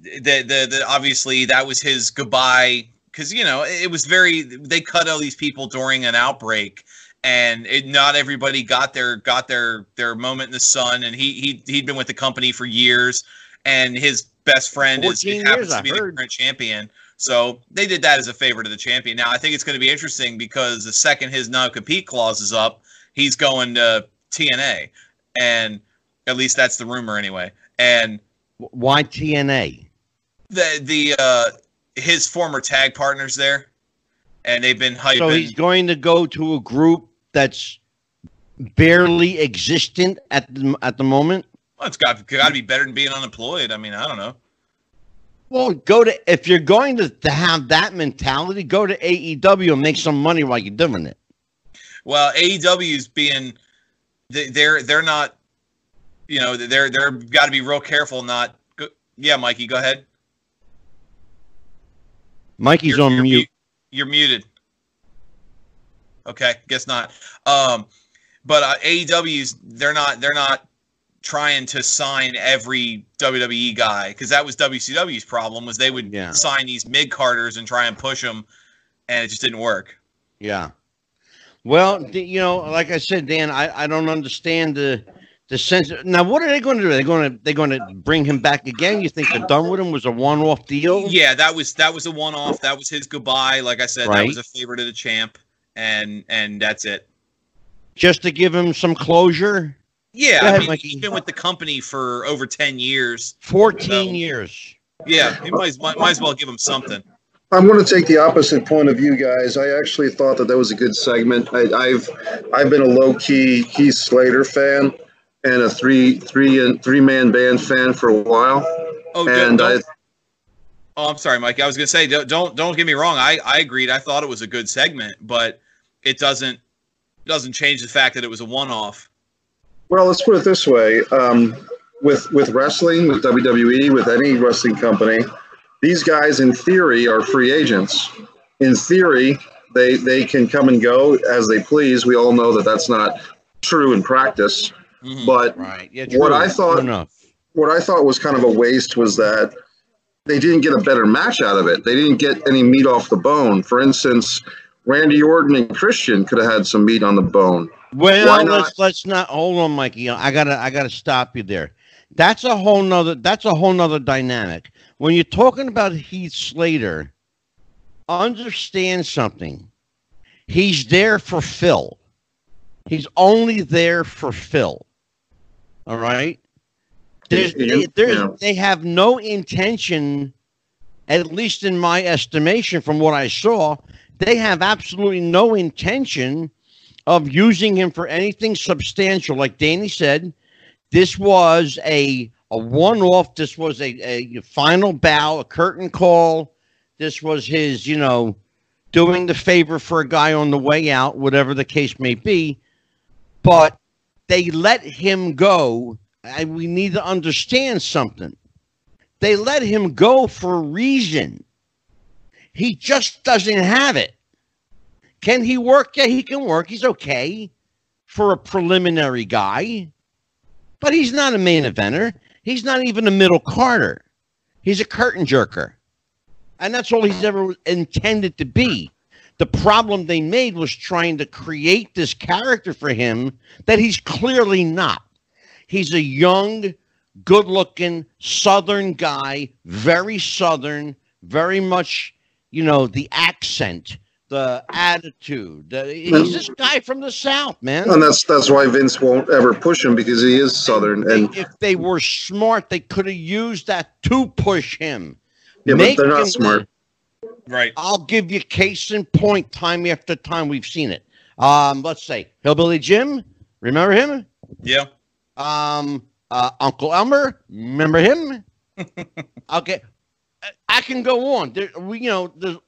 the, the the obviously that was his goodbye because you know it was very they cut all these people during an outbreak and it, not everybody got their got their their moment in the sun. And he he he'd been with the company for years and his best friend is 14 happens years, to I be the current champion. So they did that as a favor to the champion. Now i think it's going to be interesting because the second his non-compete clause is up he's going to tna and at least that's the rumor anyway. And Why TNA? the the uh his former tag partners there and they've been hyping So he's going to go to a group that's barely existent at the at the moment. well, it's got got to be better than being unemployed i mean i don't know Well, go to if you're going to, to have that mentality, go to AEW and make some money while you're doing it. well aew is being they, they're they're not you know they're they're got to be real careful not go, yeah mikey go ahead Mikey's You're- on you're mute. You're muted. Okay, guess not. Um, but uh, AEW's they're not they're not trying to sign every WWE guy because that was WCW's problem was they would Yeah. sign these mid carders and try and push them, and it just didn't work. Yeah. Well, you know, like I said, Dan, I, I don't understand the the sense. Now, what are they going to do? They're going to they're going to bring him back again? You think they're done with him? Was a one off deal? Yeah, that was that was a one off. That was his goodbye. Like I said, that was a favorite of the champ, and and that's it. Just to give him some closure. Yeah, Go I mean, Mikey. he's been with the company for over ten years. Fourteen No. years. Yeah, you might, might might as well give him something. I'm going to take the opposite point of view, guys. I actually thought that that was a good segment. I, I've I've been a low key Heath Slater fan and a three three and three man band fan for a while, Oh, don't, and I, don't, oh, I'm sorry, Mike. I was gonna say, don't don't, don't get me wrong. I, I agreed. I thought it was a good segment, but it doesn't doesn't change the fact that it was a one off. well, let's put it this way: um, with with wrestling, with WWE, with any wrestling company, these guys, in theory, are free agents. In theory, they they can come and go as they please. We all know that that's not true in practice, Mhm. but Right. Yeah. What. I thought- what I thought was kind of a waste was that they didn't get a better match out of it. They didn't get any meat off the bone. For instance, Randy Orton and Christian could have had some meat on the bone. Well, not? let's let's not hold on, Mikey. I gotta I gotta stop you there. That's a whole nother that's a whole nother dynamic. When you're talking about Heath Slater, understand something. He's there for Phil. He's only there for Phil. All right. There's, they, there's, yeah. they have no intention, at least in my estimation, from what I saw, they have absolutely no intention of using him for anything substantial. Like Danny said, this was a a one off. This was a, a final bow, a curtain call. This was his, you know, doing the favor for a guy on the way out, whatever the case may be. But they let him go. And we need to understand something. They let him go for a reason. He just doesn't have it. Can he work? Yeah, he can work. He's okay for a preliminary guy, but he's not a main eventer. He's not even a middle carder. He's a curtain jerker. And that's all he's ever intended to be. The problem they made was trying to create this character for him that he's clearly not. He's a young, good looking Southern guy, very Southern, very much, you know, the accent, the attitude. He's this guy from the South, man. And that's that's why Vince won't ever push him because he is Southern. And if they were smart, they could have used that to push him. yeah, but they're not smart. win. Right. I'll give you case in point time after time. We've seen it. Um, let's say Hillbilly Jim. Remember him? Yeah. Um, uh, Uncle Elmer. Remember him? okay, I- I can go on. There, we, you know, the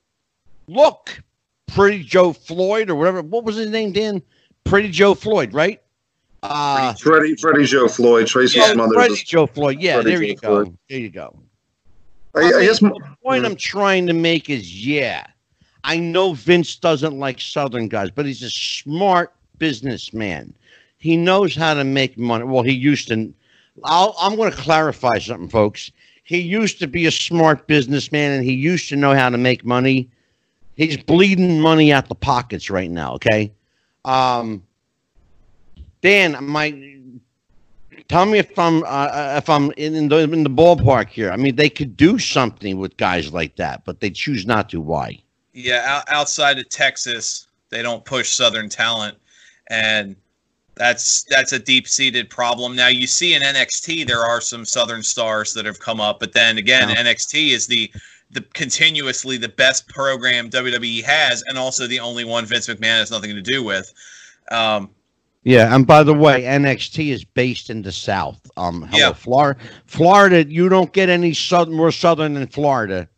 look, Pretty Joe Floyd or whatever. What was his name, Dan? Pretty Joe Floyd, right? Uh, Freddie, Freddie Joe Floyd, Tracy's oh, mother. Freddie Joe Floyd. Yeah, Freddie there Joe you go. Floyd. There you go. I, I guess the point I'm trying to make is yeah, I know Vince doesn't like Southern guys, but he's a smart businessman. He knows how to make money. Well, he used to. I'll, I'm going to clarify something, folks. He used to be a smart businessman and he used to know how to make money. He's bleeding money out the pockets right now. Okay. Um, Dan, my tell me if I'm uh, if I'm in, in the in the ballpark here. I mean, they could do something with guys like that, but they choose not to. Why? Yeah, out, outside of Texas, they don't push Southern talent, and that's that's a deep seated problem. Now you see in NXT there are some Southern stars that have come up, but then again, Yeah. NXT is the the continuously the best program WWE has, and also the only one Vince McMahon has nothing to do with. Um, Yeah, and by the way, NXT is based in the South. Um, hello, Yeah. Florida. Florida, you don't get any southern more southern than Florida.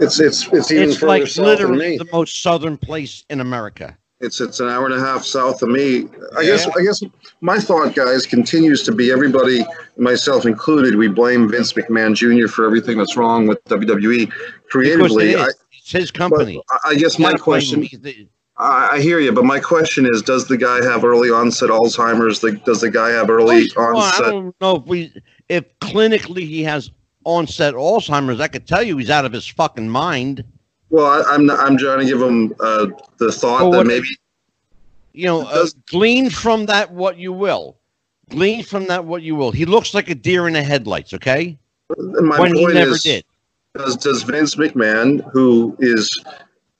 it's it's it's even It's further like south literally the most southern place in America. It's it's an hour and a half south of me. I Yeah. guess I guess my thought, guys, continues to be everybody, myself included, we blame Vince McMahon Jr. for everything that's wrong with WWE it creatively. I, it's his company. I- I guess my gotta blame him. question, I, I hear you, but my question is, does the guy have early onset Alzheimer's? Does the guy have early Well, I onset? don't know if we if clinically he has onset Alzheimer's. I could tell you he's out of his fucking mind. Well, I, I'm I'm trying to give him uh, the thought Well, that maybe You know, uh, glean from that what you will. Glean from that what you will. He looks like a deer in the headlights. Okay, my when he point never is, did. does does Vince McMahon, who is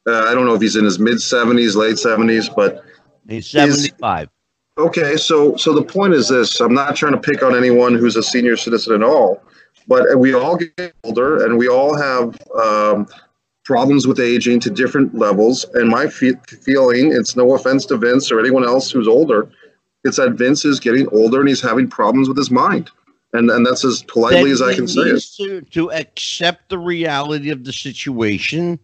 uh, I don't know if he's in his mid 70s, late 70s, but He's seventy-five. Okay, so so the point is this: I'm not trying to pick on anyone who's a senior citizen at all, but we all get older and we all have um, problems with aging to different levels. And my fe- feeling, it's no offense to Vince or anyone else who's older, it's that Vince is getting older and he's having problems with his mind, and and that's as politely as I can say it. To, to accept the reality of the situation,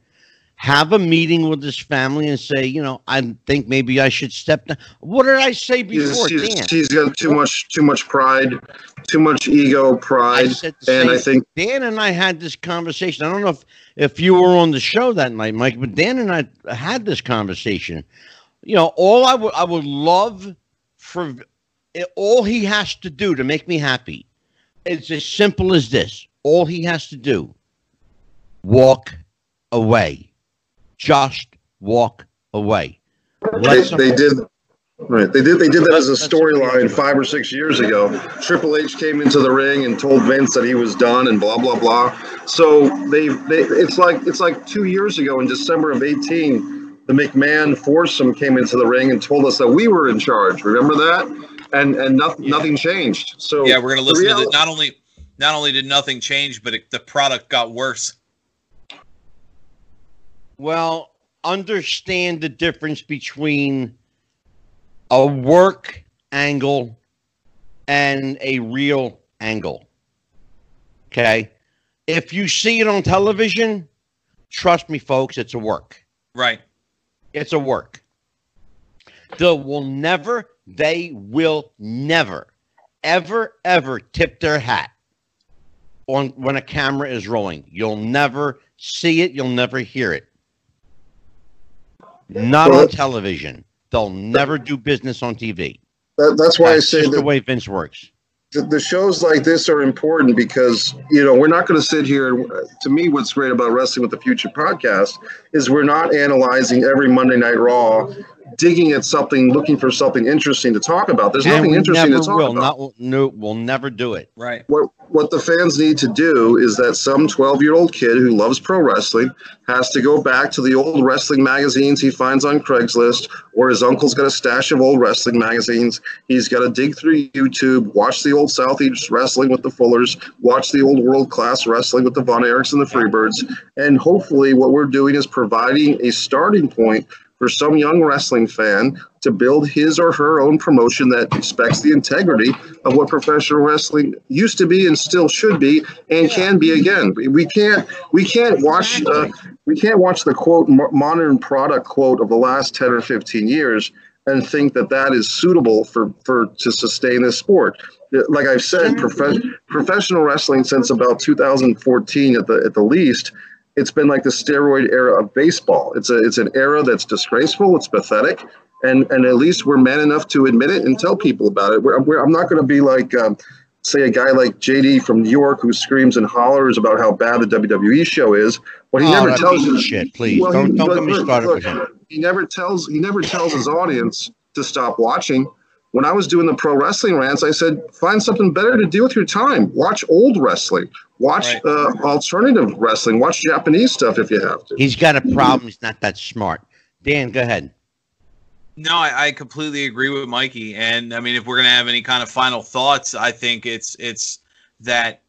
have a meeting with his family, and say, you know, I think maybe I should step down. What did I say before, he's, Dan? he's got too much too much pride, too much ego, I pride, the and I think Dan and I had this conversation. I don't know if, if you were on the show that night, Mike, but Dan and I had this conversation. You know, all I would I would love for eh, all he has to do to make me happy. It's as simple as this. All he has to do, walk away. Just walk away. They, Let they did. Right, they did. They did that as a Let's- let's- storyline five or six years ago. Triple H came into the ring and told Vince that he was done, and blah blah blah. So they, they, it's like it's like two years ago in December of eighteen, the McMahon foursome came into the ring and told us that we were in charge. Remember that? And and nothing Yeah. nothing changed. So Yeah, we're gonna listen to the, reality- not only not only did nothing change, but it, the product got worse. Well, understand the difference between a work angle and a real angle. Okay? If you see it on television, trust me, folks, it's a work. Right. It's a work. They will never, they will never, ever, ever tip their hat on when a camera is rolling. You'll never see it, you'll never hear it. Not Well, on television. They'll never do business on TV. that, that's why That's I say just the way Vince works. the, the shows like this are important because you know we're not going to sit here and to me what's great about wrestling with the future podcast is we're not analyzing every monday night raw digging at something looking for something interesting to talk about there's and nothing interesting to talk will. about Not, no, we'll never do it. Right. what what the fans need to do is that some 12 year old kid who loves pro wrestling has to go back to the old wrestling magazines he finds on Craigslist, or his uncle's got a stash of old wrestling magazines. He's got to dig through YouTube, watch the old Southeast wrestling with the Fullers, watch the old world class wrestling with the Von Erichs and the Freebirds, and hopefully, what we're doing is providing a starting point for some young wrestling fan to build his or her own promotion that respects the integrity of what professional wrestling used to be and still should be and can be again. We- can't we can't watch uh, we can't watch the quote modern product quote of the last 10 or 15 years and think that that is suitable for for to sustain this sport. Like I've said, prof- professional wrestling since about 2014 at the at the least it's been like the steroid era of baseball. It's a it's an era that's disgraceful. It's pathetic, and and at least we're man enough to admit it and tell people about it. We're, we're, I'm not going to be like. Um, Say a guy like JD from New York who screams and hollers about how bad the WWE show is, but he Oh, never tells you shit, please. Well, don't he- don't look, get me started look, with him. he never tells he never tells his audience to stop watching. When I was doing the pro wrestling rants, I said find something better to do with your time. Watch old wrestling. Watch Right. uh, alternative wrestling. Watch Japanese stuff if you have to. He's got a problem. He's not that smart. Dan, go ahead. No, I, I completely agree with Mikey. And I mean, if we're gonna have any kind of final thoughts, I think it's it's that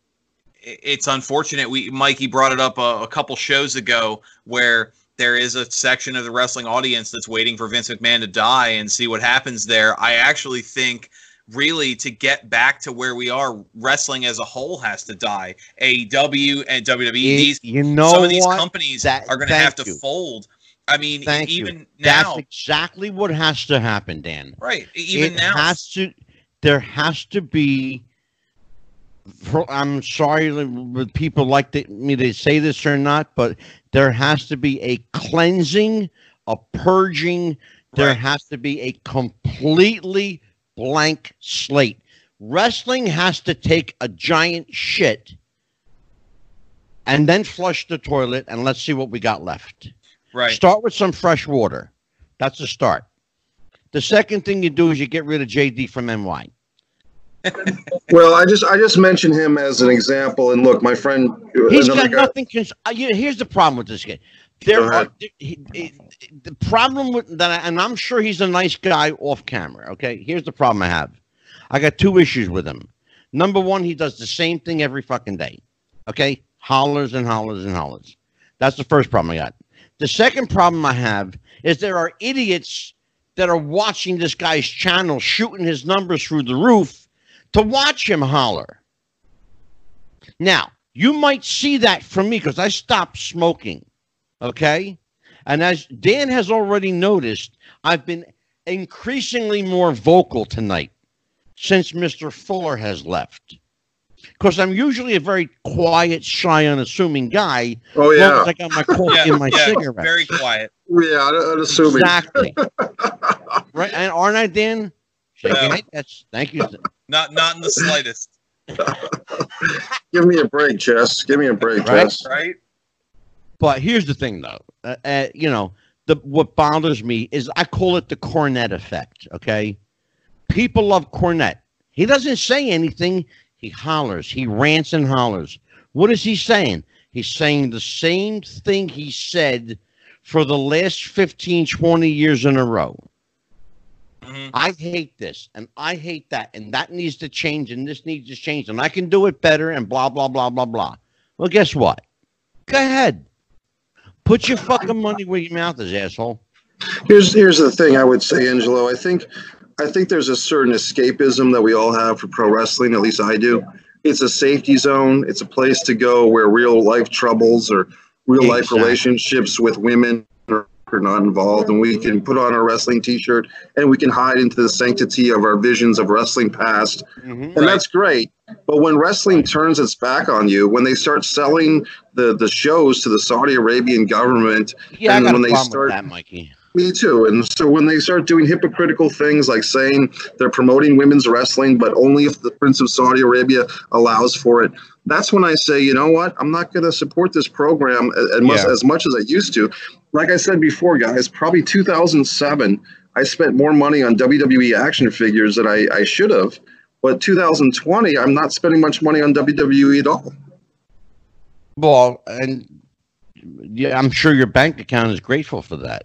it's unfortunate. We Mikey brought it up a, a couple shows ago where there is a section of the wrestling audience that's waiting for Vince McMahon to die and see what happens there. I actually think really to get back to where we are, wrestling as a whole has to die. AEW and WWE, You, these you know some of these what? companies That- are going to have to you. fold. I mean, Thank you. even now, That's exactly what has to happen, Dan. right? Even it now, has to. There has to be. I'm sorry people like to, me to say this or not, but there has to be a cleansing, a purging. There Right. has to be a completely blank slate. Wrestling has to take a giant shit and then flush the toilet, and let's see what we got left. right? Start with some fresh water. That's a start. The second thing you do is you get rid of JD from NY. Well, I just I just mentioned him as an example, and look, my friend, he's got guy- nothing. Cons- uh, you know, here's the problem with this guy. There are he, he- the problem with that, and I'm sure he's a nice guy off camera. Okay, here's the problem I have. I got two issues with him. Number one, he does the same thing every fucking day. Okay, hollers and hollers and hollers. That's the first problem I got. The second problem I have is there are idiots that are watching this guy's channel, shooting his numbers through the roof to watch him holler. Now, you might see that from me because I stopped smoking. Okay. And as Dan has already noticed, I've been increasingly more vocal tonight since Mr. Fuller has left. Because I'm usually a very quiet, shy, unassuming guy. Oh yeah, as I got my coffee yeah, and my yeah, cigarette. very quiet. yeah. I- I'd assume. Exactly. right. And aren't I, Dan? Shake No. head. That's thank you. Not not in the slightest, Give me a break, Chess. Give me a break, Right? Chess. right? But here's the thing, though. Uh, uh, you know, the what bothers me is I call it the Cornette effect. Okay, people love Cornette. He doesn't say anything. He hollers. He rants and hollers. What is he saying? He's saying the same thing he said for the last 15, 20 years in a row. Mhm. I hate this and I hate that and that needs to change and this needs to change and I can do it better and blah blah blah blah blah. Well, guess what? Go ahead. Put your fucking money where your mouth is, asshole. Here's here's the thing I would say, Angelo. I think I think there's a certain escapism that we all have for pro wrestling. At least I do. It's a safety zone. It's a place to go where real life troubles or real life Exactly. relationships with women are, are not involved, and we can put on our wrestling T-shirt and we can hide into the sanctity of our visions of wrestling past, Mhm. and Right. that's great. But when wrestling turns its back on you, when they start selling the the shows to the Saudi Arabian government Yeah, And when they start- that, Mikey. Me too. And so when they start doing hypocritical things like saying they're promoting women's wrestling, but only if the Prince of Saudi Arabia allows for it, that's when I say, you know what? I'm not going to support this program as, much, Yeah. as much as I used to. Like I said before, guys, probably 2007, I spent more money on WWE action figures than I, I should have. But 2020, I'm not spending much money on WWE at all. Well, and yeah, I'm sure your bank account is grateful for that.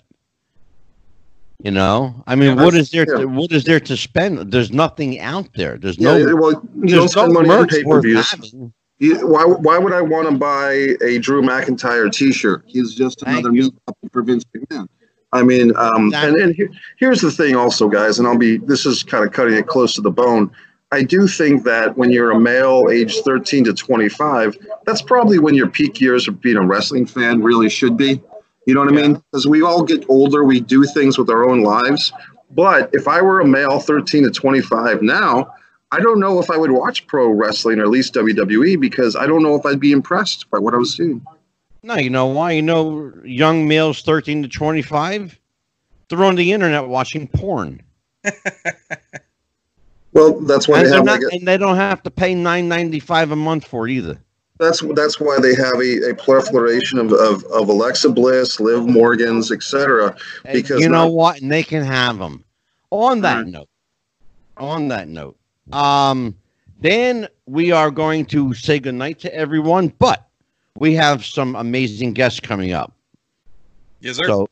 You know, I mean, Yeah, what is there? yeah. To, what is there to spend? There's nothing out there. There's Yeah, no. well, you don't no spend money on pay per views. why, why would I want to buy a Drew McIntyre T-shirt? He's just another meat for Vince McMahon. I mean, um, and, and here, here's the thing, also, guys, and I'll be. This is kind of cutting it close to the bone. I do think that when you're a male, age 13 to 25, that's probably when your peak years of being a wrestling fan really should be. You know what I mean? Because we all get older, we do things with our own lives. But if I were a male, 13 to 25 now, I don't know if I would watch pro wrestling or at least WWE because I don't know if I'd be impressed by what I was seeing. No, you know why? You know, young males 13 to 25, they're on the internet watching porn, Well, that's why and, they have not, and they don't have to pay 9.95 a month for it either. That's that's why they have a, a proliferation of, of, of Alexa Bliss, Liv Morgans, etc. Because you know not- what? And they can have them. On that Right. note, on that note, um, then we are going to say goodnight to everyone, but we have some amazing guests coming up. Yes, sir. So,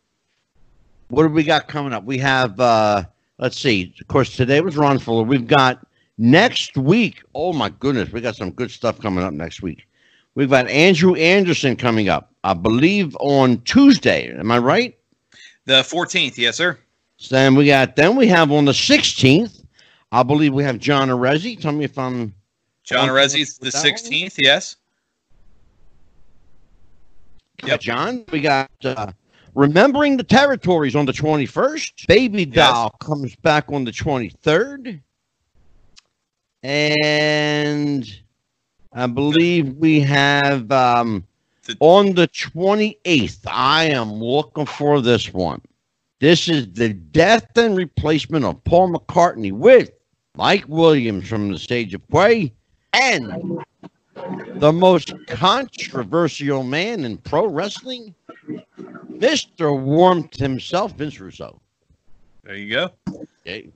what do we got coming up? We have, uh, let's see. Of course, today was Ron Fuller. We've got next week. Oh my goodness, we got some good stuff coming up next week. We've got Andrew Anderson coming up, I believe, on Tuesday. Am I right? the 14th. Yes, sir. So then we got. Then we have on the 16th. I believe we have John Arezzi. Tell me if I'm. John Arezzi's the with that one? 16th. Yes. Yep. John. We got uh, remembering the territories on the 21st. Baby doll comes back on the 23rd, and I believe we have um, The- on the 28th. I am looking for this one. This is the death and replacement of Paul McCartney with Mike Williams from the stage of play and the most controversial man in pro wrestling, Mr. Warmth himself, Vince Russo. There you go. Okay.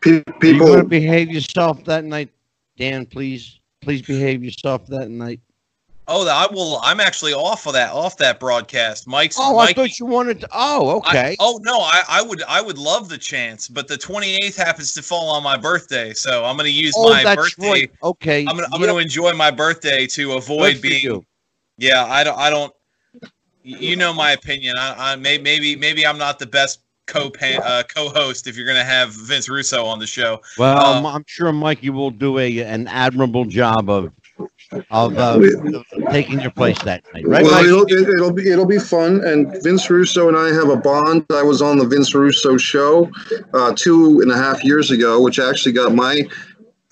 pe- You people to behave yourself that night, Dan? Please, please behave yourself that night. Oh, I will. I'm actually off of that. Off that broadcast. Mike's. Oh, I thought you wanted to. Oh, I- okay. oh no, I, I would I would love the chance, but the 28th happens to fall on my birthday, so I'm going to use Oh, my birthday. right. Okay. I'm gonna Yep, gonna enjoy my birthday to avoid being. you. Yeah, I don't I don't. You know my opinion. I, I may, maybe maybe I'm not the best co uh, co-host if you're gonna have Vince Russo on the show. Well, Uh, I'm- I'm sure Mikey will do a an admirable job of of uh, taking your place that night, right, well, it'll, it'll be it'll be fun. And Vince Russo and I have a bond. I was on the Vince Russo show uh, two and a half years ago, which actually got my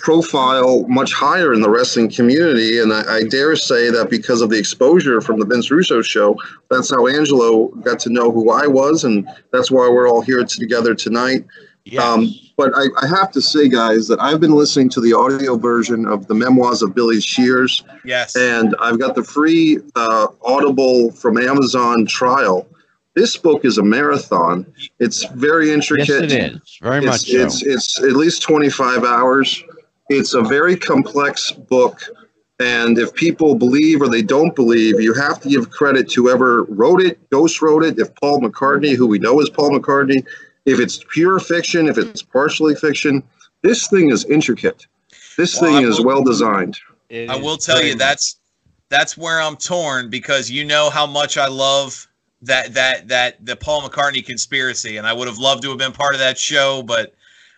profile much higher in the wrestling community. And I, I dare say that because of the exposure from the Vince Russo show, that's how Angelo got to know who I was, and that's why we're all here together tonight. Yes. Um, but I, I have to say, guys, that I've been listening to the audio version of the memoirs of Billy Shears, Yes. and I've got the free uh, Audible from Amazon trial. This book is a marathon. It's very intricate. Yes, it is. Very it's, much so. It's it's at least 25 hours. It's a very complex book. And if people believe or they don't believe, you have to give credit to whoever wrote it, ghost wrote it. If Paul McCartney, who we know is Paul McCartney, if it's pure fiction, if it's partially fiction, this thing is intricate. This Well, thing I is well designed. It I will tell you that's that's where I'm torn because you know how much I love that that that the Paul McCartney conspiracy, and I would have loved to have been part of that show, but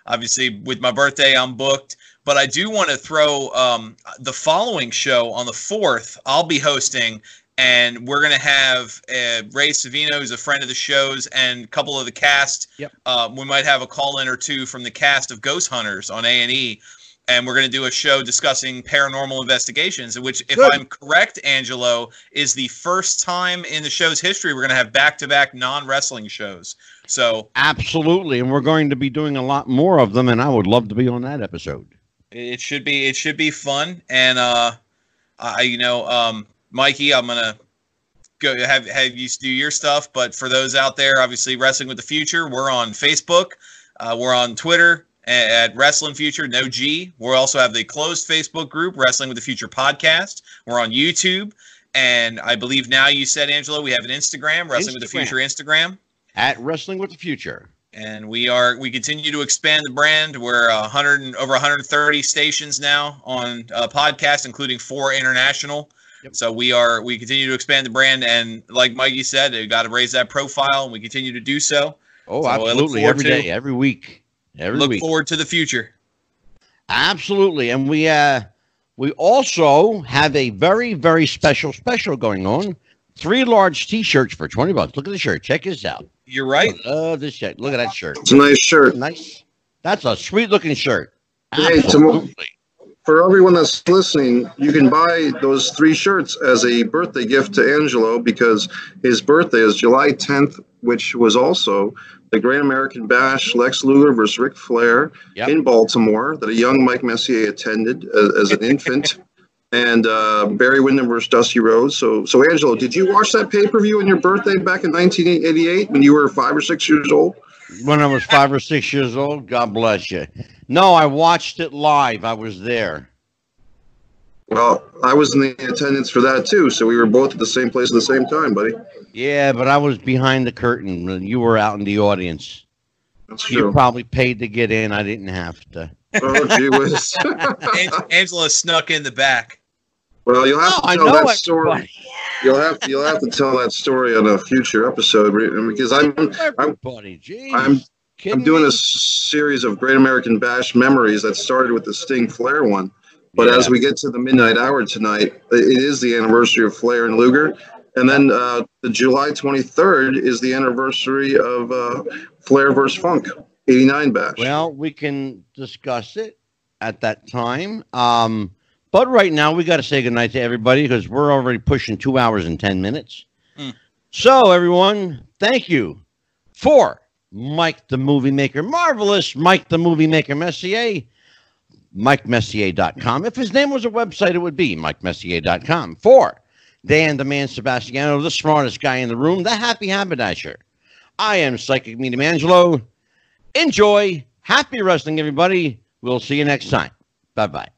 obviously with my birthday I'm booked. But I do want to throw um, the following show on the fourth. I'll be hosting, and we're gonna have uh, Ray Savino, who's a friend of the shows, and a couple of the cast. Yep. Uh, we might have a call in or two from the cast of Ghost Hunters on A and E and we're going to do a show discussing paranormal investigations, which, if Good. I'm correct, Angelo, is the first time in the show's history we're going to have back-to-back non-wrestling shows. So Absolutely, and we're going to be doing a lot more of them, and I would love to be on that episode. It should be it should be fun. And uh, I, you know, um, Mikey, I'm gonna go have have you do your stuff. But for those out there, obviously, wrestling with the future, we're on Facebook, uh, we're on Twitter at Wrestling Future, no G. We also have the closed Facebook group, Wrestling with the Future podcast. We're on YouTube. And I believe now you said, Angelo, we have an Instagram, Wrestling with the Future Instagram. At Wrestling with the Future. And we are we continue to expand the brand. We're 100 over 130 stations now on uh, podcast, including four international. Yep. So we are we continue to expand the brand, and like Mikey said, we got to raise that profile, and we continue to do so. Oh, So absolutely. Every to- day, every week. Every Look week. forward to the future. Absolutely. And we uh we also have a very, very special special going on. Three large t-shirts for 20 bucks. Look at the shirt. Check this out. You're right. Oh, this shirt. Look at that shirt. It's a nice shirt. Nice. That's a sweet looking shirt. Hey, Absolutely. For everyone that's listening, you can buy those three shirts as a birthday gift to Angelo because his birthday is July 10th, which was also the Great American Bash, Lex Luger versus Ric Flair Yep. in Baltimore that a young Mike Messier attended as, as an infant. And uh, Barry Windham versus Dusty Rhodes. So, so Angelo, did you watch that pay per view on your birthday back in 1988 when you were five or six years old? When I was five or six years old, God bless you. No, I watched it live. I was there. Well, I was in the attendance for that too, so we were both at the same place at the same time, buddy. Yeah, but I was behind the curtain. when You were out in the audience. That's true. You true. probably paid to get in. I didn't have to. oh, gee whiz. Angelo snuck in the back. Well, you'll have Oh, to I tell know that story. You'll have to, you'll have to tell that story on a future episode because I'm Everybody, geez. I'm- I'm doing me? a series of Great American Bash memories that started with the Sting Flair one. But Yeah. as we get to the midnight hour tonight, it is the anniversary of Flair and Luger. And then uh, the July 23rd is the anniversary of uh, Flair versus Funk, 89 Bash. Well, we can discuss it at that time. Um, but right now, we got to say goodnight to everybody because we're already pushing two hours and 10 minutes. Hmm. So, everyone, thank you for Mike the Movie Maker. Marvelous Mike the Movie Maker Messier. MikeMessier.com. If his name was a website, it would be MikeMessier.com. For Dan the Man Sebastiano, the smartest guy in the room, the happy haberdasher. I am Psychic Medium Angelo. Enjoy. Happy wrestling, everybody. We'll see you next time. Bye bye.